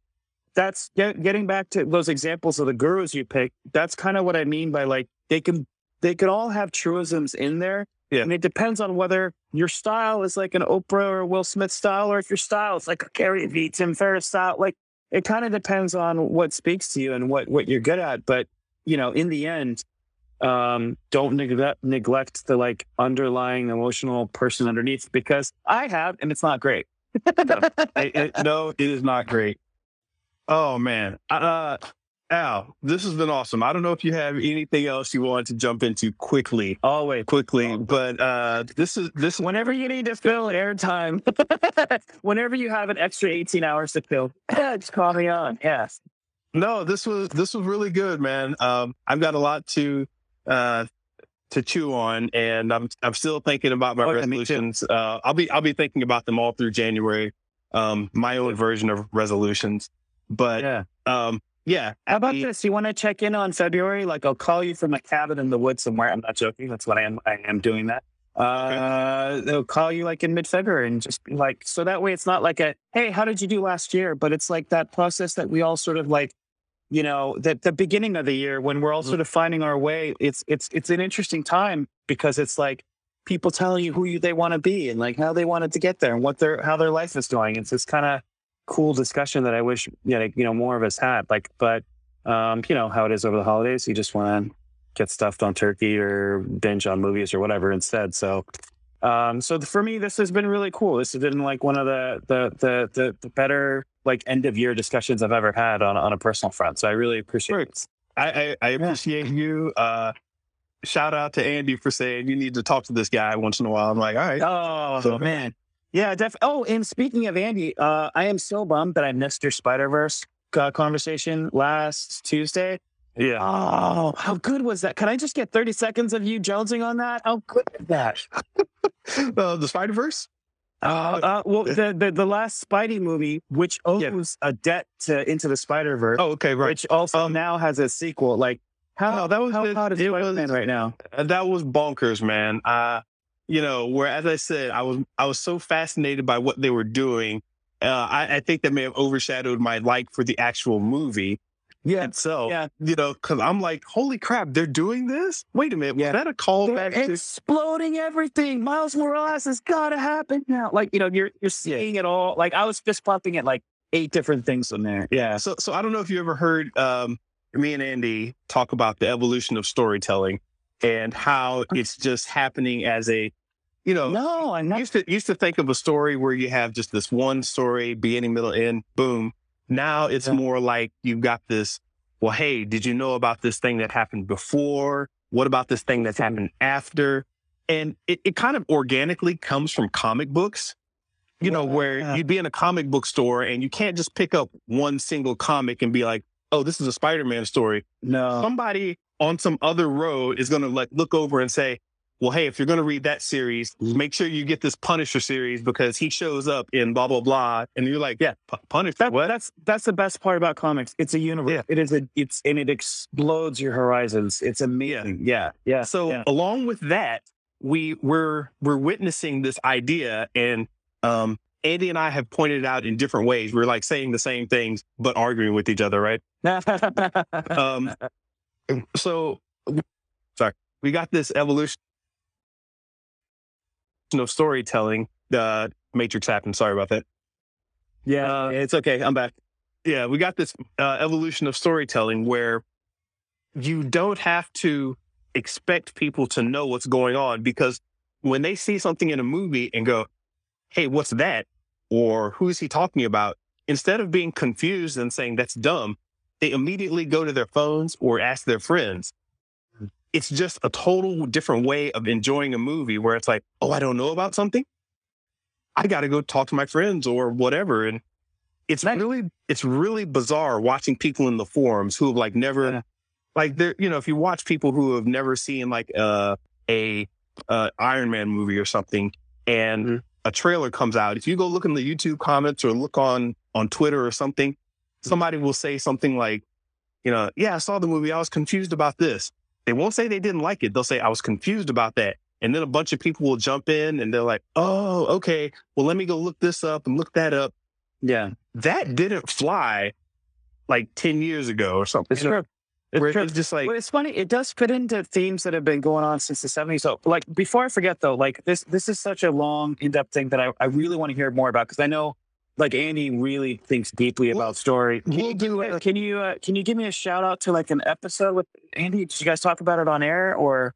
that's get, getting back to those examples of the gurus you pick that's kind of what i mean by like they can they can all have truisms in there Yeah. and it depends on whether your style is like an Oprah or Will Smith style, or if your style is like a Gary Vee, Tim Ferriss style. Like it kind of depends on what speaks to you and what what you're good at. But you know, in the end, um, don't neglect neglect the like underlying emotional person underneath because I have, and it's not great. It- it- no, it is not great. Oh man, uh, Al, this has been awesome. I don't know if you have anything else you want to jump into quickly, Always. quickly, but uh, this is this. Whenever you need to fill airtime, whenever you have an extra 18 hours to fill, just call me on. Yes. No, this was this was really good, man. Um, I've got a lot to uh to chew on, and I'm I'm still thinking about my Oh, yeah, resolutions. Uh, I'll be I'll be thinking about them all through January. Um, my own version of resolutions, but Yeah. um, yeah. How about this? You want to check in on February? Like I'll call you from a cabin in the woods somewhere. I'm not joking. That's what I am. I am doing that. Uh, they'll call you like in mid-February and just be like, so that way it's not like a, hey, how did you do last year? But it's like that process that we all sort of like, you know, that the beginning of the year when we're all Mhm. sort of finding our way. It's it's it's an interesting time because it's like people telling you who you, they want to be and like how they wanted to get there and what their how their life is doing. It's just kind of cool discussion that I wish you know, more of us had. Like, but um, you know how it is over the holidays. You just want to get stuffed on turkey or binge on movies or whatever instead. So, um, so for me, this has been really cool. This has been like one of the the the the, the better like end of year discussions I've ever had on on a personal front. So I really appreciate it. I, I, I appreciate you. Uh, shout out to Andy for saying you need to talk to this guy once in a while. I'm like, all right. Oh So- man, yeah, def. Oh, and speaking of Andy, uh, I am so bummed that I missed your Spider Verse uh, conversation last Tuesday. Yeah. Oh, how good was that? Can I just get 30 seconds of you jonesing on that? How good was that? Uh, the Spider Verse. Uh, uh, well, the, the the last Spidey movie, which owes a debt to Into the Spider Verse, Oh, okay, right. which also Um, now has a sequel. Like, how No, that was how the- hot is it Spider Man right now? Uh, that was bonkers, man. Uh, you know, where as I said, I was I was so fascinated by what they were doing. Uh, I, I think that may have overshadowed my like for the actual movie Yeah, itself. yeah. You know, because I'm like, holy crap, they're doing this. Wait a minute, Yeah. was that a callback to? exploding everything. Miles Morales has got to happen now. Like you know, you're you're seeing it all. Like I was fist pumping at like eight different things in there. Yeah. So, so I don't know if you ever heard um, me and Andy talk about the evolution of storytelling and how uh-huh. it's just happening as a, you know, No, I'm not. used to used to think of a story where you have just this one story, beginning, middle, end, boom. Now it's Yeah. more like you've got this well, hey, did you know about this thing that happened before? What about this thing that's mm-hmm. happened after? And it, it kind of organically comes from comic books, you know, where Yeah. you'd be in a comic book store and you can't just pick up one single comic and be like, oh, this is a Spider Man story. No. Somebody on some other road is going to like look over and say, well, hey, if you're going to read that series, make sure you get this Punisher series because he shows up in blah, blah, blah. And you're like, Yeah. "Pu- Punisher? That, what? That's that's the best part about comics. It's a universe. Yeah. It is a it's and it explodes your horizons. It's amazing. Yeah. Yeah. So yeah. along with that, we we're we're witnessing this idea, and um, Andy and I have pointed out in different ways. We're like saying the same things but arguing with each other, right? Um, so sorry, we got this evolution of storytelling. The Matrix happened. Sorry about that. yeah. uh, it's okay. I'm back. yeah, we got this uh, evolution of storytelling where you don't have to expect people to know what's going on because when they see something in a movie and go, hey, what's that? Or who is he talking about? Instead of being confused and saying that's dumb, they immediately go to their phones or ask their friends. It's just a total different way of enjoying a movie where it's like, oh, I don't know about something. I got to go talk to my friends or whatever. And it's Nice. really, it's really bizarre watching people in the forums who have like never, Yeah. like they're, you know, if you watch people who have never seen like uh, a uh, Iron Man movie or something, and Mm-hmm. a trailer comes out, if you go look in the YouTube comments or look on on Twitter or something. Mm-hmm. somebody will say something like, you know, yeah, I saw the movie, I was confused about this. They won't say they didn't like it. They'll say I was confused about that. And then a bunch of people will jump in and they're like, oh, okay, well, let me go look this up and look that up. Yeah. That didn't fly like 10 years ago or something. It's You know, true. It's true. it's just like, well, it's funny. It does fit into themes that have been going on since the 70s. So, like, before I forget, though, like this, this is such a long, in-depth thing that I, I really want to hear more about because I know, like, Andy really thinks deeply about story. Can we'll you, do give- it. can you, uh, can you give me a shout out to like an episode with Andy? Did you guys talk about it on air or?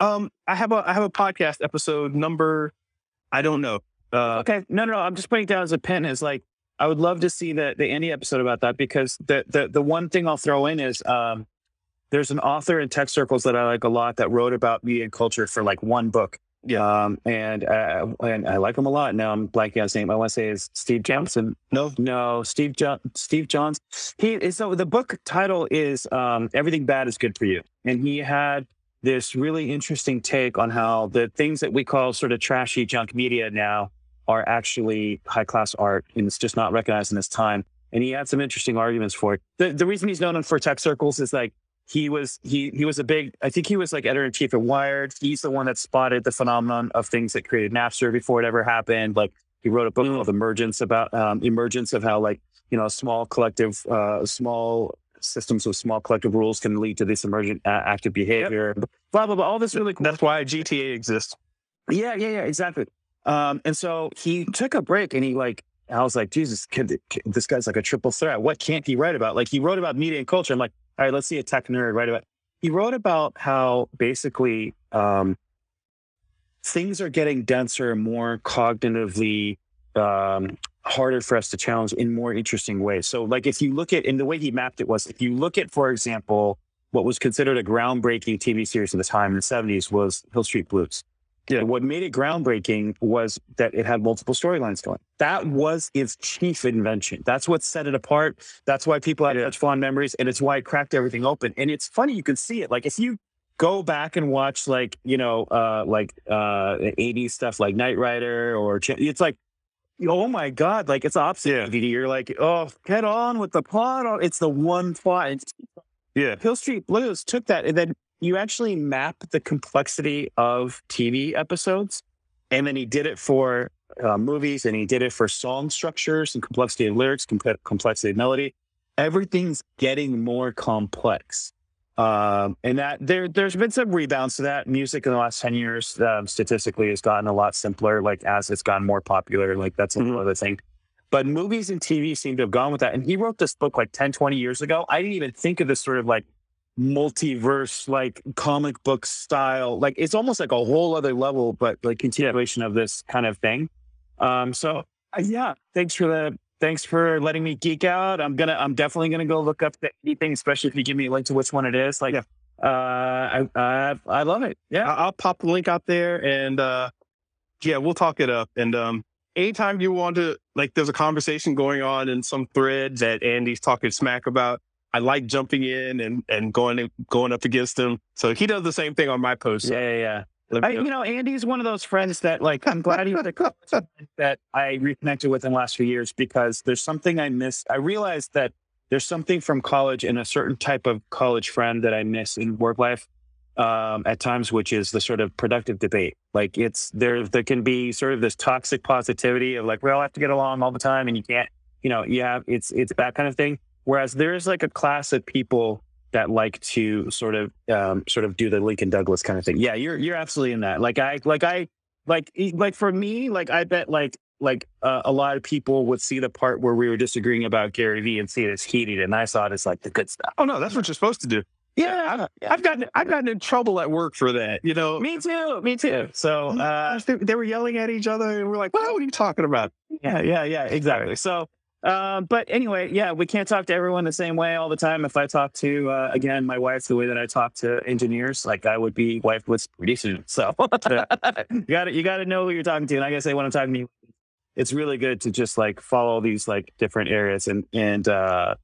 um, I have a I have a podcast episode number, I don't know. Uh, Okay, no, no, no. I'm just putting it down as a pin. Is like I would love to see the the Andy episode about that because the the the one thing I'll throw in is um, there's an author in tech circles that I like a lot that wrote about media and culture for like one book. Yeah. Um, and uh, and I like him a lot. Now I'm blanking on his name. I want to say is Steve Johnson. no, No, Steve John Steve Johns. He so the book title is um, Everything Bad is Good for You, and he had this really interesting take on how the things that we call sort of trashy junk media now are actually high class art, and it's just not recognized in this time. And he had some interesting arguments for it. The the reason he's known in for tech circles is like he was he he was a big I think he was like editor in chief at Wired. He's the one that spotted the phenomenon of things that created Napster before it ever happened. Like he wrote a book Mm. called Emergence about um, emergence of how like you know small collective uh, small systems with small collective rules can lead to this emergent uh, active behavior. Blah blah blah. All this really cool that's why GTA exists. yeah, yeah, yeah, exactly. Um, and so he took a break and he like, I was like, Jesus, kid, kid- this guy's like a triple threat. What can't he write about? Like he wrote about media and culture. I'm like, all right, let's see a tech nerd right about. He wrote about how basically um, things are getting denser, and more cognitively um, harder for us to challenge in more interesting ways. So, like if you look at, and the way he mapped it was, if you look at, for example, what was considered a groundbreaking TV series at the time in the 70s was Hill Street Blues. Yeah. What made it groundbreaking was that it had multiple storylines going. That was its chief invention. That's what set it apart. That's why people have Yeah. such fond memories, and it's why it cracked everything open. And it's funny, you can see it. Like if you go back and watch, like you know, uh, like uh, 80s stuff, like Knight Rider, or Ch- it's like, oh my god, like it's opposite. Yeah. DVD. You're like, oh, get on with the plot. It's the one plot. It's Yeah. Hill Street Blues took that, and then you actually map the complexity of TV episodes, and then he did it for uh, movies, and he did it for song structures and complexity of lyrics, comple- complexity of melody. Everything's getting more complex, um, and that there there's been some rebounds to that. Music in the last ten years, um, statistically, has gotten a lot simpler. Like as it's gotten more popular, like that's Mhm. another thing. But movies and TV seem to have gone with that. And he wrote this book like 10, 20 years ago. I didn't even think of this sort of like multiverse, like comic book style. Like it's almost like a whole other level, but like continuation of this kind of thing. Um, so uh, yeah, thanks for the thanks for letting me geek out. I'm gonna, I'm definitely gonna go look up the anything, especially if you give me a link to which one it is. Like, Yeah. uh, I, I, I love it. Yeah. I'll pop the link out there and uh yeah, we'll talk it up. And um anytime you want to like there's a conversation going on in some thread that Andy's talking smack about, I like jumping in and and going going up against him. So he does the same thing on my posts. Yeah, yeah, yeah. I, you know, Andy's one of those friends that, like, I'm glad he was a close friend that I reconnected with in the last few years because there's something I missed. I realized that there's something from college and a certain type of college friend that I miss in work life um, at times, which is the sort of productive debate. Like, it's there, there can be sort of this toxic positivity of like, we all have to get along all the time and you can't, you know, you have, it's, it's that kind of thing. Whereas there's like a class of people that like to sort of um, sort of do the Lincoln Douglas kind of thing. Yeah, you're you're absolutely in that. Like I like I like like for me, like I bet like like uh, a lot of people would see the part where we were disagreeing about Gary Vee and see it as heated, and I saw it as like the good stuff. Oh no, that's what you're supposed to do. Yeah, I've gotten I've gotten in trouble at work for that. You know, me too, me too. So uh, they, they were yelling at each other, and we're like, "What? What are you talking about?" yeah, yeah, yeah, exactly. So. Um, but anyway, yeah, we can't talk to everyone the same way all the time. If I talk to, uh, again, my wife, the way that I talk to engineers, like I would be wife with pretty soon. So you got to, you got to know who you're talking to. And I say, when I'm talking to you, it's really good to just like follow these like different areas. And, and, uh,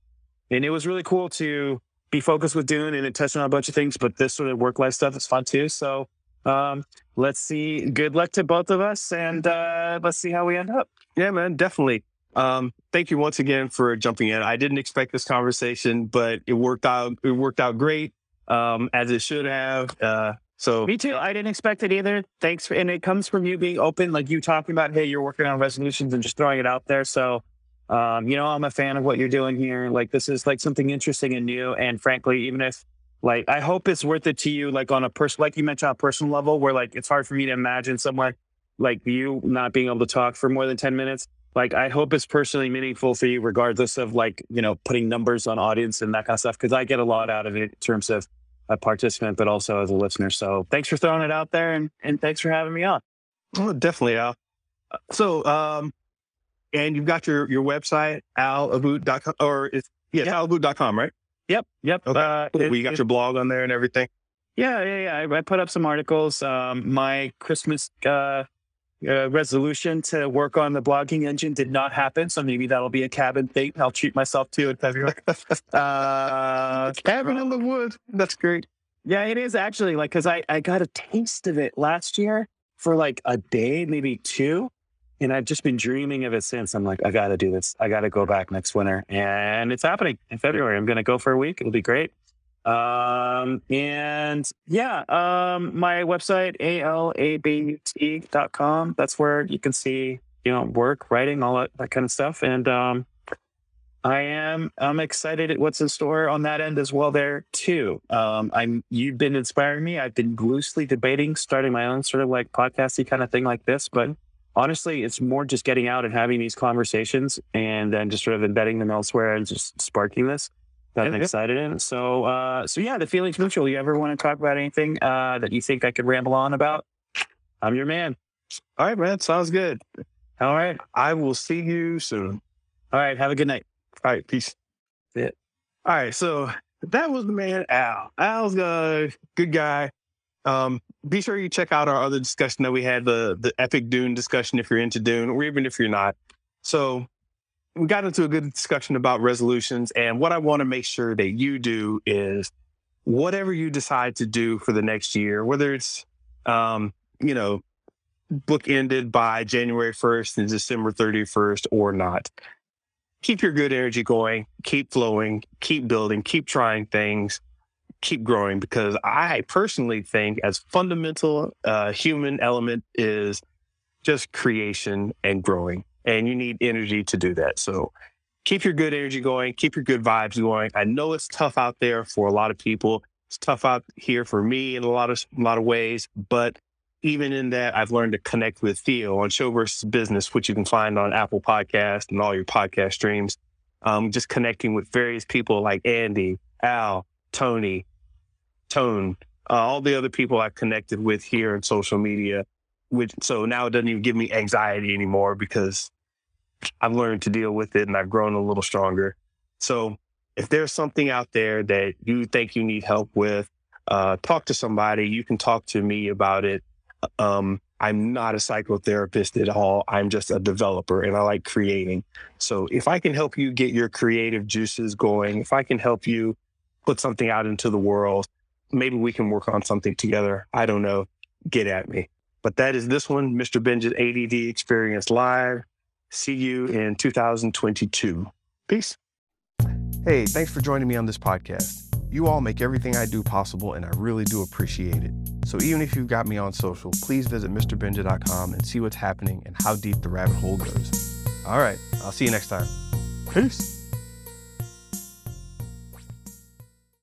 and it was really cool to be focused with Dune and it touched on a bunch of things, but this sort of work life stuff is fun too. So, um, let's see. Good luck to both of us and, uh, let's see how we end up. Yeah, man, definitely. Um, thank you once again for jumping in. I didn't expect this conversation, but it worked out. It worked out great, um, as it should have. Uh, so Me too. I didn't expect it either. Thanks. For, and it comes from you being open, like you talking about, hey, you're working on resolutions and just throwing it out there. So, um, you know, I'm a fan of what you're doing here. Like, this is like something interesting and new. And frankly, even if, like, I hope it's worth it to you, like on a person, like you mentioned, on a personal level, where like it's hard for me to imagine someone like you not being able to talk for more than 10 minutes. Like, I hope it's personally meaningful for you, regardless of like, you know, putting numbers on audience and that kind of stuff. Cause I get a lot out of it in terms of a participant, but also as a listener. So thanks for throwing it out there and, and thanks for having me on. Oh, definitely, Al. Uh, So, um, and you've got your your website, alabut.com, or it's yes, Yeah. alabut.com, right? Yep. Yep. Okay. Uh, Cool. it- Well, you got it- your blog on there and everything. yeah, yeah, yeah. I, I put up some articles. Um, my Christmas uh, uh, resolution to work on the blogging engine did not happen. So maybe that'll be a cabin thing. I'll treat myself to in February. uh, Cabin in the woods. That's great. Yeah, it is actually like because I I got a taste of it last year for like a day, maybe two, and I've just been dreaming of it since. I'm like, I got to do this. I got to go back next winter, and it's happening in February. I'm going to go for a week. It'll be great. Um, and yeah, um, my website alabut.com. That's where you can see you know work, writing, all that that kind of stuff, and um. I am. I'm excited at what's in store on that end as well. There too. Um, I'm. You've been inspiring me. I've been loosely debating starting my own sort of like podcasty kind of thing like this, but honestly, it's more just getting out and having these conversations and then just sort of embedding them elsewhere and just sparking this that I'm Yeah, yeah. excited in. So, uh, so yeah, the feelings mutual. You ever want to talk about anything uh, that you think I could ramble on about? I'm your man. All right, man. Sounds good. All right. I will see you soon. All right. Have a good night. All right, peace. Yeah. All right, so that was the man Al. Al's a good guy. Um, be sure you check out our other discussion that we had the the epic Dune discussion if you're into Dune, or even if you're not. So we got into a good discussion about resolutions, and what I want to make sure that you do is whatever you decide to do for the next year, whether it's um, you know, book ended by January 1st and December 31st or not keep your good energy going, keep flowing, keep building, keep trying things, keep growing. Because I personally think, as fundamental uh, human element is just creation and growing, and you need energy to do that. So keep your good energy going, keep your good vibes going. I know it's tough out there for a lot of people. It's tough out here for me in a lot of a lot of ways, but even in that, I've learned to connect with Theo on Show versus Business, which you can find on Apple Podcast and all your podcast streams. Um, just connecting with various people like Andy, Al, Tony, Tone, uh, all the other people I've connected with here in social media. Which so now it doesn't even give me anxiety anymore because I've learned to deal with it and I've grown a little stronger. So if there's something out there that you think you need help with, uh, talk to somebody. You can talk to me about it. Um, I'm not a psychotherapist at all. I'm just a developer and I like creating. So if I can help you get your creative juices going, if I can help you put something out into the world, maybe we can work on something together. I don't know. Get at me. But that is this one, Mr. Binja's ADD Experience Live. See you in 2022. Peace. Hey, thanks for joining me on this podcast. You all make everything I do possible, and I really do appreciate it. So even if you've got me on social, please visit MrBinja.com and see what's happening and how deep the rabbit hole goes. All right, I'll see you next time. Peace.